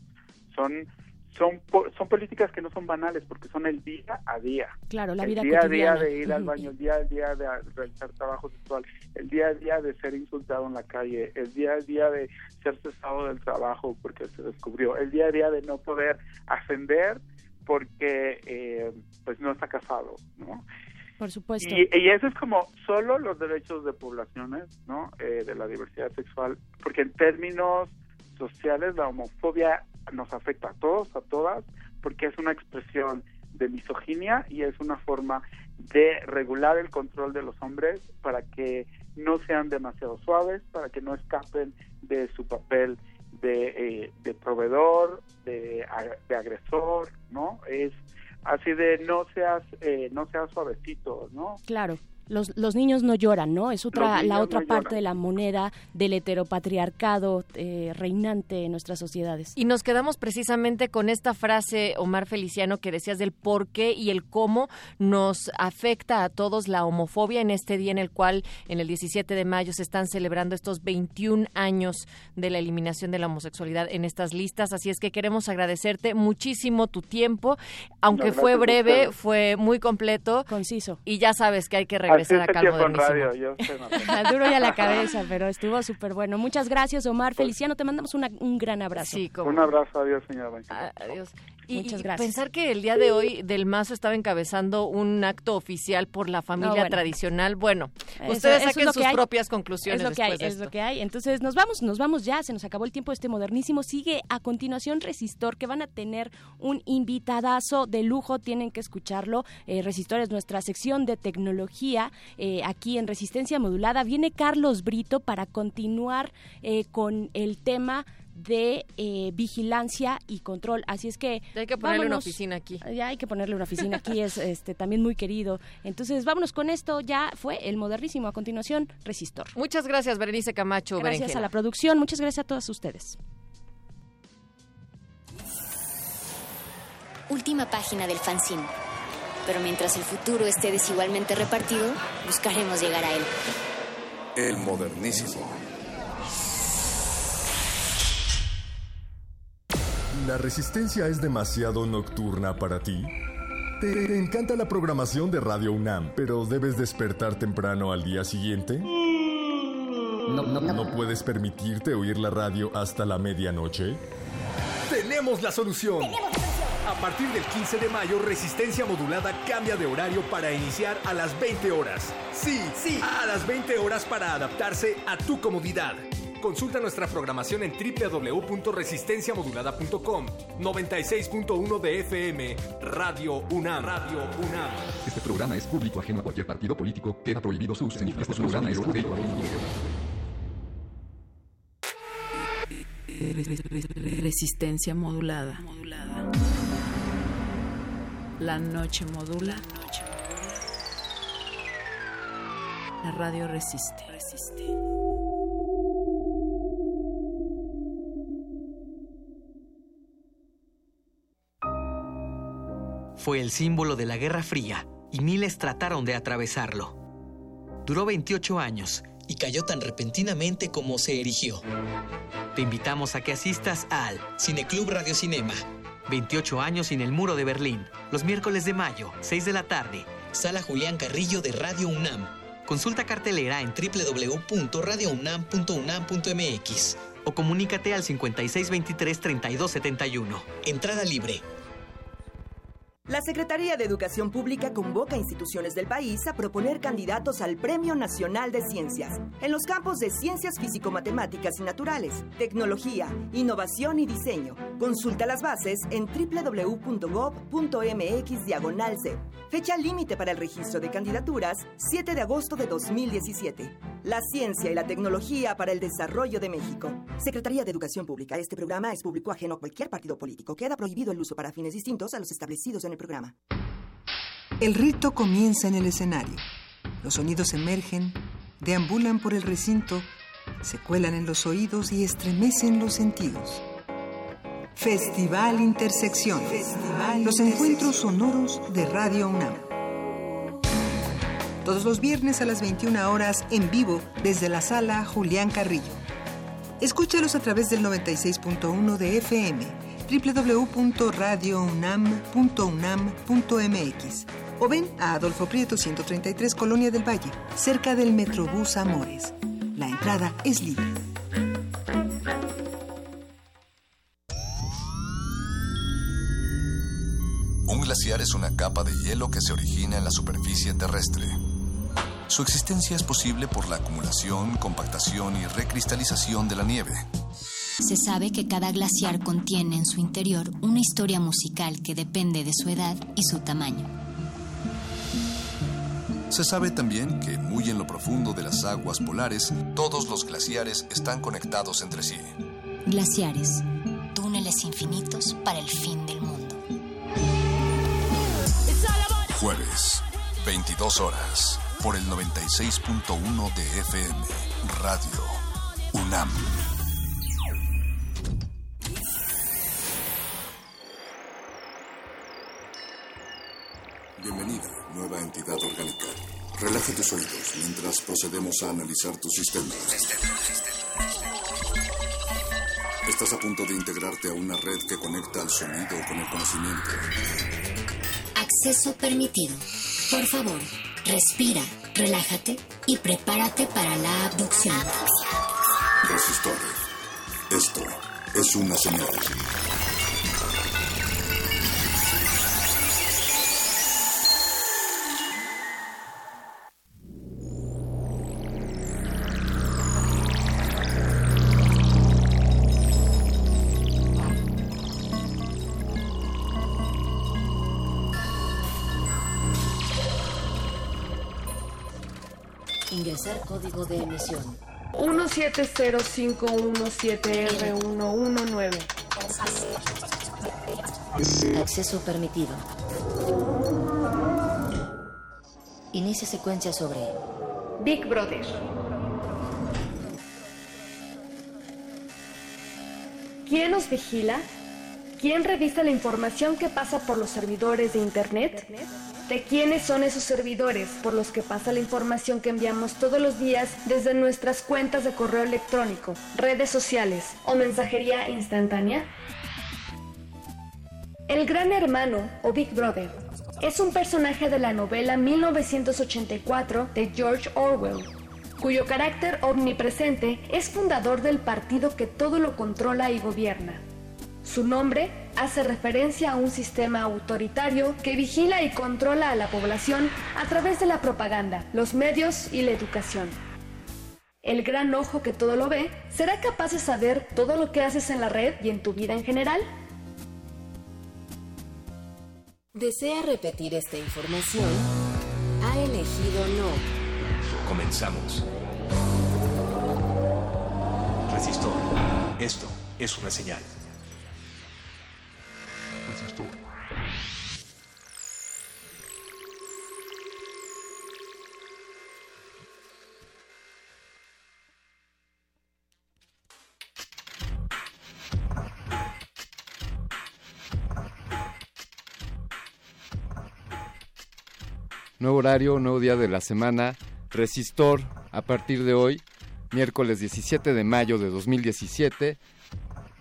son son son políticas que no son banales porque son el día a día. Claro, la el vida día a día de ir al baño el día a día de realizar trabajo sexual el día a día de ser insultado en la calle el día a día de ser cesado del trabajo porque se descubrió el día a día de no poder ascender porque eh, pues no está casado no Por supuesto. y, y eso es como solo los derechos de poblaciones, ¿no? Eh, de la diversidad sexual, porque en términos sociales la homofobia nos afecta a todos, a todas, porque es una expresión de misoginia y es una forma de regular el control de los hombres para que no sean demasiado suaves, para que no escapen de su papel de, eh, de proveedor, de, de agresor, ¿no? Es así de no seas eh, no seas suavecito, ¿no? Claro. Los, los niños no lloran, ¿no? Es otra, la otra no parte lloran. de la moneda del heteropatriarcado eh, reinante en nuestras sociedades. Y nos quedamos precisamente con esta frase, Omar Feliciano, que decías del por qué y el cómo nos afecta a todos la homofobia en este día en el cual, en el 17 de mayo, se están celebrando estos 21 años de la eliminación de la homosexualidad en estas listas. Así es que queremos agradecerte muchísimo tu tiempo, aunque No, fue breve, fue muy completo. Conciso. Y ya sabes que hay que Así regresar en modernísimo. radio, yo. Al duro y a la cabeza, pero estuvo súper bueno. Muchas gracias, Omar Feliciano. Te mandamos una- un gran abrazo. Sí, como- Un abrazo, adiós, señora. Adiós. Y, Muchas y gracias. pensar que el día de hoy Del Mazo estaba encabezando un acto oficial por la familia No, bueno. tradicional. Bueno, Eso- ustedes eso es saquen sus hay. propias conclusiones Es lo que hay, de es esto. lo que hay. Entonces nos vamos, nos vamos ya, se nos acabó el tiempo de este modernísimo. Sigue a continuación Resistor, que van a tener un invitadazo de lujo, tienen que escucharlo. Eh, Resistor es nuestra sección de tecnología eh, aquí en Resistencia Modulada. Viene Carlos Brito para continuar eh, con el tema de eh, vigilancia y control. Así es que Ya hay que ponerle una oficina aquí. Ya hay que ponerle una oficina aquí, es este también muy querido. Entonces, vámonos con esto. Ya fue el modernísimo. A continuación, Resistor. Muchas gracias, Berenice Camacho. Gracias Berenjena. a la producción, muchas gracias a todos ustedes. Última página del fanzine. Pero mientras el futuro esté desigualmente repartido, buscaremos llegar a él. El modernísimo. ¿La resistencia es demasiado nocturna para ti? ¿Te, te encanta la programación de Radio UNAM, pero debes despertar temprano al día siguiente? No, ¿No puedes permitirte oír la radio hasta la medianoche? Tenemos la solución. A partir del 15 de mayo, Resistencia Modulada cambia de horario para iniciar a las 20 horas. Sí, sí, a las 20 horas para adaptarse a tu comodidad. Consulta nuestra programación en www.resistenciamodulada.com 96.1 de FM Radio UNAM. Radio UNAM. Este programa es público ajeno a cualquier partido político. Queda prohibido su uso. Este programa es de Resistencia modulada. La noche modula. La radio resiste. Fue el símbolo de la Guerra Fría y miles trataron de atravesarlo. Duró 28 años y cayó tan repentinamente como se erigió. Te invitamos a que asistas al Cineclub Radio Cinema. 28 años sin el muro de Berlín. Los miércoles de mayo, 6 de la tarde. Sala Julián Carrillo de Radio UNAM. Consulta cartelera en www.radiounam.unam.mx o comunícate al 5623-3271. Entrada libre. La Secretaría de Educación Pública convoca a instituciones del país a proponer candidatos al Premio Nacional de Ciencias en los campos de ciencias físico-matemáticas y naturales, tecnología, innovación y diseño. Consulta las bases en www.gov.mx. Fecha límite para el registro de candidaturas 7 de agosto de 2017. La ciencia y la tecnología para el desarrollo de México. Secretaría de Educación Pública. Este programa es público ajeno a cualquier partido político. Queda prohibido el uso para fines distintos a los establecidos en el programa. El rito comienza en el escenario. Los sonidos emergen, deambulan por el recinto, se cuelan en los oídos y estremecen los sentidos. Festival Intersección. los encuentros sonoros de Radio UNAM. Todos los viernes a las 21 horas en vivo desde la sala Julián Carrillo. Escúchalos a través del 96.1 de FM www.radiounam.unam.mx o ven a Adolfo Prieto 133 Colonia del Valle, cerca del Metrobús Amores. La entrada es libre. Un glaciar es una capa de hielo que se origina en la superficie terrestre. Su existencia es posible por la acumulación, compactación y recristalización de la nieve se sabe que cada glaciar contiene en su interior una historia musical que depende de su edad y su tamaño. Se sabe también que muy en lo profundo de las aguas polares, todos los glaciares están conectados entre sí. Glaciares, túneles infinitos para el fin del mundo. Jueves, 22 horas, por el 96.1 de FM, Radio UNAM. Bienvenida, nueva entidad orgánica. Relaja tus oídos mientras procedemos a analizar tu sistema. Estás a punto de integrarte a una red que conecta al sonido con el conocimiento. Acceso permitido. Por favor, respira, relájate y prepárate para la abducción. Resistor. Esto es una señal. Código de emisión. 170517R119. Acceso permitido. Inicia secuencia sobre Big Brother. ¿Quién nos vigila? ¿Quién revisa la información que pasa por los servidores de Internet? De quiénes son esos servidores por los que pasa la información que enviamos todos los días desde nuestras cuentas de correo electrónico, redes sociales o mensajería instantánea? El Gran Hermano o Big Brother es un personaje de la novela 1984 de George Orwell, cuyo carácter omnipresente es fundador del partido que todo lo controla y gobierna. Su nombre hace referencia a un sistema autoritario que vigila y controla a la población a través de la propaganda, los medios y la educación. El gran ojo que todo lo ve será capaz de saber todo lo que haces en la red y en tu vida en general. ¿Desea repetir esta información? Ha elegido no. Comenzamos. Resistor. Esto es una señal. Nuevo horario, nuevo día de la semana. Resistor, a partir de hoy, miércoles 17 de mayo de 2017,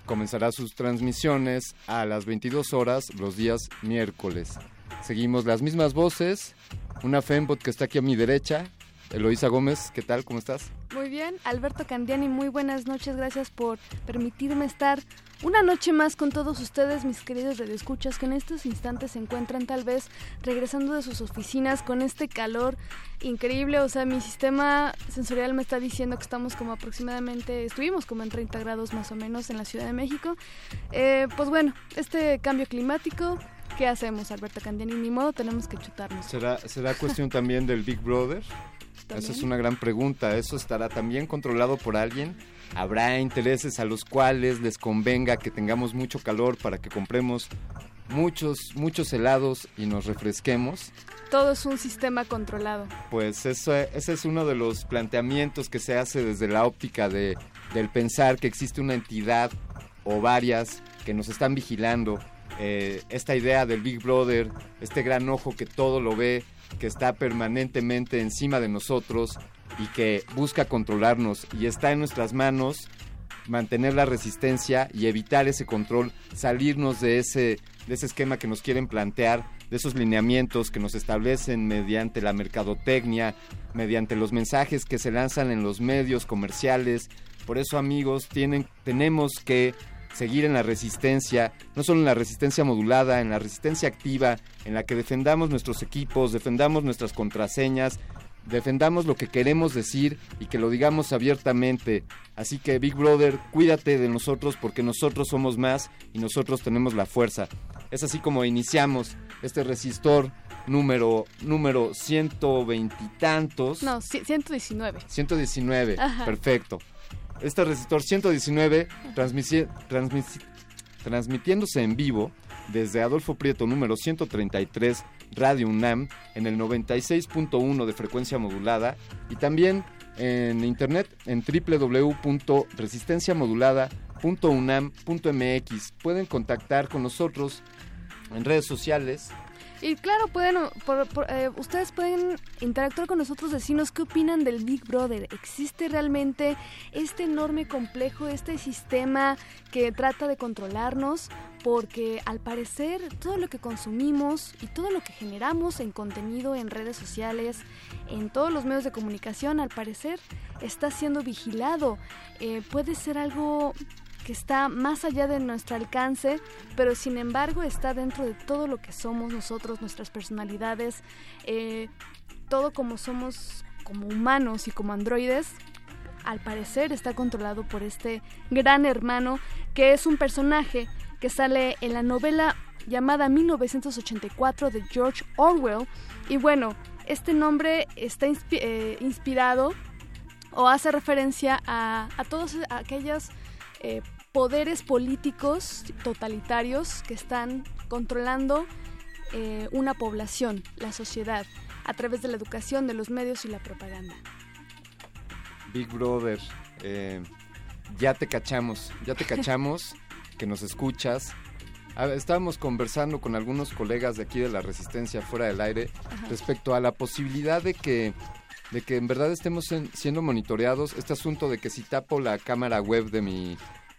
comenzará sus transmisiones a las 22 horas los días miércoles. Seguimos las mismas voces, una Fembot que está aquí a mi derecha, Eloísa Gómez, ¿qué tal? ¿Cómo estás? Muy bien, Alberto Candiani, muy buenas noches, gracias por permitirme estar una noche más con todos ustedes, mis queridos radioescuchas, que en estos instantes se encuentran tal vez regresando de sus oficinas con este calor increíble, o sea, mi sistema sensorial me está diciendo que estamos como aproximadamente, estuvimos como en 30 grados más o menos en la Ciudad de México. Eh, pues bueno, este cambio climático ¿Qué hacemos, Alberto Candiani? Ni modo, tenemos que chutarnos. ¿Será, será cuestión también del Big Brother? Esa es una gran pregunta. ¿Eso estará también controlado por alguien? ¿Habrá intereses a los cuales les convenga que tengamos mucho calor para que compremos muchos, muchos helados y nos refresquemos? Todo es un sistema controlado. Pues eso, ese es uno de los planteamientos que se hace desde la óptica de, del pensar que existe una entidad o varias que nos están vigilando eh, esta idea del Big Brother, este gran ojo que todo lo ve, que está permanentemente encima de nosotros y que busca controlarnos y está en nuestras manos mantener la resistencia y evitar ese control, salirnos de ese, de ese esquema que nos quieren plantear, de esos lineamientos que nos establecen mediante la mercadotecnia, mediante los mensajes que se lanzan en los medios comerciales. Por eso amigos, tienen, tenemos que seguir en la resistencia, no solo en la resistencia modulada, en la resistencia activa, en la que defendamos nuestros equipos, defendamos nuestras contraseñas, defendamos lo que queremos decir y que lo digamos abiertamente. Así que Big Brother, cuídate de nosotros porque nosotros somos más y nosotros tenemos la fuerza. Es así como iniciamos este resistor número número 120 y tantos. No, 119. 119, perfecto este resistor 119 transmitiéndose en vivo desde Adolfo Prieto número 133 Radio UNAM en el 96.1 de frecuencia modulada y también en internet en www.resistenciamodulada.unam.mx. Pueden contactar con nosotros en redes sociales y claro, pueden, eh, ustedes pueden interactuar con nosotros, decirnos qué opinan del Big Brother. ¿Existe realmente este enorme complejo, este sistema que trata de controlarnos? Porque al parecer todo lo que consumimos y todo lo que generamos en contenido en redes sociales, en todos los medios de comunicación, al parecer está siendo vigilado. Eh, puede ser algo que está más allá de nuestro alcance, pero sin embargo está dentro de todo lo que somos nosotros, nuestras personalidades, eh, todo como somos como humanos y como androides, al parecer está controlado por este gran hermano que es un personaje que sale en la novela llamada 1984 de George Orwell. Y bueno, este nombre está eh, inspirado o hace referencia a, a todas aquellas eh, poderes políticos totalitarios que están controlando eh, una población, la sociedad, a través de la educación, de los medios y la propaganda. Big Brother, eh, ya te cachamos, ya te cachamos, que nos escuchas. estábamos conversando con algunos colegas de aquí de la Resistencia fuera del aire respecto a la posibilidad de que de que en verdad estemos siendo monitoreados. Este asunto de que si tapo la cámara web de mi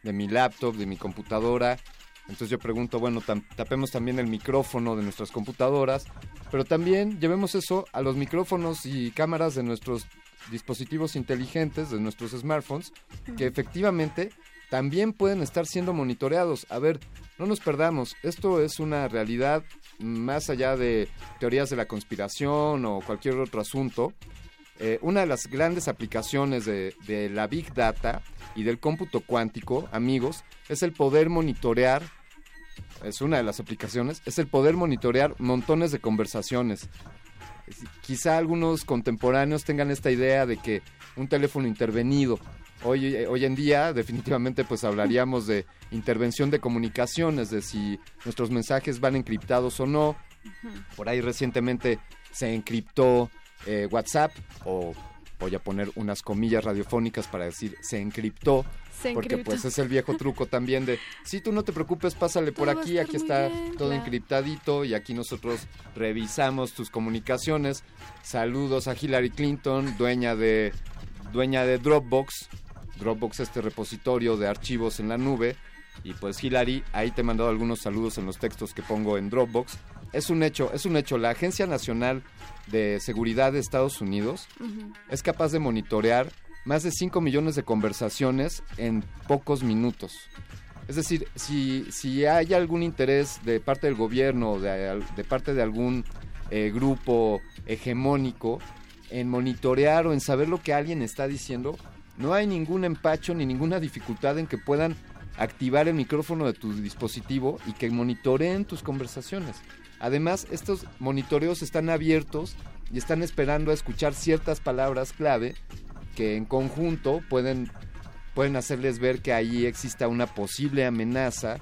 de mi laptop, de mi computadora. Entonces yo pregunto, bueno, tapemos también el micrófono de nuestras computadoras, pero también llevemos eso a los micrófonos y cámaras de nuestros dispositivos inteligentes, de nuestros smartphones, que efectivamente también pueden estar siendo monitoreados. A ver, no nos perdamos, esto es una realidad más allá de teorías de la conspiración o cualquier otro asunto. Eh, una de las grandes aplicaciones de, de la Big Data y del cómputo cuántico, amigos, es el poder monitorear, es una de las aplicaciones, es el poder monitorear montones de conversaciones. Quizá algunos contemporáneos tengan esta idea de que un teléfono intervenido, hoy, hoy en día definitivamente pues hablaríamos de intervención de comunicaciones, de si nuestros mensajes van encriptados o no. Por ahí recientemente se encriptó eh, WhatsApp o voy a poner unas comillas radiofónicas para decir se encriptó. porque pues es el viejo truco también de, si tú no te preocupes, pásale por aquí, aquí está todo encriptadito y aquí nosotros revisamos tus comunicaciones. Saludos a Hillary Clinton, dueña de, dueña de Dropbox. Dropbox, este repositorio de archivos en la nube. Y pues Hillary, ahí te he mandado algunos saludos en los textos que pongo en Dropbox. Es un hecho, es un hecho. La Agencia Nacional de Seguridad de Estados Unidos es capaz de monitorear más de 5 millones de conversaciones en pocos minutos. Es decir, si, si hay algún interés de parte del gobierno, de, de parte de algún eh, grupo hegemónico, en monitorear o en saber lo que alguien está diciendo, no hay ningún empacho ni ninguna dificultad en que puedan activar el micrófono de tu dispositivo y que monitoreen tus conversaciones. Además, estos monitoreos están abiertos y están esperando a escuchar ciertas palabras clave que en conjunto pueden, pueden hacerles ver que ahí exista una posible amenaza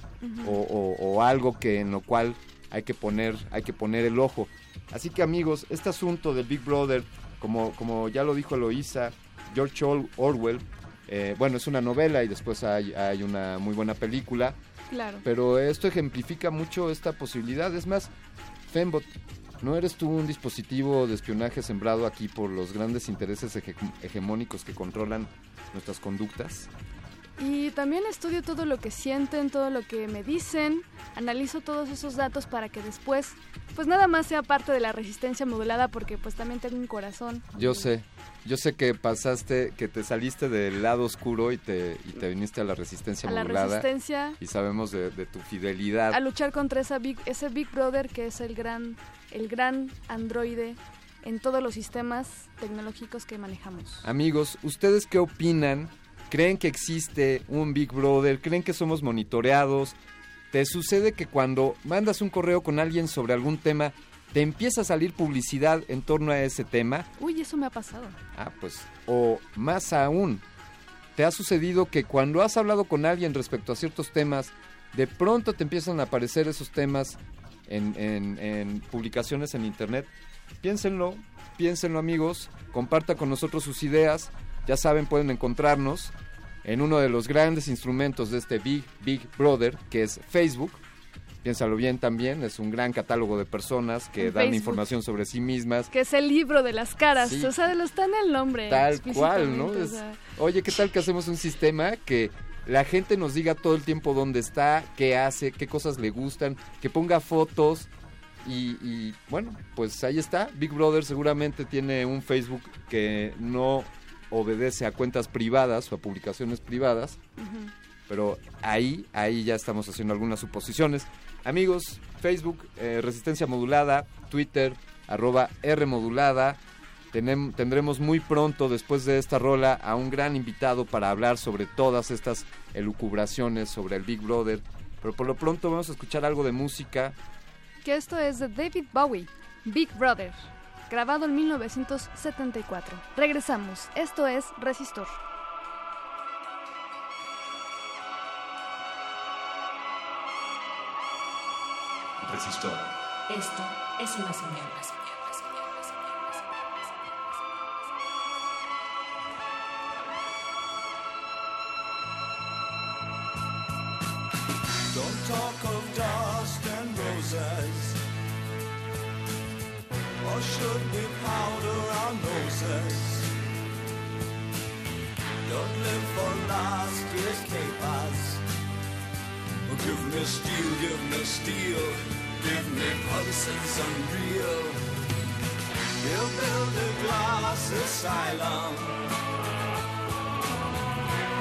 o, o- o algo que en lo cual hay que poner, hay que poner el ojo. Así que amigos, este asunto del Big Brother, como, como ya lo dijo Eloísa, George Or- Orwell, eh, bueno, es una novela y después hay, hay una muy buena película, Claro. pero esto ejemplifica mucho esta posibilidad. Es más, Fembot, ¿no eres tú un dispositivo de espionaje sembrado aquí por los grandes intereses hege- hegemónicos que controlan nuestras conductas? Y también estudio todo lo que sienten, todo lo que me dicen, analizo todos esos datos para que después, pues nada más sea parte de la resistencia modulada porque pues también tengo un corazón. Yo sé, yo sé que pasaste, que te saliste del lado oscuro y te, y te viniste a la resistencia A la resistencia. Y sabemos de, de tu fidelidad. A luchar contra esa big, ese Big Brother que es el gran, el gran androide en todos los sistemas tecnológicos que manejamos. Amigos, ¿ustedes qué opinan? ¿Creen que existe un Big Brother? ¿Creen que somos monitoreados? ¿Te sucede que cuando mandas un correo con alguien sobre algún tema, te empieza a salir publicidad en torno a ese tema? Uy, eso me ha pasado. Ah, pues, o más aún, ¿te ha sucedido que cuando has hablado con alguien respecto a ciertos temas, de pronto te empiezan a aparecer esos temas en, en- en publicaciones en internet? Piénsenlo, piénsenlo amigos, comparta con nosotros sus ideas, ya saben, pueden encontrarnos en uno de los grandes instrumentos de este Big Big Brother, que es Facebook. Piénsalo bien también, es un gran catálogo de personas que En dan Facebook. información sobre sí mismas. Que es el libro de las caras. Sí. O sea, lo está en el nombre. Tal cual, ¿no? Es- oye, ¿qué tal que hacemos un sistema que la gente nos diga todo el tiempo dónde está, qué hace, qué cosas le gustan, que ponga fotos y, y, bueno, pues ahí está. Big Brother seguramente tiene un Facebook que no obedece a cuentas privadas o a publicaciones privadas, pero ahí, ahí ya estamos haciendo algunas suposiciones. Amigos, Facebook, eh, Resistencia Modulada, Twitter, arroba R Modulada. Tendremos muy pronto, después de esta rola, a un gran invitado para hablar sobre todas estas elucubraciones sobre el Big Brother. Pero por lo pronto vamos a escuchar algo de música. Que esto es de David Bowie, Big Brother, grabado en 1974. Regresamos. Esto es Resistor. Resistor. Esto es una señal. Don't talk of dust and roses. Or should we powder our noses? Don't live for last year's capers. Give me steel, give me steel. Give me pulses unreal. We'll build a glass asylum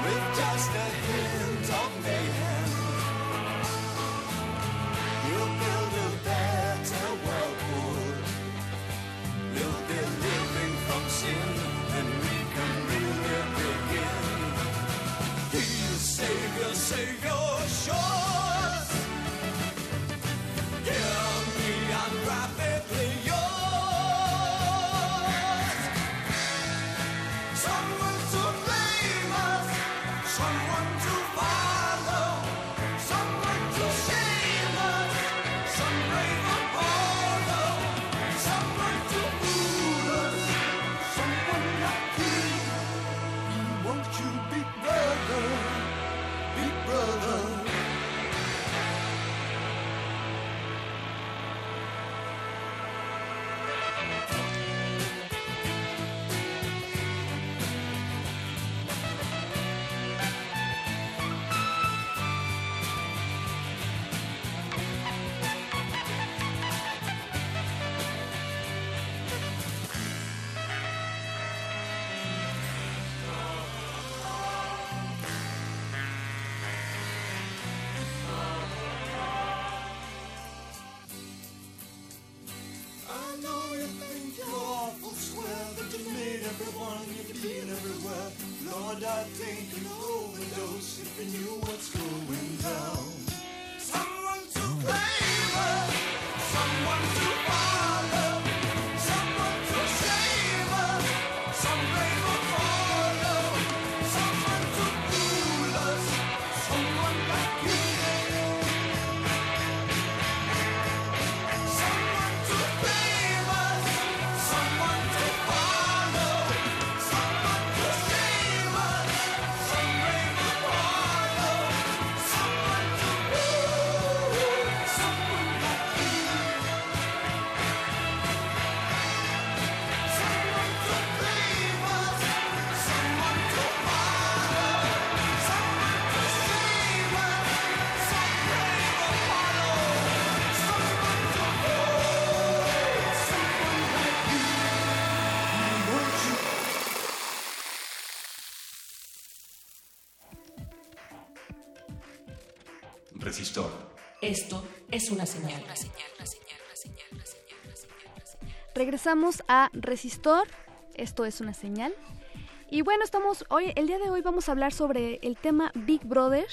with just a hint of mayhem. We'll build a better whirlpool. We'll be living from sin, and we can really begin. He's Savior, Savior, Lord, I think an overdose if you. Knew what's going una señal. Regresamos a Resistor. Esto es una señal. Y bueno, estamos hoy, el día de hoy vamos a hablar sobre el tema Big Brother.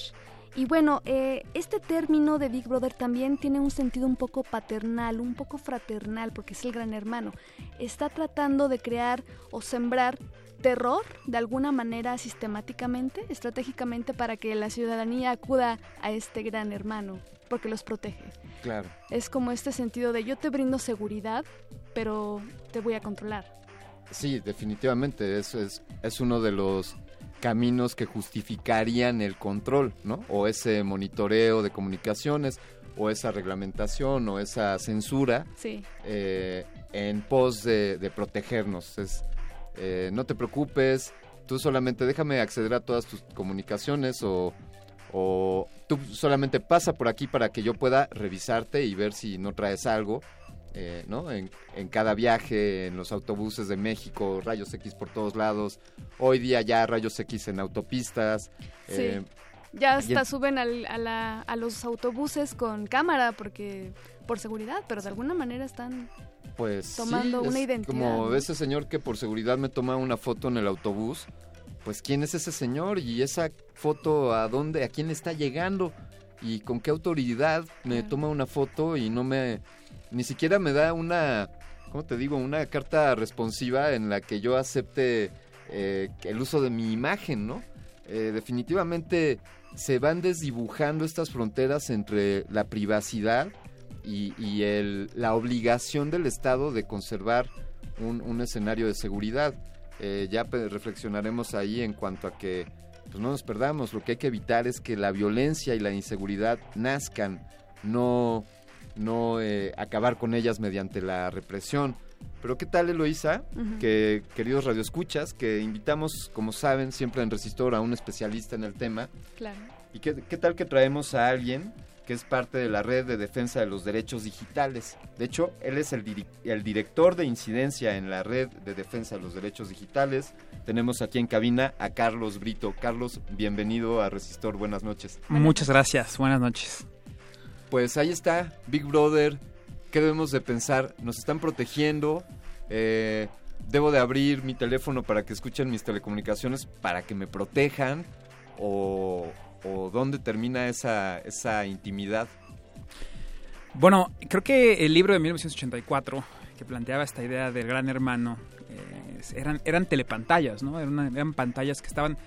Y bueno, eh, este término de Big Brother también tiene un sentido un poco paternal, un poco fraternal, porque es el gran hermano. Está tratando de crear o sembrar terror de alguna manera sistemáticamente, estratégicamente, para que la ciudadanía acuda a este gran hermano, porque los protege. Claro. Es como este sentido de yo te brindo seguridad, pero te voy a controlar. Sí, definitivamente. Es, es, es uno de los caminos que justificarían el control, ¿no? O ese monitoreo de comunicaciones, o esa reglamentación, o esa censura Sí. eh, en pos de, de protegernos. Es, eh, no te preocupes, tú solamente déjame acceder a todas tus comunicaciones o, o tú solamente pasa por aquí para que yo pueda revisarte y ver si no traes algo. eh, ¿no? En, en cada viaje, en los autobuses de México, rayos X por todos lados. Hoy día ya rayos X en autopistas. Sí. eh, Ya hasta en- suben al- a, la- a los autobuses con cámara porque por seguridad, pero de alguna manera están Pues tomando sí, una es identidad. Como ese señor que por seguridad me toma una foto en el autobús, pues quién es ese señor y esa foto a dónde, a quién le está llegando y con qué autoridad me toma una foto y no me, ni siquiera me da una, ¿cómo te digo? Una carta responsiva en la que yo acepte eh, el uso de mi imagen, ¿no? Eh, definitivamente se van desdibujando estas fronteras entre la privacidad y, y el- la obligación del Estado de conservar un, un escenario de seguridad. Eh, ya pe- reflexionaremos ahí en cuanto a que pues no nos perdamos, lo que hay que evitar es que la violencia y la inseguridad nazcan, no, no eh, acabar con ellas mediante la represión. Pero ¿qué tal, Eloisa? Ujú. Que, queridos radioescuchas, que invitamos, como saben, siempre en Resistor a un especialista en el tema. Claro. ¿Y qué, qué tal que traemos a alguien que es parte de la red de defensa de los derechos digitales? De hecho, él es el, director de incidencia en la red de defensa de los derechos digitales. Tenemos aquí en cabina a Carlos Brito. Carlos, bienvenido a Resistor. Buenas noches. Muchas gracias, buenas noches. Pues ahí está, Big Brother. ¿Qué debemos de pensar? ¿Nos están protegiendo? Eh, ¿Debo de abrir mi teléfono para que escuchen mis telecomunicaciones para que me protejan? ¿O, o dónde termina esa, esa intimidad? Bueno, creo que el libro de 1984 que planteaba esta idea del gran hermano eh, eran, eran telepantallas, ¿no? Eran, eran pantallas que estaban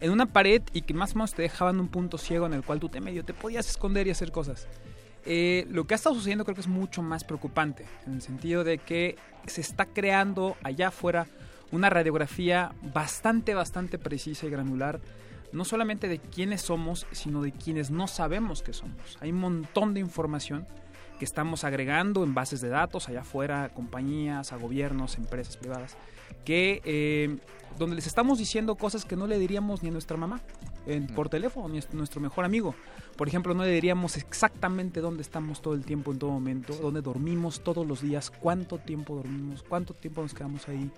en una pared y que más o menos te dejaban un punto ciego en el cual tú te medio te podías esconder y hacer cosas. Eh, lo que ha estado sucediendo creo que es mucho más preocupante, en el sentido de que se está creando allá afuera una radiografía bastante, bastante precisa y granular, no solamente de quiénes somos, sino de quienes no sabemos que somos. Hay un montón de información que estamos agregando en bases de datos allá afuera, a compañías, a gobiernos, empresas privadas, que eh, donde les estamos diciendo cosas que no le diríamos ni a nuestra mamá en- por teléfono, ni a nuestro mejor amigo. Por ejemplo, no le diríamos exactamente dónde estamos todo el tiempo, en todo momento, dónde dormimos todos los días, cuánto tiempo dormimos, cuánto tiempo nos quedamos ahí,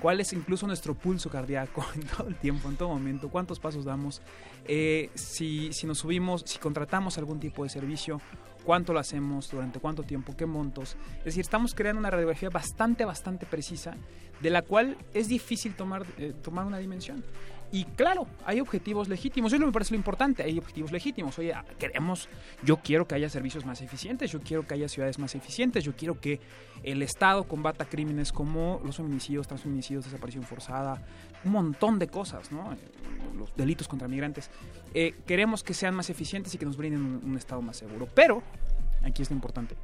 cuál es incluso nuestro pulso cardíaco en todo el tiempo, en todo momento, cuántos pasos damos, eh, si, si nos subimos, si contratamos algún tipo de servicio, cuánto lo hacemos, durante cuánto tiempo, qué montos. Es decir, estamos creando una radiografía bastante, bastante precisa, de la cual es difícil tomar, eh, tomar una dimensión. Y claro, hay objetivos legítimos. Eso me parece lo importante. Hay objetivos legítimos. Oye, queremos, yo quiero que haya servicios más eficientes, yo quiero que haya ciudades más eficientes, yo quiero que el Estado combata crímenes como los feminicidios, transfeminicidios, desaparición forzada, un montón de cosas, ¿no? Los delitos contra migrantes. Eh, queremos que sean más eficientes y que nos brinden un, un Estado más seguro. Pero, aquí es lo importante,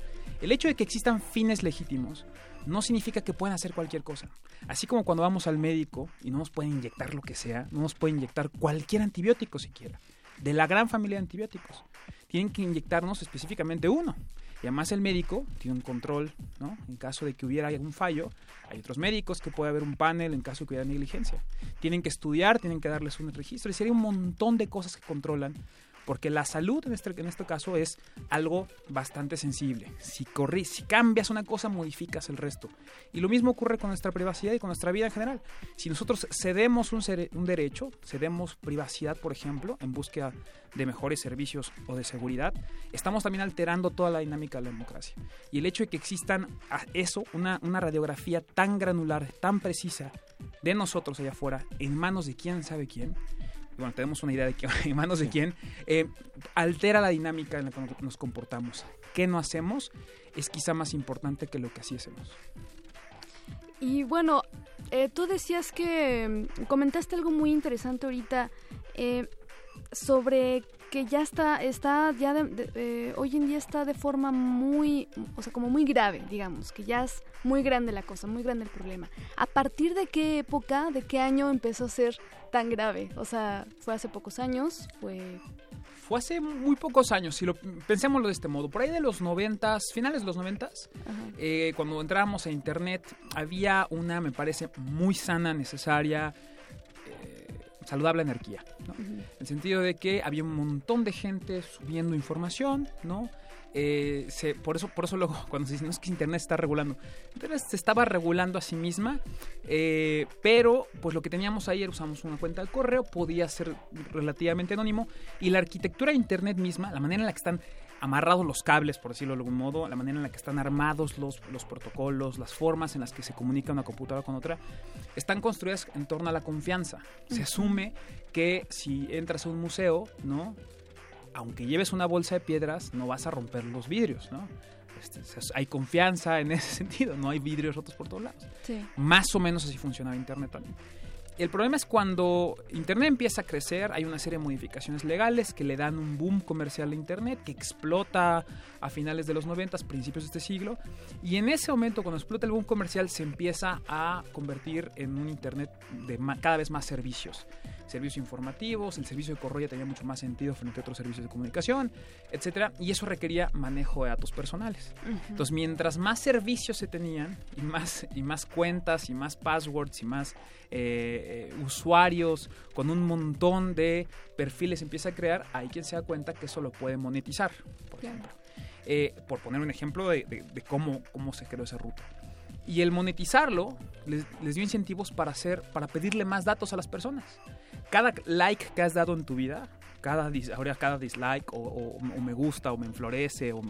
el hecho de que existan fines legítimos no significa que puedan hacer cualquier cosa. Así como cuando vamos al médico y no nos pueden inyectar lo que sea, no nos pueden inyectar cualquier antibiótico siquiera, de la gran familia de antibióticos. Tienen que inyectarnos específicamente uno. Y además el médico tiene un control, ¿no? En caso de que hubiera algún fallo, hay otros médicos que puede haber un panel en caso de que hubiera negligencia. Tienen que estudiar, tienen que darles un registro, y sería un montón de cosas que controlan porque la salud en este, en este caso es algo bastante sensible. Si, corri si cambias una cosa, modificas el resto. Y lo mismo ocurre con nuestra privacidad y con nuestra vida en general. Si nosotros cedemos un, derecho, cedemos privacidad, por ejemplo, en búsqueda de mejores servicios o de seguridad, estamos también alterando toda la dinámica de la democracia. Y el hecho de que existan eso, una, una radiografía tan granular, tan precisa de nosotros allá afuera, en manos de quién sabe quién, bueno, tenemos una idea de que en manos de quién, eh, altera la dinámica en la que nos comportamos. ¿Qué no hacemos? Es quizá más importante que lo que así hacemos. Y bueno, eh, tú decías que mm, comentaste algo muy interesante ahorita eh, sobre que ya está, está ya de, hoy en día está de forma muy, o sea, como muy grave, digamos, que ya es muy grande la cosa, muy grande el problema. ¿A partir de qué época, de qué año empezó a ser tan grave? O sea, ¿fue hace pocos años? ¿Fue...? Fue hace muy pocos años, si lo pensémoslo de este modo. Por ahí de los noventas, finales de los noventas, eh, cuando entramos a internet, había una, me parece, muy sana, necesaria, saludable energía, ¿no? En el sentido de que había un montón de gente subiendo información, ¿no? Eh, se, por eso, por eso luego cuando se dice no es que Internet está regulando, Internet se estaba regulando a sí misma, eh, pero pues lo que teníamos ayer usamos una cuenta de correo, podía ser relativamente anónimo y la arquitectura de Internet misma, la manera en la que están amarrados los cables, por decirlo de algún modo, la manera en la que están armados los, los protocolos, las formas en las que se comunica una computadora con otra, están construidas en torno a la confianza. Se asume que si entras a un museo, ¿no? Aunque lleves una bolsa de piedras, no vas a romper los vidrios, ¿no? Este, hay confianza en ese sentido, no hay vidrios rotos por todos lados. Más o menos así funcionaba Internet también. El problema es cuando Internet empieza a crecer, hay una serie de modificaciones legales que le dan un boom comercial a Internet que explota a finales de los 90, principios de este siglo, y en ese momento cuando explota el boom comercial se empieza a convertir en un Internet de cada vez más servicios servicios informativos, el servicio de correo ya tenía mucho más sentido frente a otros servicios de comunicación, etcétera, y eso requería manejo de datos personales. Entonces, mientras más servicios se tenían y más y más cuentas y más passwords y más eh, eh, usuarios con un montón de perfiles empieza a crear, hay quien se da cuenta que eso lo puede monetizar, por ejemplo. Eh, por poner un ejemplo de, cómo, cómo se creó esa ruta. Y el monetizarlo les, les, dio incentivos para hacer, para pedirle más datos a las personas. Cada like que has dado en tu vida, cada, ahora cada dislike o, me gusta o me enflorece o,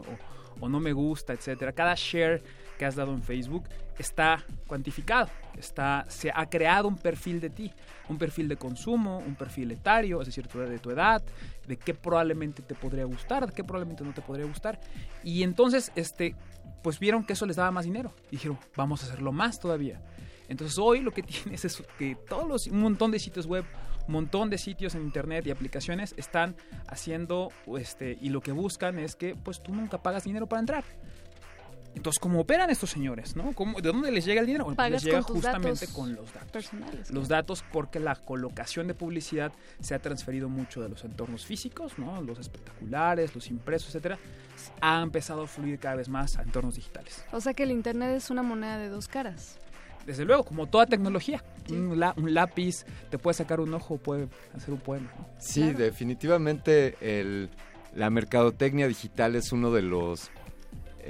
o, no me gusta, etcétera, cada share que has dado en Facebook está cuantificado, está, se ha creado un perfil de ti, un perfil de consumo, un perfil etario, es decir, de tu edad, de qué probablemente te podría gustar, de qué probablemente no te podría gustar, y entonces, este, pues vieron que eso les daba más dinero, y dijeron, vamos a hacerlo más todavía. Entonces hoy lo que tienes es que todos los, un montón de sitios web un montón de sitios en internet y aplicaciones están haciendo este y lo que buscan es que pues tú nunca pagas dinero para entrar. Entonces, ¿cómo operan estos señores? ¿no? ¿De dónde les llega el dinero? Pues les llega justamente con los datos. Personales, los datos porque la colocación de publicidad se ha transferido mucho de los entornos físicos, ¿no? los espectaculares, los impresos, etcétera, ha empezado a fluir cada vez más a entornos digitales. O sea que el Internet es una moneda de dos caras desde luego, como toda tecnología. Un, lápiz te puede sacar un ojo, puede hacer un poema. Sí, definitivamente el, la mercadotecnia digital es uno de los,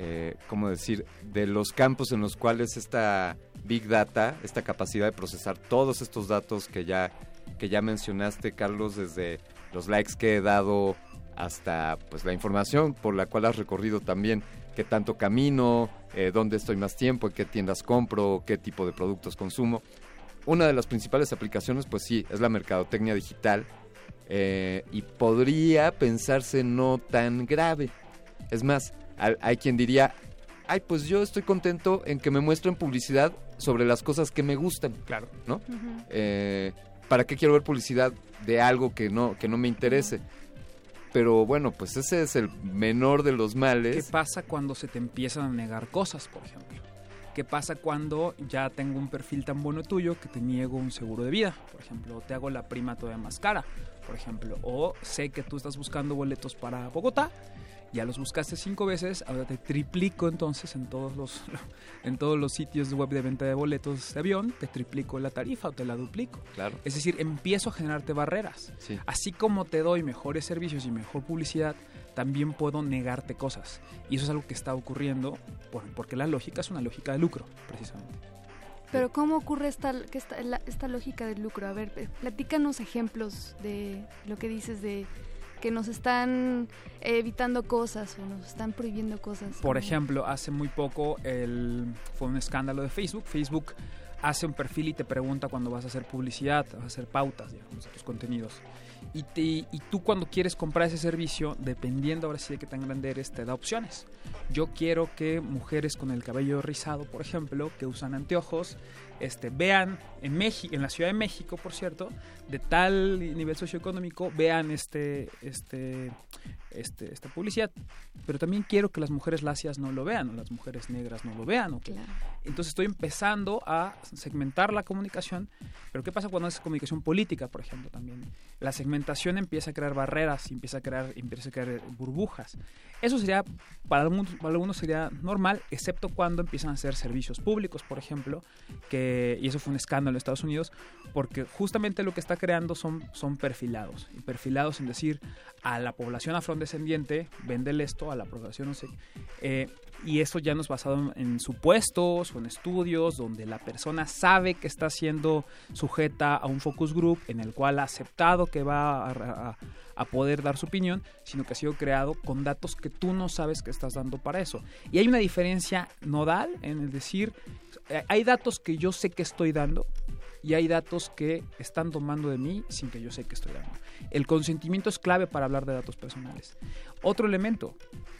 eh, ¿cómo decir?, de los campos en los cuales esta Big Data, esta capacidad de procesar todos estos datos que ya, que ya mencionaste, Carlos, desde los likes que he dado hasta pues la información por la cual has recorrido también qué tanto camino, eh, dónde estoy más tiempo, en qué tiendas compro, qué tipo de productos consumo. una de las principales aplicaciones, pues sí, es la mercadotecnia digital. eh, y podría pensarse no tan grave. Es más, hay, hay quien diría, ay, pues yo estoy contento en que me muestren publicidad sobre las cosas que me gustan. Claro. ¿No? Eh, ¿Para qué quiero ver publicidad de algo que no, que no me interese? Pero bueno, pues ese es el menor de los ¿Qué males. pasa cuando se te empiezan a negar cosas, por ejemplo? ¿Qué pasa cuando ya tengo un perfil tan bueno tuyo que te niego un seguro de vida, por ejemplo? O te hago la prima todavía más cara, por ejemplo. O sé que tú estás buscando boletos para Bogotá, ya los buscaste cinco veces, ahora te triplico entonces en todos los en todos los sitios web de venta de boletos de avión, te triplico la tarifa o te la duplico. Claro. Es decir, empiezo a generarte barreras. Así como te doy mejores servicios y mejor publicidad, también puedo negarte cosas. Y eso es algo que está ocurriendo por- porque la lógica es una lógica de lucro, precisamente. Pero ¿cómo ocurre esta, esta, esta lógica del lucro? A ver, eh, platícanos ejemplos de lo que dices de que nos están evitando cosas o nos están prohibiendo cosas. Por ejemplo, hace muy poco el, fue un escándalo de Facebook. Facebook hace un perfil y te pregunta cuando vas a hacer publicidad, vas a hacer pautas, digamos, tus contenidos. Y, te- y tú cuando quieres comprar ese servicio, dependiendo ahora sí de qué tan grande eres, te da opciones. Yo quiero que mujeres con el cabello rizado, por ejemplo, que usan anteojos, este, vean en México, en la Ciudad de México, por cierto, de tal nivel socioeconómico, vean este, este, este, esta publicidad. Pero también quiero que las mujeres lacias no lo vean, o las mujeres negras no lo vean. o que- Entonces estoy empezando a segmentar la comunicación. Pero ¿qué pasa cuando es comunicación política, por ejemplo, también? La segmentación empieza a crear barreras, empieza a crear, empieza a crear burbujas. Eso sería, para algunos, para algunos sería normal, excepto cuando empiezan a hacer servicios públicos, por ejemplo, que, y eso fue un escándalo en Estados Unidos, porque justamente lo que está creando son, son perfilados. Y perfilados en decir, a la población afrodescendiente, véndele esto, a la población no sé. eh, y eso ya no es basado en, supuestos o en estudios donde la persona sabe que está siendo sujeta a un focus group en el cual ha aceptado que va a, a- a poder dar su opinión, sino que ha sido creado con datos que tú no sabes que estás dando para eso. Y hay una diferencia nodal en el decir, eh, hay datos que yo sé que estoy dando y hay datos que están tomando de mí sin que yo sé que estoy dando. El consentimiento es clave para hablar de datos personales. Otro elemento,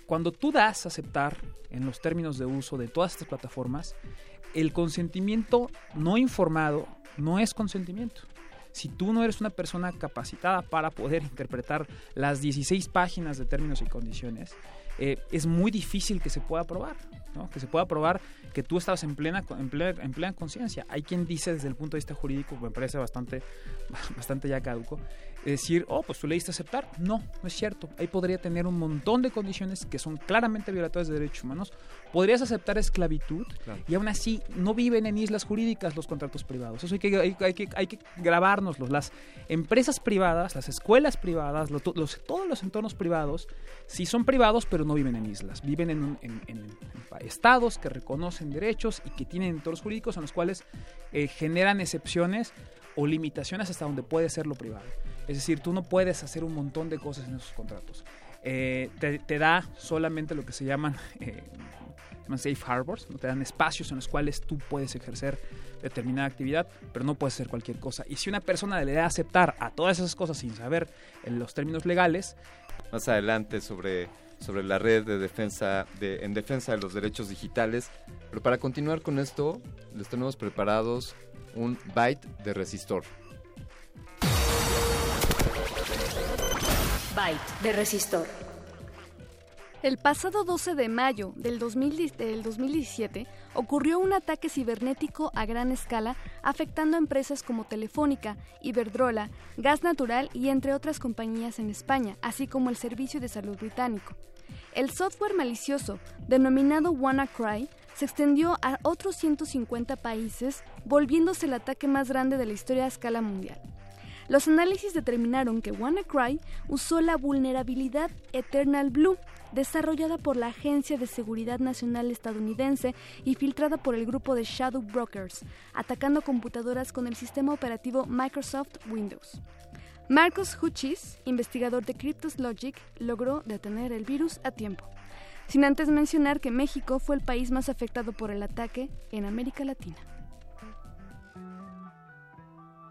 cuando tú das aceptar en los términos de uso de todas estas plataformas, el consentimiento no informado no es consentimiento. Si tú no eres una persona capacitada para poder interpretar las 16 páginas de términos y condiciones, eh, es muy difícil que se pueda probar, que se pueda probar que tú estabas en plena, en plena, en plena conciencia. Hay quien dice desde el punto de vista jurídico, me parece bastante, bastante ya caduco, decir, oh, pues tú leíste aceptar. No, no es cierto. Ahí podría tener un montón de condiciones que son claramente violatorias de derechos humanos. Podrías aceptar esclavitud y aún así no viven en islas jurídicas los contratos privados. Eso hay que, hay, hay que, hay que grabárnoslos. Las empresas privadas, las escuelas privadas, lo- los, todos los entornos privados, sí son privados, pero no viven en islas. Viven en, un- en- en- en pa- estados que reconocen derechos y que tienen entornos jurídicos en los cuales eh, generan excepciones o limitaciones hasta donde puede ser lo privado. Es decir, tú no puedes hacer un montón de cosas en esos contratos. Eh, te, da solamente lo que se llaman, eh, safe harbors, ¿no? te dan espacios en los cuales tú puedes ejercer determinada actividad, pero no puedes hacer cualquier cosa. Y si una persona le da a aceptar a todas esas cosas sin saber eh, los términos legales, Más adelante sobre, sobre la red de defensa de, en defensa de los derechos digitales. Pero para continuar con esto, les tenemos preparados un byte de resistor. Byte de resistor. El pasado 12 de mayo del, 2010 del 2017 ocurrió un ataque cibernético a gran escala afectando a empresas como Telefónica, Iberdrola, Gas Natural y entre otras compañías en España, así como el Servicio de Salud Británico. El software malicioso, denominado WannaCry, se extendió a otros 150 países, volviéndose el ataque más grande de la historia a escala mundial. Los análisis determinaron que WannaCry usó la vulnerabilidad Eternal Blue, desarrollada por la Agencia de Seguridad Nacional estadounidense y filtrada por el grupo de Shadow Brokers, atacando computadoras con el sistema operativo Microsoft Windows. Marcus Hutchis, investigador de Cryptos Logic, logró detener el virus a tiempo, sin antes mencionar que México fue el país más afectado por el ataque en América Latina.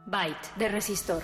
Byte de resistor.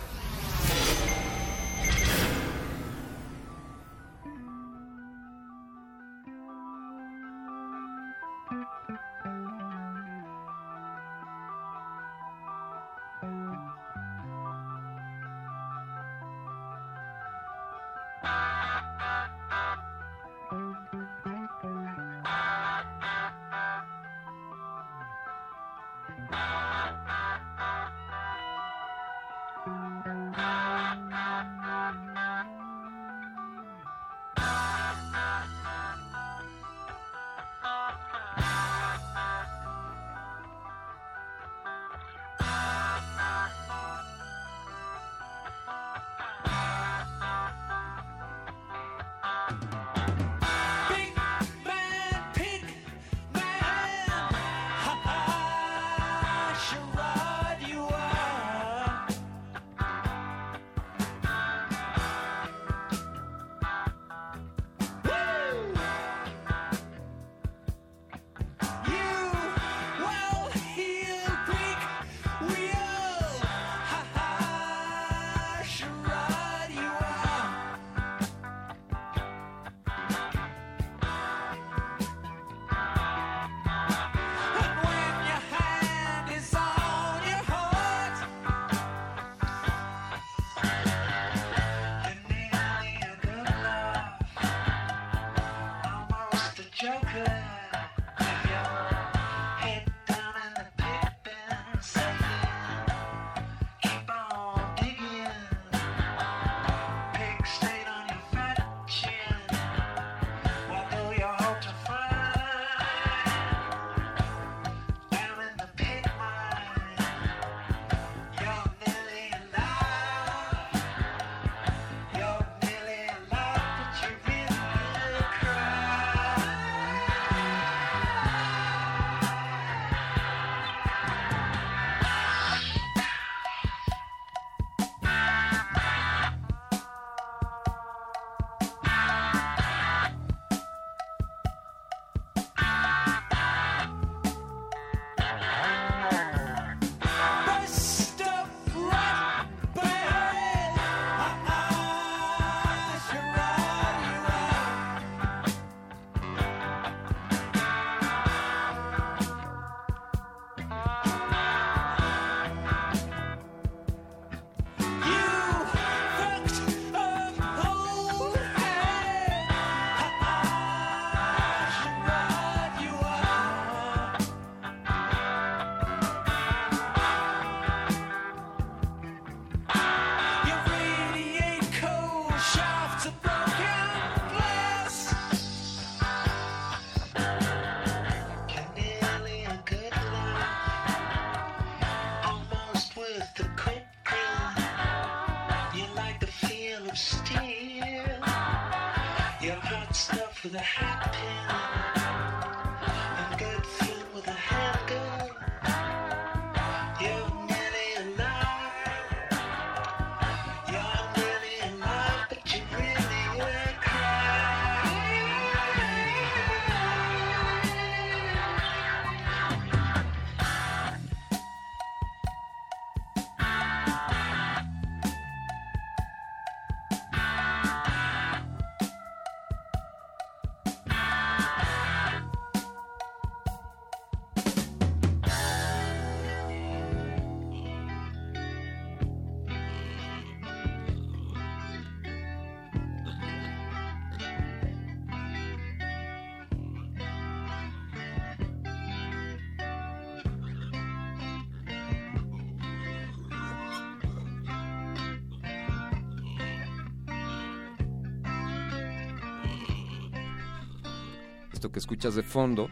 esto que escuchas de fondo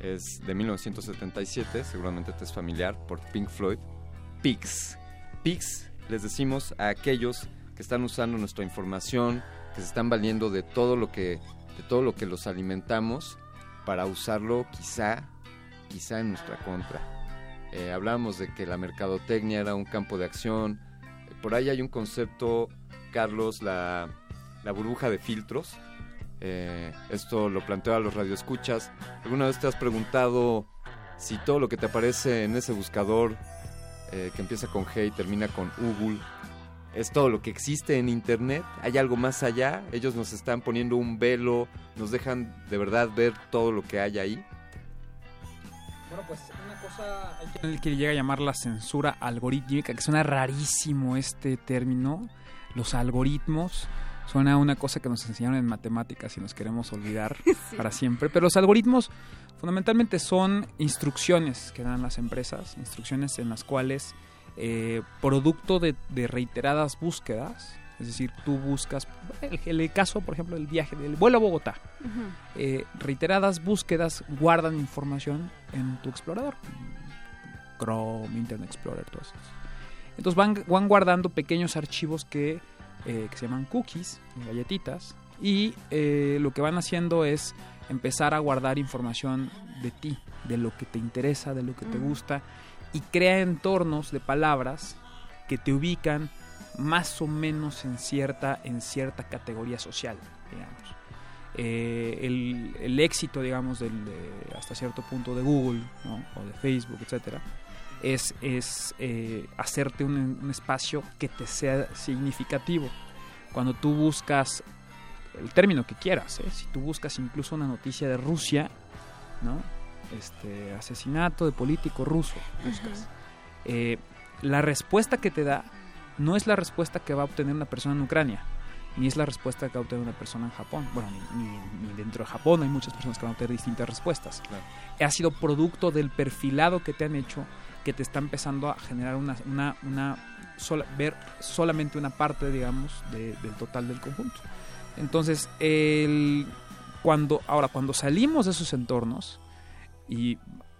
es de 1977, seguramente te es familiar, por Pink Floyd, Pigs. Pigs les decimos a aquellos que están usando nuestra información, que se están valiendo de todo lo que, de todo lo que los alimentamos para usarlo quizá, quizá en nuestra contra. Eh, hablábamos de que la mercadotecnia era un campo de acción. Por ahí hay un concepto, Carlos, la, la burbuja de filtros, eh, esto lo planteo a los radioescuchas. ¿Alguna vez te has preguntado si todo lo que te aparece en ese buscador eh, que empieza con G y termina con Google es todo lo que existe en Internet? ¿Hay algo más allá? Ellos nos están poniendo un velo, nos dejan de verdad ver todo lo que hay ahí. Bueno, pues una cosa hay que llega a llamar la censura algorítmica, que suena rarísimo este término, los algoritmos suena a una cosa que nos enseñaron en matemáticas y nos queremos olvidar Sí. para siempre. Pero los algoritmos fundamentalmente son instrucciones que dan las empresas, instrucciones en las cuales, eh, producto de, de reiteradas búsquedas, es decir, tú buscas, el, el caso, por ejemplo, del viaje, del vuelo a Bogotá, eh, reiteradas búsquedas guardan información en tu explorador. Chrome, Internet Explorer, todos esos. Entonces van, van guardando pequeños archivos que, eh, que se llaman cookies, galletitas, y eh, lo que van haciendo es empezar a guardar información de ti, de lo que te interesa, de lo que te gusta, y crea entornos de palabras que te ubican más o menos en cierta, en cierta categoría social, digamos. Eh, el, el éxito, digamos, del, de- hasta cierto punto de Google ¿no? o de Facebook, etcétera, es, es eh, hacerte un, un espacio que te sea significativo. Cuando tú buscas el término que quieras, ¿eh? si tú buscas incluso una noticia de Rusia, ¿no? este asesinato de político ruso, buscas. Eh, la respuesta que te da no es la respuesta que va a obtener una persona en Ucrania, ni es la respuesta que va a obtener una persona en Japón. Bueno, ni, ni- ni dentro de Japón hay muchas personas que van a obtener distintas respuestas. Ha sido producto del perfilado que te han hecho, que te está empezando a generar una, una, ver solamente una parte, digamos, de- del total del conjunto. Entonces, el, cuando, ahora, cuando salimos de esos entornos y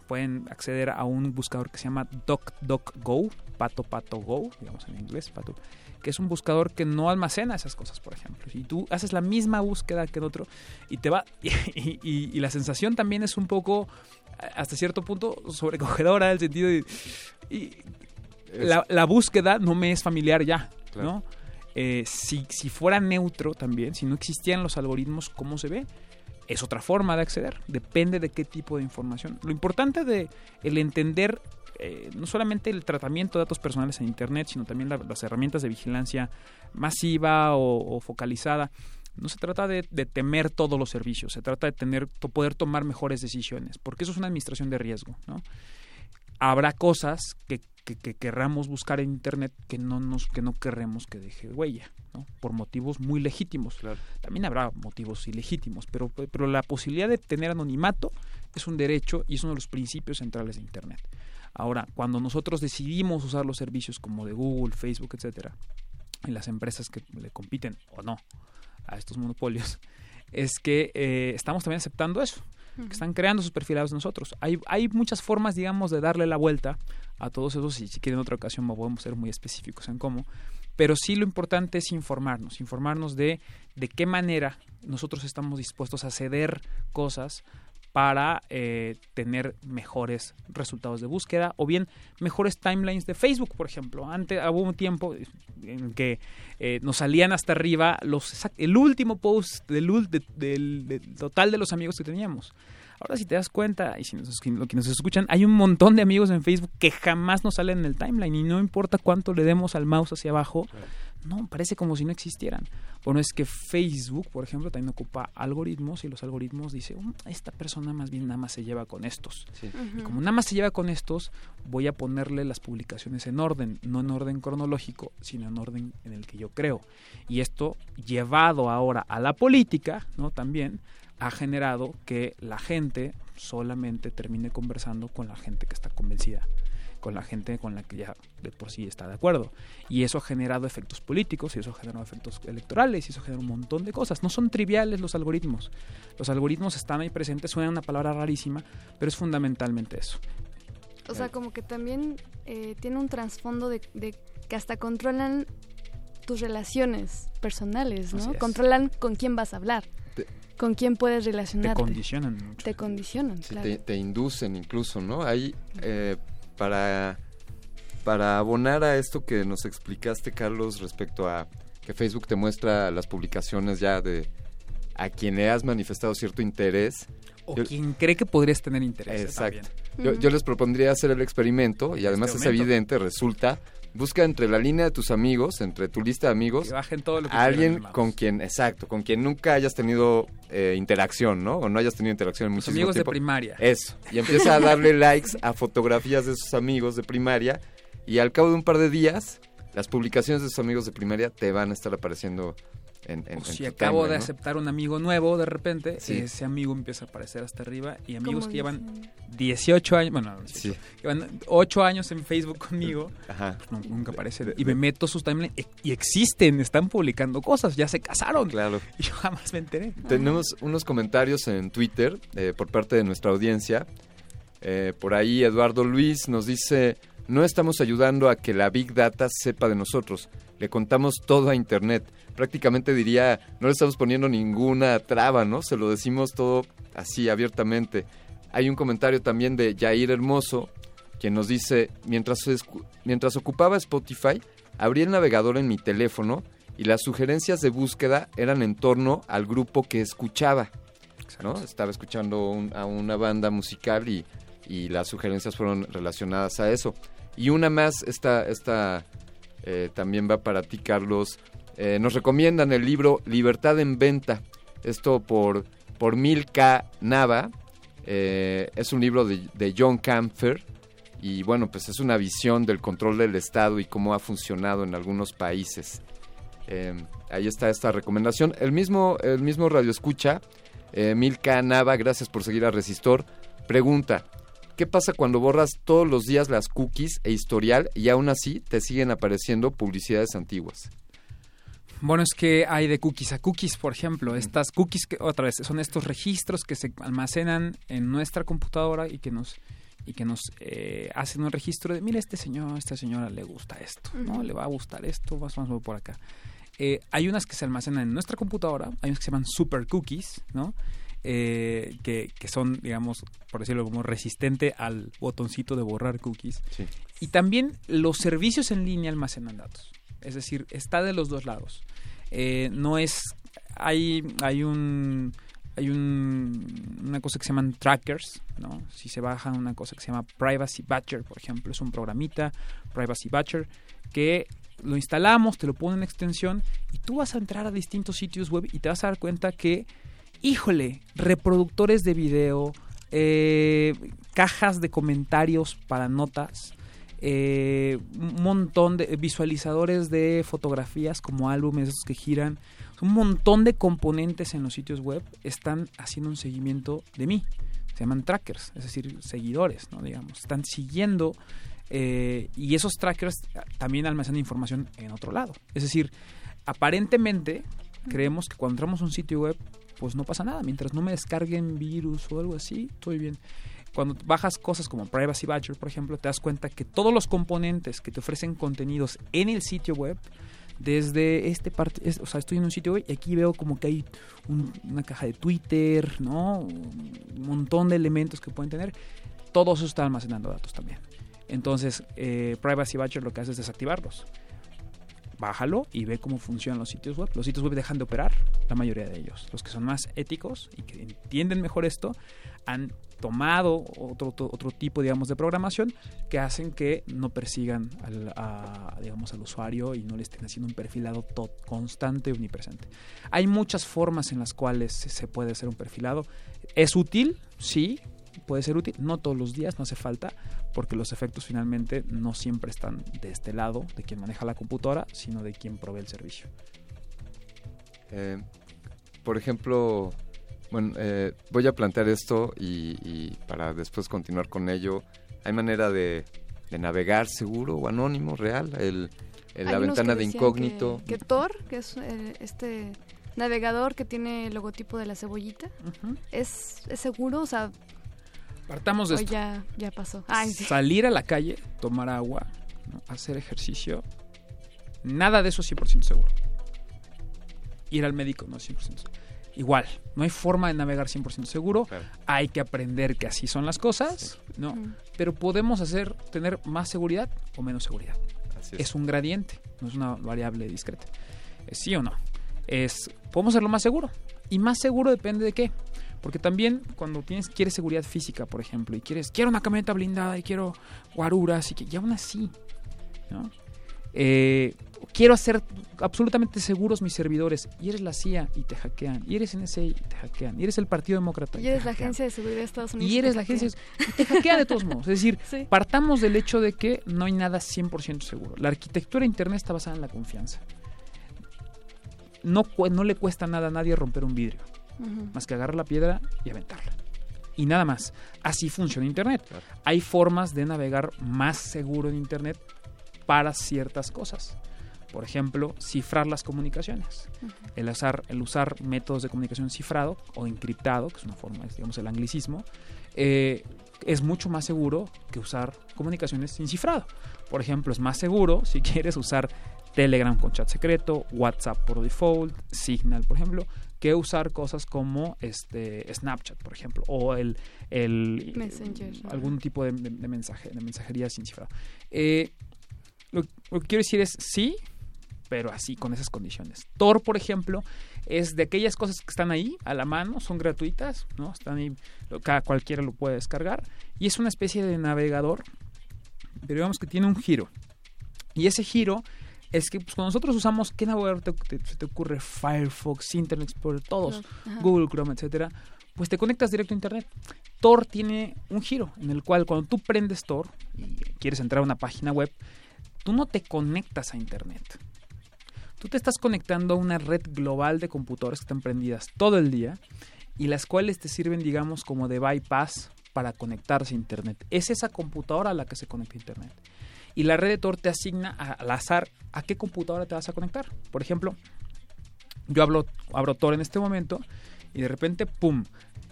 pueden acceder a un buscador que se llama DuckDuckGo, Pato Pato Go, digamos en inglés, Pato, que es un buscador que no almacena esas cosas, por ejemplo. Si tú haces la misma búsqueda que en otro y te va y, y- y la sensación también es un poco hasta cierto punto sobrecogedora en el sentido de y la, la búsqueda no me es familiar ya, Claro. ¿no? Eh, si, si fuera neutro también, si no existieran los algoritmos, ¿cómo se ve? Es otra forma de acceder, depende de qué tipo de información. Lo importante de el entender eh, no solamente el tratamiento de datos personales en Internet, sino también la- las herramientas de vigilancia masiva o, focalizada. No se trata de, de temer todos los servicios, se trata de tener, poder tomar mejores decisiones, porque eso es una administración de riesgo, ¿no? Habrá cosas que, que, que querramos buscar en internet que no nos, que no querremos que deje huella, ¿no? Por motivos muy legítimos. También habrá motivos ilegítimos, pero, pero la posibilidad de tener anonimato es un derecho y es uno de los principios centrales de internet. Ahora, cuando nosotros decidimos usar los servicios como de Google, Facebook, etcétera, y las empresas que le compiten o no a estos monopolios, es que eh, estamos también aceptando eso, que están creando sus perfilados nosotros. Hay, hay muchas formas, digamos, de darle la vuelta a todos esos, y si quieren en otra ocasión podemos ser muy específicos en cómo, pero sí lo importante es informarnos, informarnos de, de qué manera nosotros estamos dispuestos a ceder cosas para eh, tener mejores resultados de búsqueda o bien mejores timelines de Facebook, por ejemplo. Antes hubo un tiempo en que eh, nos salían hasta arriba los el último post del, de- del- total de los amigos que teníamos. Ahora si te das cuenta, y si nos, que nos escuchan, hay un montón de amigos en Facebook que jamás nos salen en el timeline y no importa cuánto le demos al mouse hacia abajo, no, parece como si no existieran. Bueno, es que Facebook, por ejemplo, también ocupa algoritmos y los algoritmos dicen, "Mm, esta persona más bien nada más se lleva con estos. Y como nada más se lleva con estos, voy a ponerle las publicaciones en orden, no en orden cronológico, sino en orden en el que yo creo. Y esto, llevado ahora a la política, ¿no? También ha generado que la gente solamente termine conversando con la gente que está convencida con la gente con la que ya de por sí está de acuerdo. Y eso ha generado efectos políticos, y eso ha generado efectos electorales, y eso genera un montón de cosas. No son triviales los algoritmos. Los algoritmos están ahí presentes, suena una palabra rarísima, pero es fundamentalmente eso. O sea, como que también eh, tiene un trasfondo de, de que hasta controlan tus relaciones personales, ¿no? Controlan con quién vas a hablar, Te- con quién puedes relacionarte. condicionan mucho. Te condicionan, Sí, claro. te, te inducen incluso, ¿no? Ahí, eh, para, para abonar a esto que nos explicaste, Carlos, respecto a que Facebook te muestra las publicaciones ya de a quien le has manifestado cierto interés, O Yo- quien cree que podrías tener interés. ¿eh? Exacto. también. Yo, yo les propondría hacer el experimento y además es evidente, resulta, busca entre la línea de tus amigos, entre tu lista de amigos, Que bajen todo lo que a alguien con quien, exacto, con quien nunca hayas tenido eh, interacción, ¿no? O no hayas tenido interacción en muchísimo amigos de primaria. Eso. Y empieza a darle likes a fotografías de sus amigos de primaria y al cabo de un par de días, las publicaciones de sus amigos de primaria te van a estar apareciendo en, en, O en si acabo timeline, de ¿no? aceptar un amigo nuevo de repente, Sí. ese amigo empieza a aparecer hasta arriba y amigos que llevan 18 años, bueno, 18, llevan 8 años en Facebook conmigo, Ajá. pues nu- nunca aparecen. Y me meto sus timelines e- y existen, están publicando cosas, ya se casaron. Claro. Y yo jamás me enteré. Tenemos unos comentarios en Twitter eh, por parte de nuestra audiencia. Eh, por ahí Eduardo Luis nos dice, no estamos ayudando a que la Big Data sepa de nosotros, le contamos todo a Internet. Prácticamente diría, no le estamos poniendo ninguna traba, ¿no? Se lo decimos todo así abiertamente. Hay un comentario también de Jair Hermoso, quien nos dice, mientras, mientras ocupaba Spotify, abrí el navegador en mi teléfono y las sugerencias de búsqueda eran en torno al grupo que escuchaba. ¿no? Estaba escuchando un- a una banda musical y, y las sugerencias fueron relacionadas a eso. Y una más, esta, eh, también va para ti, Carlos. Eh, nos recomiendan el libro Libertad en Venta. Esto por, por Milka Nava. Eh, es un libro de, de John Campher. Y bueno, pues es una visión del control del Estado y cómo ha funcionado en algunos países. Eh, ahí está esta recomendación. El mismo, el mismo Radio Escucha, Milka Nava, gracias por seguir a Resistor, pregunta, ¿qué pasa cuando borras todos los días las cookies e historial y aún así te siguen apareciendo publicidades antiguas? Bueno, es que hay de cookies a cookies, por ejemplo. Estas cookies, que otra vez, son estos registros que se almacenan en nuestra computadora y que nos y que nos eh, hacen un registro de, mira, este señor, a esta señora le gusta esto, ¿no? Le va a gustar esto, más o menos por acá. Eh, hay unas que se almacenan en nuestra computadora, hay unas que se llaman super cookies, ¿no? Eh, que, que son, digamos, por decirlo como resistente al botoncito de borrar cookies. Y también los servicios en línea almacenan datos. Es decir, está de los dos lados. Eh, no es. Hay, hay un. Hay un, una cosa que se llaman trackers, ¿no? Si se baja una cosa que se llama Privacy Batcher, por ejemplo, es un programita, Privacy Batcher, que lo instalamos, te lo pone en extensión y tú vas a entrar a distintos sitios web y te vas a dar cuenta que, híjole, reproductores de video, eh, cajas de comentarios para notas, eh, un montón de visualizadores de fotografías como álbumes esos que giran, un montón de componentes en los sitios web están haciendo un seguimiento de mí. Se llaman trackers, es decir, seguidores, ¿no? Digamos, están siguiendo eh, y esos trackers también almacenan información en otro lado. Es decir, aparentemente creemos que cuando entramos a un sitio web, pues no pasa nada. Mientras no me descarguen virus o algo así, estoy bien. Cuando bajas cosas como Privacy Badger, por ejemplo, te das cuenta que todos los componentes que te ofrecen contenidos en el sitio web, desde este parte, o sea, estoy en un sitio web y aquí veo como que hay un- una caja de Twitter, ¿no? Un montón de elementos que pueden tener. Todo eso está almacenando datos también. Entonces, eh, Privacy Badger lo que hace es desactivarlos. Bájalo y ve cómo funcionan los sitios web. Los sitios web dejan de operar, la mayoría de ellos. Los que son más éticos y que entienden mejor esto, han tomado otro, otro, otro tipo, digamos, de programación que hacen que no persigan al, digamos, al usuario y no le estén haciendo un perfilado to- constante y omnipresente. Hay muchas formas en las cuales se puede hacer un perfilado. ¿Es útil? Sí, puede ser útil. No todos los días, no hace falta, porque los efectos finalmente no siempre están de este lado, de quien maneja la computadora, sino de quien provee el servicio. Eh, por ejemplo, bueno, eh, voy a plantear esto y, y para después continuar con ello. ¿Hay manera de, de navegar seguro o anónimo, real? El, la ventana de incógnito. Que, que Tor, que es eh, este navegador que tiene el logotipo de la cebollita, ¿es, es seguro? O sea, Partamos de o esto. ya, ya pasó. Ay, sí. Salir a la calle, tomar agua, ¿no? hacer ejercicio, nada de eso es 100% seguro. Ir al médico no es 100% seguro. Igual, no hay forma de navegar 100% seguro. Hay que aprender que así son las cosas, ¿no? Mm. Pero podemos hacer tener más seguridad o menos seguridad. Así es. un gradiente, no es una variable discreta. ¿Es sí o no? Es podemos hacerlo más seguro. Y más seguro depende de qué. Porque también cuando tienes quieres seguridad física, por ejemplo, y quieres quiero una camioneta blindada y quiero guaruras y que y aún así, ¿no? Eh, quiero hacer absolutamente seguros mis servidores y eres la CIA y te hackean y eres NSA y te hackean y eres el Partido Demócrata y eres la agencia de seguridad de Estados Unidos y eres la agencia y te hackean de todos modos. Es decir sí. partamos del hecho de que no hay nada 100% seguro. La arquitectura de internet está basada en la confianza. No, no le cuesta nada a nadie romper un vidrio uh -huh. más que agarrar la piedra y aventarla y nada más así funciona internet claro. hay formas de navegar más seguro en internet para ciertas cosas. Por ejemplo, cifrar las comunicaciones. Uh -huh. el, usar, el usar métodos de comunicación cifrado o encriptado, que es una forma, es, digamos, el anglicismo, eh, es mucho más seguro que usar comunicaciones sin cifrado. Por ejemplo, es más seguro si quieres usar Telegram con chat secreto, WhatsApp por default, Signal, por ejemplo, que usar cosas como este Snapchat, por ejemplo, o el, el Messenger, algún tipo de, de, de, mensaje, de mensajería sin cifrado. Eh, lo, lo, que quiero decir es sí, pero así, con esas condiciones. Tor, por ejemplo, es de aquellas cosas que están ahí, a la mano, son gratuitas, ¿no? Están ahí, cada cualquiera lo puede descargar, y es una especie de navegador, pero digamos que tiene un giro. Y ese giro es que pues, cuando nosotros usamos, ¿qué navegador te, te, te ocurre? Firefox, Internet Explorer, todos, Ajá. Google Chrome, etcétera. Pues te conectas directo a Internet. Tor tiene un giro en el cual cuando tú prendes Tor y quieres entrar a una página web, tú no te conectas a Internet. Tú te estás conectando a una red global de computadores que están prendidas todo el día y las cuales te sirven, digamos, como de bypass para conectarse a Internet. Es esa computadora a la que se conecta a Internet. Y la red de Tor te asigna al azar a qué computadora te vas a conectar. Por ejemplo, yo hablo, abro Tor en este momento y de repente, ¡pum!,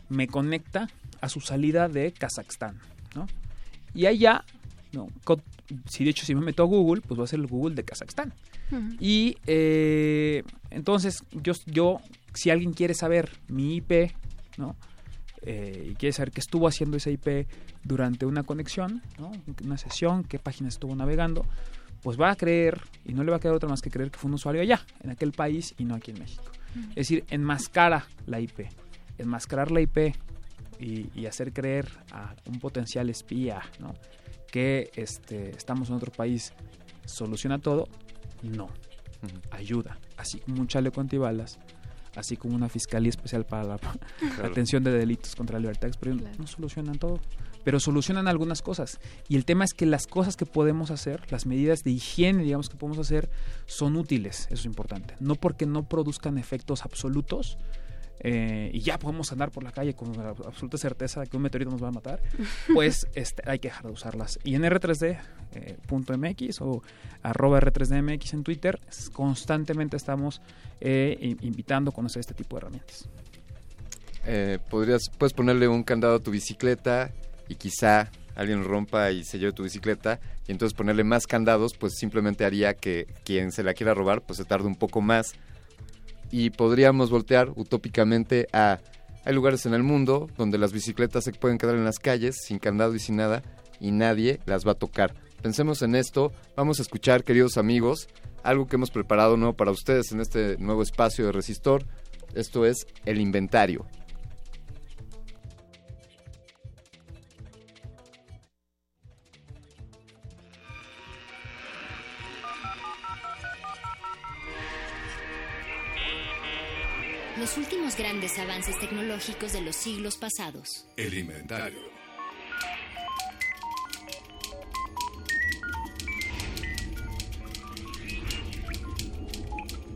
me conecta a su salida de Kazajstán, ¿no? Y allá, no, si de hecho si me meto a Google, pues va a ser el Google de Kazajstán. Uh -huh. Y eh, entonces yo, yo, si alguien quiere saber mi IP, ¿no? Eh, y quiere saber qué estuvo haciendo esa IP durante una conexión, ¿no? una sesión, qué página estuvo navegando, pues va a creer, y no le va a quedar otra más que creer que fue un usuario allá, en aquel país y no aquí en México. Uh -huh. Es decir, enmascara la IP. Enmascarar la IP y, y hacer creer a un potencial espía, ¿no? que este, estamos en otro país soluciona todo, no. Uh -huh. Ayuda. Así como un chaleco antibalas, así como una fiscalía especial para la, claro. atención de delitos contra la libertad de expresión, claro. no solucionan todo, pero solucionan algunas cosas. Y el tema es que las cosas que podemos hacer, las medidas de higiene, digamos, que podemos hacer, son útiles, eso es importante. No porque no produzcan efectos absolutos, eh, y ya podemos andar por la calle con la absoluta certeza de que un meteorito nos va a matar, pues este, hay que dejar de usarlas. Y en r3d.mx eh, o arroba r3dmx en Twitter, constantemente estamos eh, invitando a conocer este tipo de herramientas. Eh, podrías, puedes ponerle un candado a tu bicicleta y quizá alguien rompa y se lleve tu bicicleta y entonces ponerle más candados pues simplemente haría que quien se la quiera robar pues se tarde un poco más y podríamos voltear utópicamente a hay lugares en el mundo donde las bicicletas se pueden quedar en las calles sin candado y sin nada y nadie las va a tocar. Pensemos en esto, vamos a escuchar queridos amigos algo que hemos preparado nuevo para ustedes en este nuevo espacio de Resistor. Esto es el inventario. Los últimos grandes avances tecnológicos de los siglos pasados. El inventario.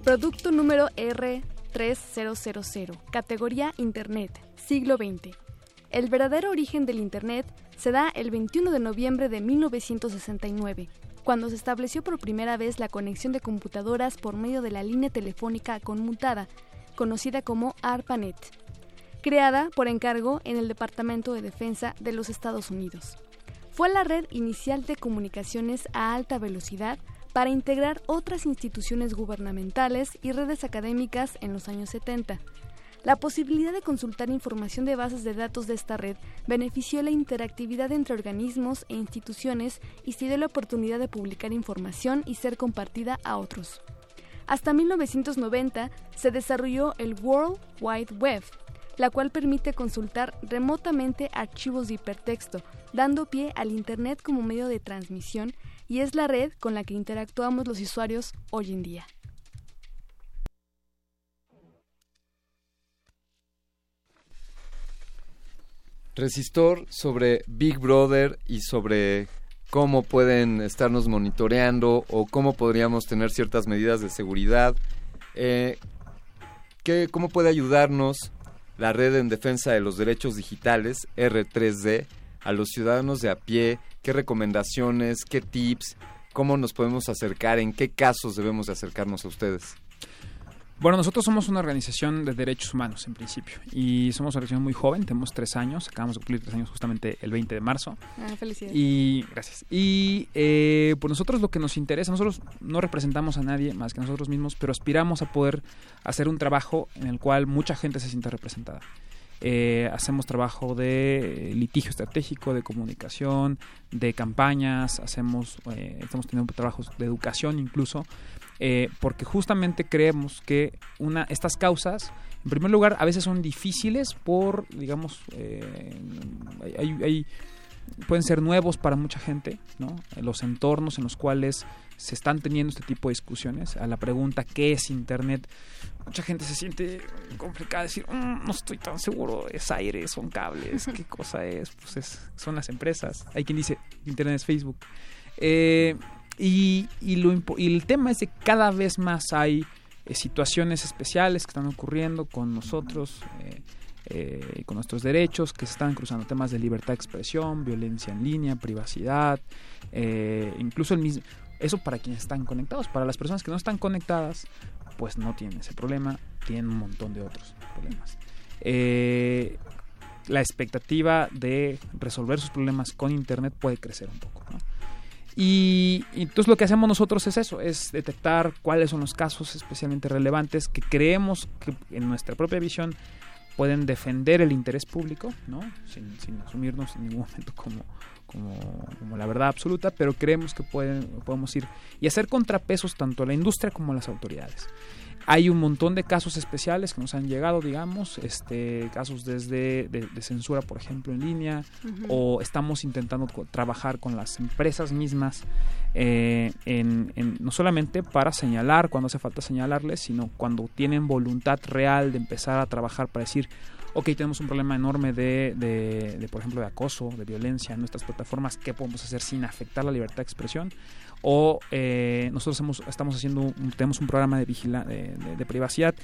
Producto número R3000, categoría Internet, siglo XX. El verdadero origen del Internet se da el 21 de noviembre de 1969, cuando se estableció por primera vez la conexión de computadoras por medio de la línea telefónica conmutada, conocida como ARPANET, creada por encargo en el Departamento de Defensa de los Estados Unidos. Fue la red inicial de comunicaciones a alta velocidad para integrar otras instituciones gubernamentales y redes académicas en los años 70. La posibilidad de consultar información de bases de datos de esta red benefició la interactividad entre organismos e instituciones y se dio la oportunidad de publicar información y ser compartida a otros. Hasta 1990 se desarrolló el World Wide Web, la cual permite consultar remotamente archivos de hipertexto, dando pie al Internet como medio de transmisión y es la red con la que interactuamos los usuarios hoy en día. Resistor sobre Big Brother y sobre cómo pueden estarnos monitoreando o cómo podríamos tener ciertas medidas de seguridad. Eh, ¿qué, ¿Cómo puede ayudarnos la Red en Defensa de los Derechos Digitales, R3D, a los ciudadanos de a pie? ¿Qué recomendaciones, qué tips, cómo nos podemos acercar, en qué casos debemos de acercarnos a ustedes? Bueno, nosotros somos una organización de derechos humanos en principio y somos una organización muy joven, tenemos tres años, acabamos de cumplir tres años justamente el 20 de marzo. Ah, felicidades. Y gracias. Y eh, pues nosotros lo que nos interesa, nosotros no representamos a nadie más que nosotros mismos, pero aspiramos a poder hacer un trabajo en el cual mucha gente se sienta representada. Eh, hacemos trabajo de litigio estratégico, de comunicación, de campañas, hacemos, eh, estamos teniendo trabajos de educación incluso, eh, porque justamente creemos que una, estas causas, en primer lugar, a veces son difíciles por, digamos, eh, hay, pueden ser nuevos para mucha gente, ¿no? Los entornos en los cuales se están teniendo este tipo de discusiones. A la pregunta ¿qué es Internet? Mucha gente se siente complicada decir, "Mm, no estoy tan seguro, es aire, son cables, ¿qué cosa es? Pues es, son las empresas. Hay quien dice Internet es Facebook. Eh, y, y lo y el tema es que cada vez más hay eh, situaciones especiales que están ocurriendo con nosotros, eh, eh, con nuestros derechos, que se están cruzando temas de libertad de expresión, violencia en línea, privacidad, incluso el mismo... Eso para quienes están conectados, para las personas que no están conectadas, pues no tienen ese problema, tienen un montón de otros problemas. Eh, la expectativa de resolver sus problemas con Internet puede crecer un poco. ¿no? Y, entonces lo que hacemos nosotros es eso, es detectar cuáles son los casos especialmente relevantes que creemos que en nuestra propia visión pueden defender el interés público, ¿no? sin, sin asumirnos en ningún momento como, como, como la verdad absoluta, pero creemos que pueden, podemos ir y hacer contrapesos tanto a la industria como a las autoridades. Hay un montón de casos especiales que nos han llegado, digamos, este, casos desde de, de censura, por ejemplo, en línea, o estamos intentando co- trabajar con las empresas mismas, eh, en, en- no solamente para señalar cuando hace falta señalarles, sino cuando tienen voluntad real de empezar a trabajar para decir, ok, tenemos un problema enorme de, de, de, por ejemplo, de acoso, de violencia en nuestras plataformas, ¿qué podemos hacer sin afectar la libertad de expresión? O eh, nosotros hemos- estamos haciendo, un- tenemos un programa de, vigila, de, privacidad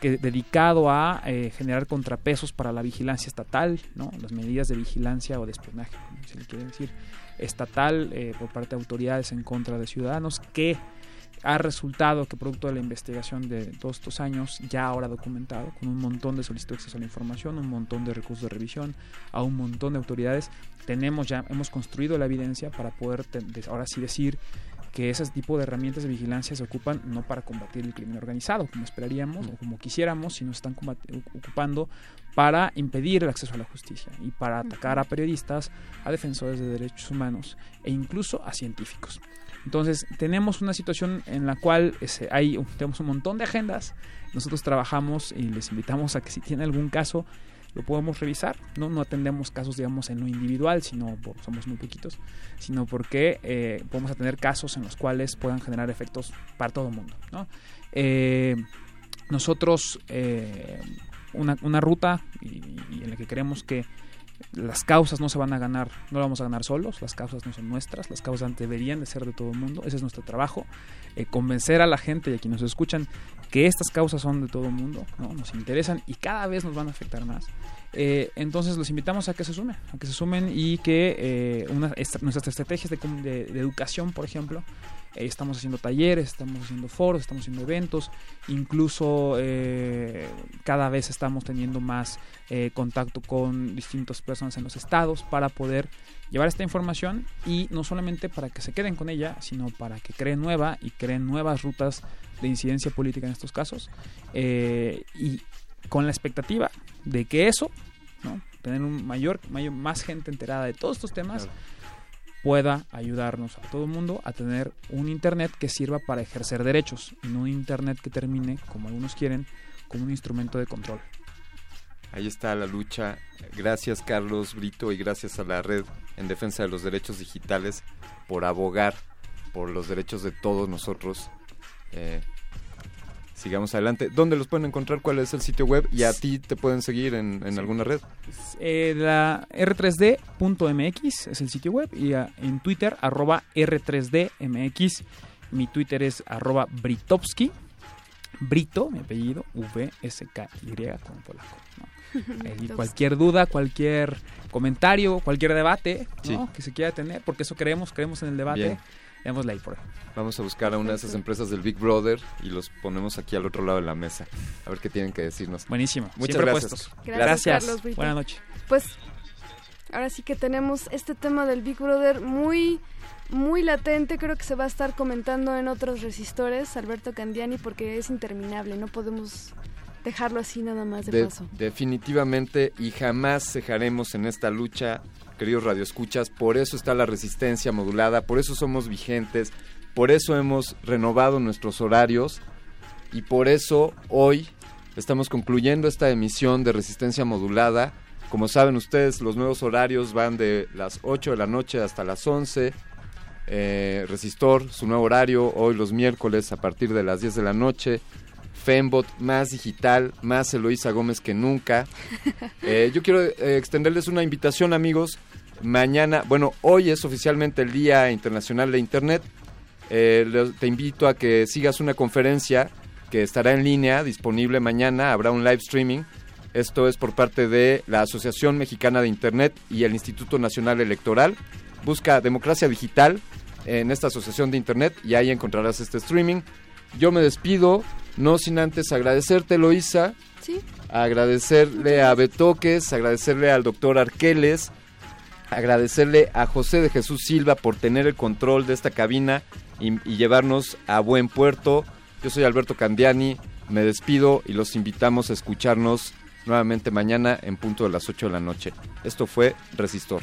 que dedicado a eh, generar contrapesos para la vigilancia estatal, ¿no? las medidas de vigilancia o de espionaje, se le quiere decir, estatal eh, por parte de autoridades en contra de ciudadanos que ha resultado que producto de la investigación de todos estos años, ya ahora documentado, con un montón de solicitudes de acceso a la información, un montón de recursos de revisión, a un montón de autoridades, tenemos ya, hemos construido la evidencia para poder ahora sí decir que ese tipo de herramientas de vigilancia se ocupan no para combatir el crimen organizado, como esperaríamos o como quisiéramos, sino se están ocupando para impedir el acceso a la justicia y para atacar a periodistas, a defensores de derechos humanos e incluso a científicos. Entonces, tenemos una situación en la cual ese, hay, tenemos un montón de agendas. Nosotros trabajamos y les invitamos a que si tienen algún caso, lo podemos revisar. No, atendemos casos, digamos, en lo individual, sino por, somos muy poquitos, sino porque eh, podemos atender casos en los cuales puedan generar efectos para todo el mundo. Eh, nosotros, eh, una, ruta y, en la que creemos que las causas no se van a ganar, no las vamos a ganar solos, las causas no son nuestras, las causas deberían de ser de todo el mundo, ese es nuestro trabajo, eh, convencer a la gente y a quienes nos escuchan que estas causas son de todo el mundo, ¿no? nos interesan y cada vez nos van a afectar más. Eh, entonces los invitamos a que se sumen, a que se sumen y que eh, una, esta- nuestras estrategias de- de educación, por ejemplo, eh, estamos haciendo talleres, estamos haciendo foros, estamos haciendo eventos, incluso eh, cada vez estamos teniendo más eh, contacto con distintas personas en los estados para poder llevar esta información y no solamente para que se queden con ella, sino para que creen nueva y creen nuevas rutas de incidencia política en estos casos eh, y con la expectativa de que eso, ¿no? tener un mayor, mayor, más gente enterada de todos estos temas, pueda ayudarnos a todo el mundo a tener un Internet que sirva para ejercer derechos y no un Internet que termine, como algunos quieren, como un instrumento de control. Ahí está la lucha. Gracias Carlos Brito y gracias a la red en defensa de los derechos digitales por abogar por los derechos de todos nosotros. Eh, sigamos adelante. ¿Dónde los pueden encontrar? ¿Cuál es el sitio web? Y a ti te pueden seguir en, en alguna red. Eh, la r3d.mx es el sitio web y en Twitter arroba r3dmx. Mi Twitter es arroba britovsky. Brito, mi apellido, V-S-K-Y como polaco. ¿no? Cualquier duda, cualquier comentario, cualquier debate ¿no? Sí. que se quiera tener, porque eso creemos, creemos en el debate. Bien. Démosle ahí por. Vamos a buscar a una de esas empresas del Big Brother y los ponemos aquí al otro lado de la mesa. A ver qué tienen que decirnos. Buenísimo. Muchas Siempre gracias. puestos. Gracias, Carlos. Buenas noches. Pues ahora sí que tenemos este tema del Big Brother muy muy latente, creo que se va a estar comentando en otros resistores, Alberto Candiani, porque es interminable, no podemos dejarlo así nada más de, De- paso. definitivamente y jamás cejaremos en esta lucha, queridos radioescuchas. Por eso está la resistencia modulada, por eso somos vigentes, por eso hemos renovado nuestros horarios y por eso hoy estamos concluyendo esta emisión de resistencia modulada. Como saben ustedes, los nuevos horarios van de las 8 de la noche hasta las 11. Eh, Resistor, su nuevo horario, hoy los miércoles a partir de las 10 de la noche. Fembot, más digital, más Eloísa Gómez que nunca. Eh, yo quiero eh, extenderles una invitación, amigos. Mañana, bueno, hoy es oficialmente el Día Internacional de Internet. Eh, le- te invito a que sigas una conferencia que estará en línea, disponible mañana. Habrá un live streaming. Esto es por parte de la Asociación Mexicana de Internet y el Instituto Nacional Electoral. Busca Democracia Digital en esta asociación de Internet y ahí encontrarás este streaming. Yo me despido, no sin antes agradecerte, Loisa. Sí. Agradecerle a Betoques, agradecerle al doctor Arqueles, agradecerle a José de Jesús Silva por tener el control de esta cabina y, y llevarnos a buen puerto. Yo soy Alberto Candiani, me despido y los invitamos a escucharnos nuevamente mañana en punto de las 8 de la noche. Esto fue Resistor.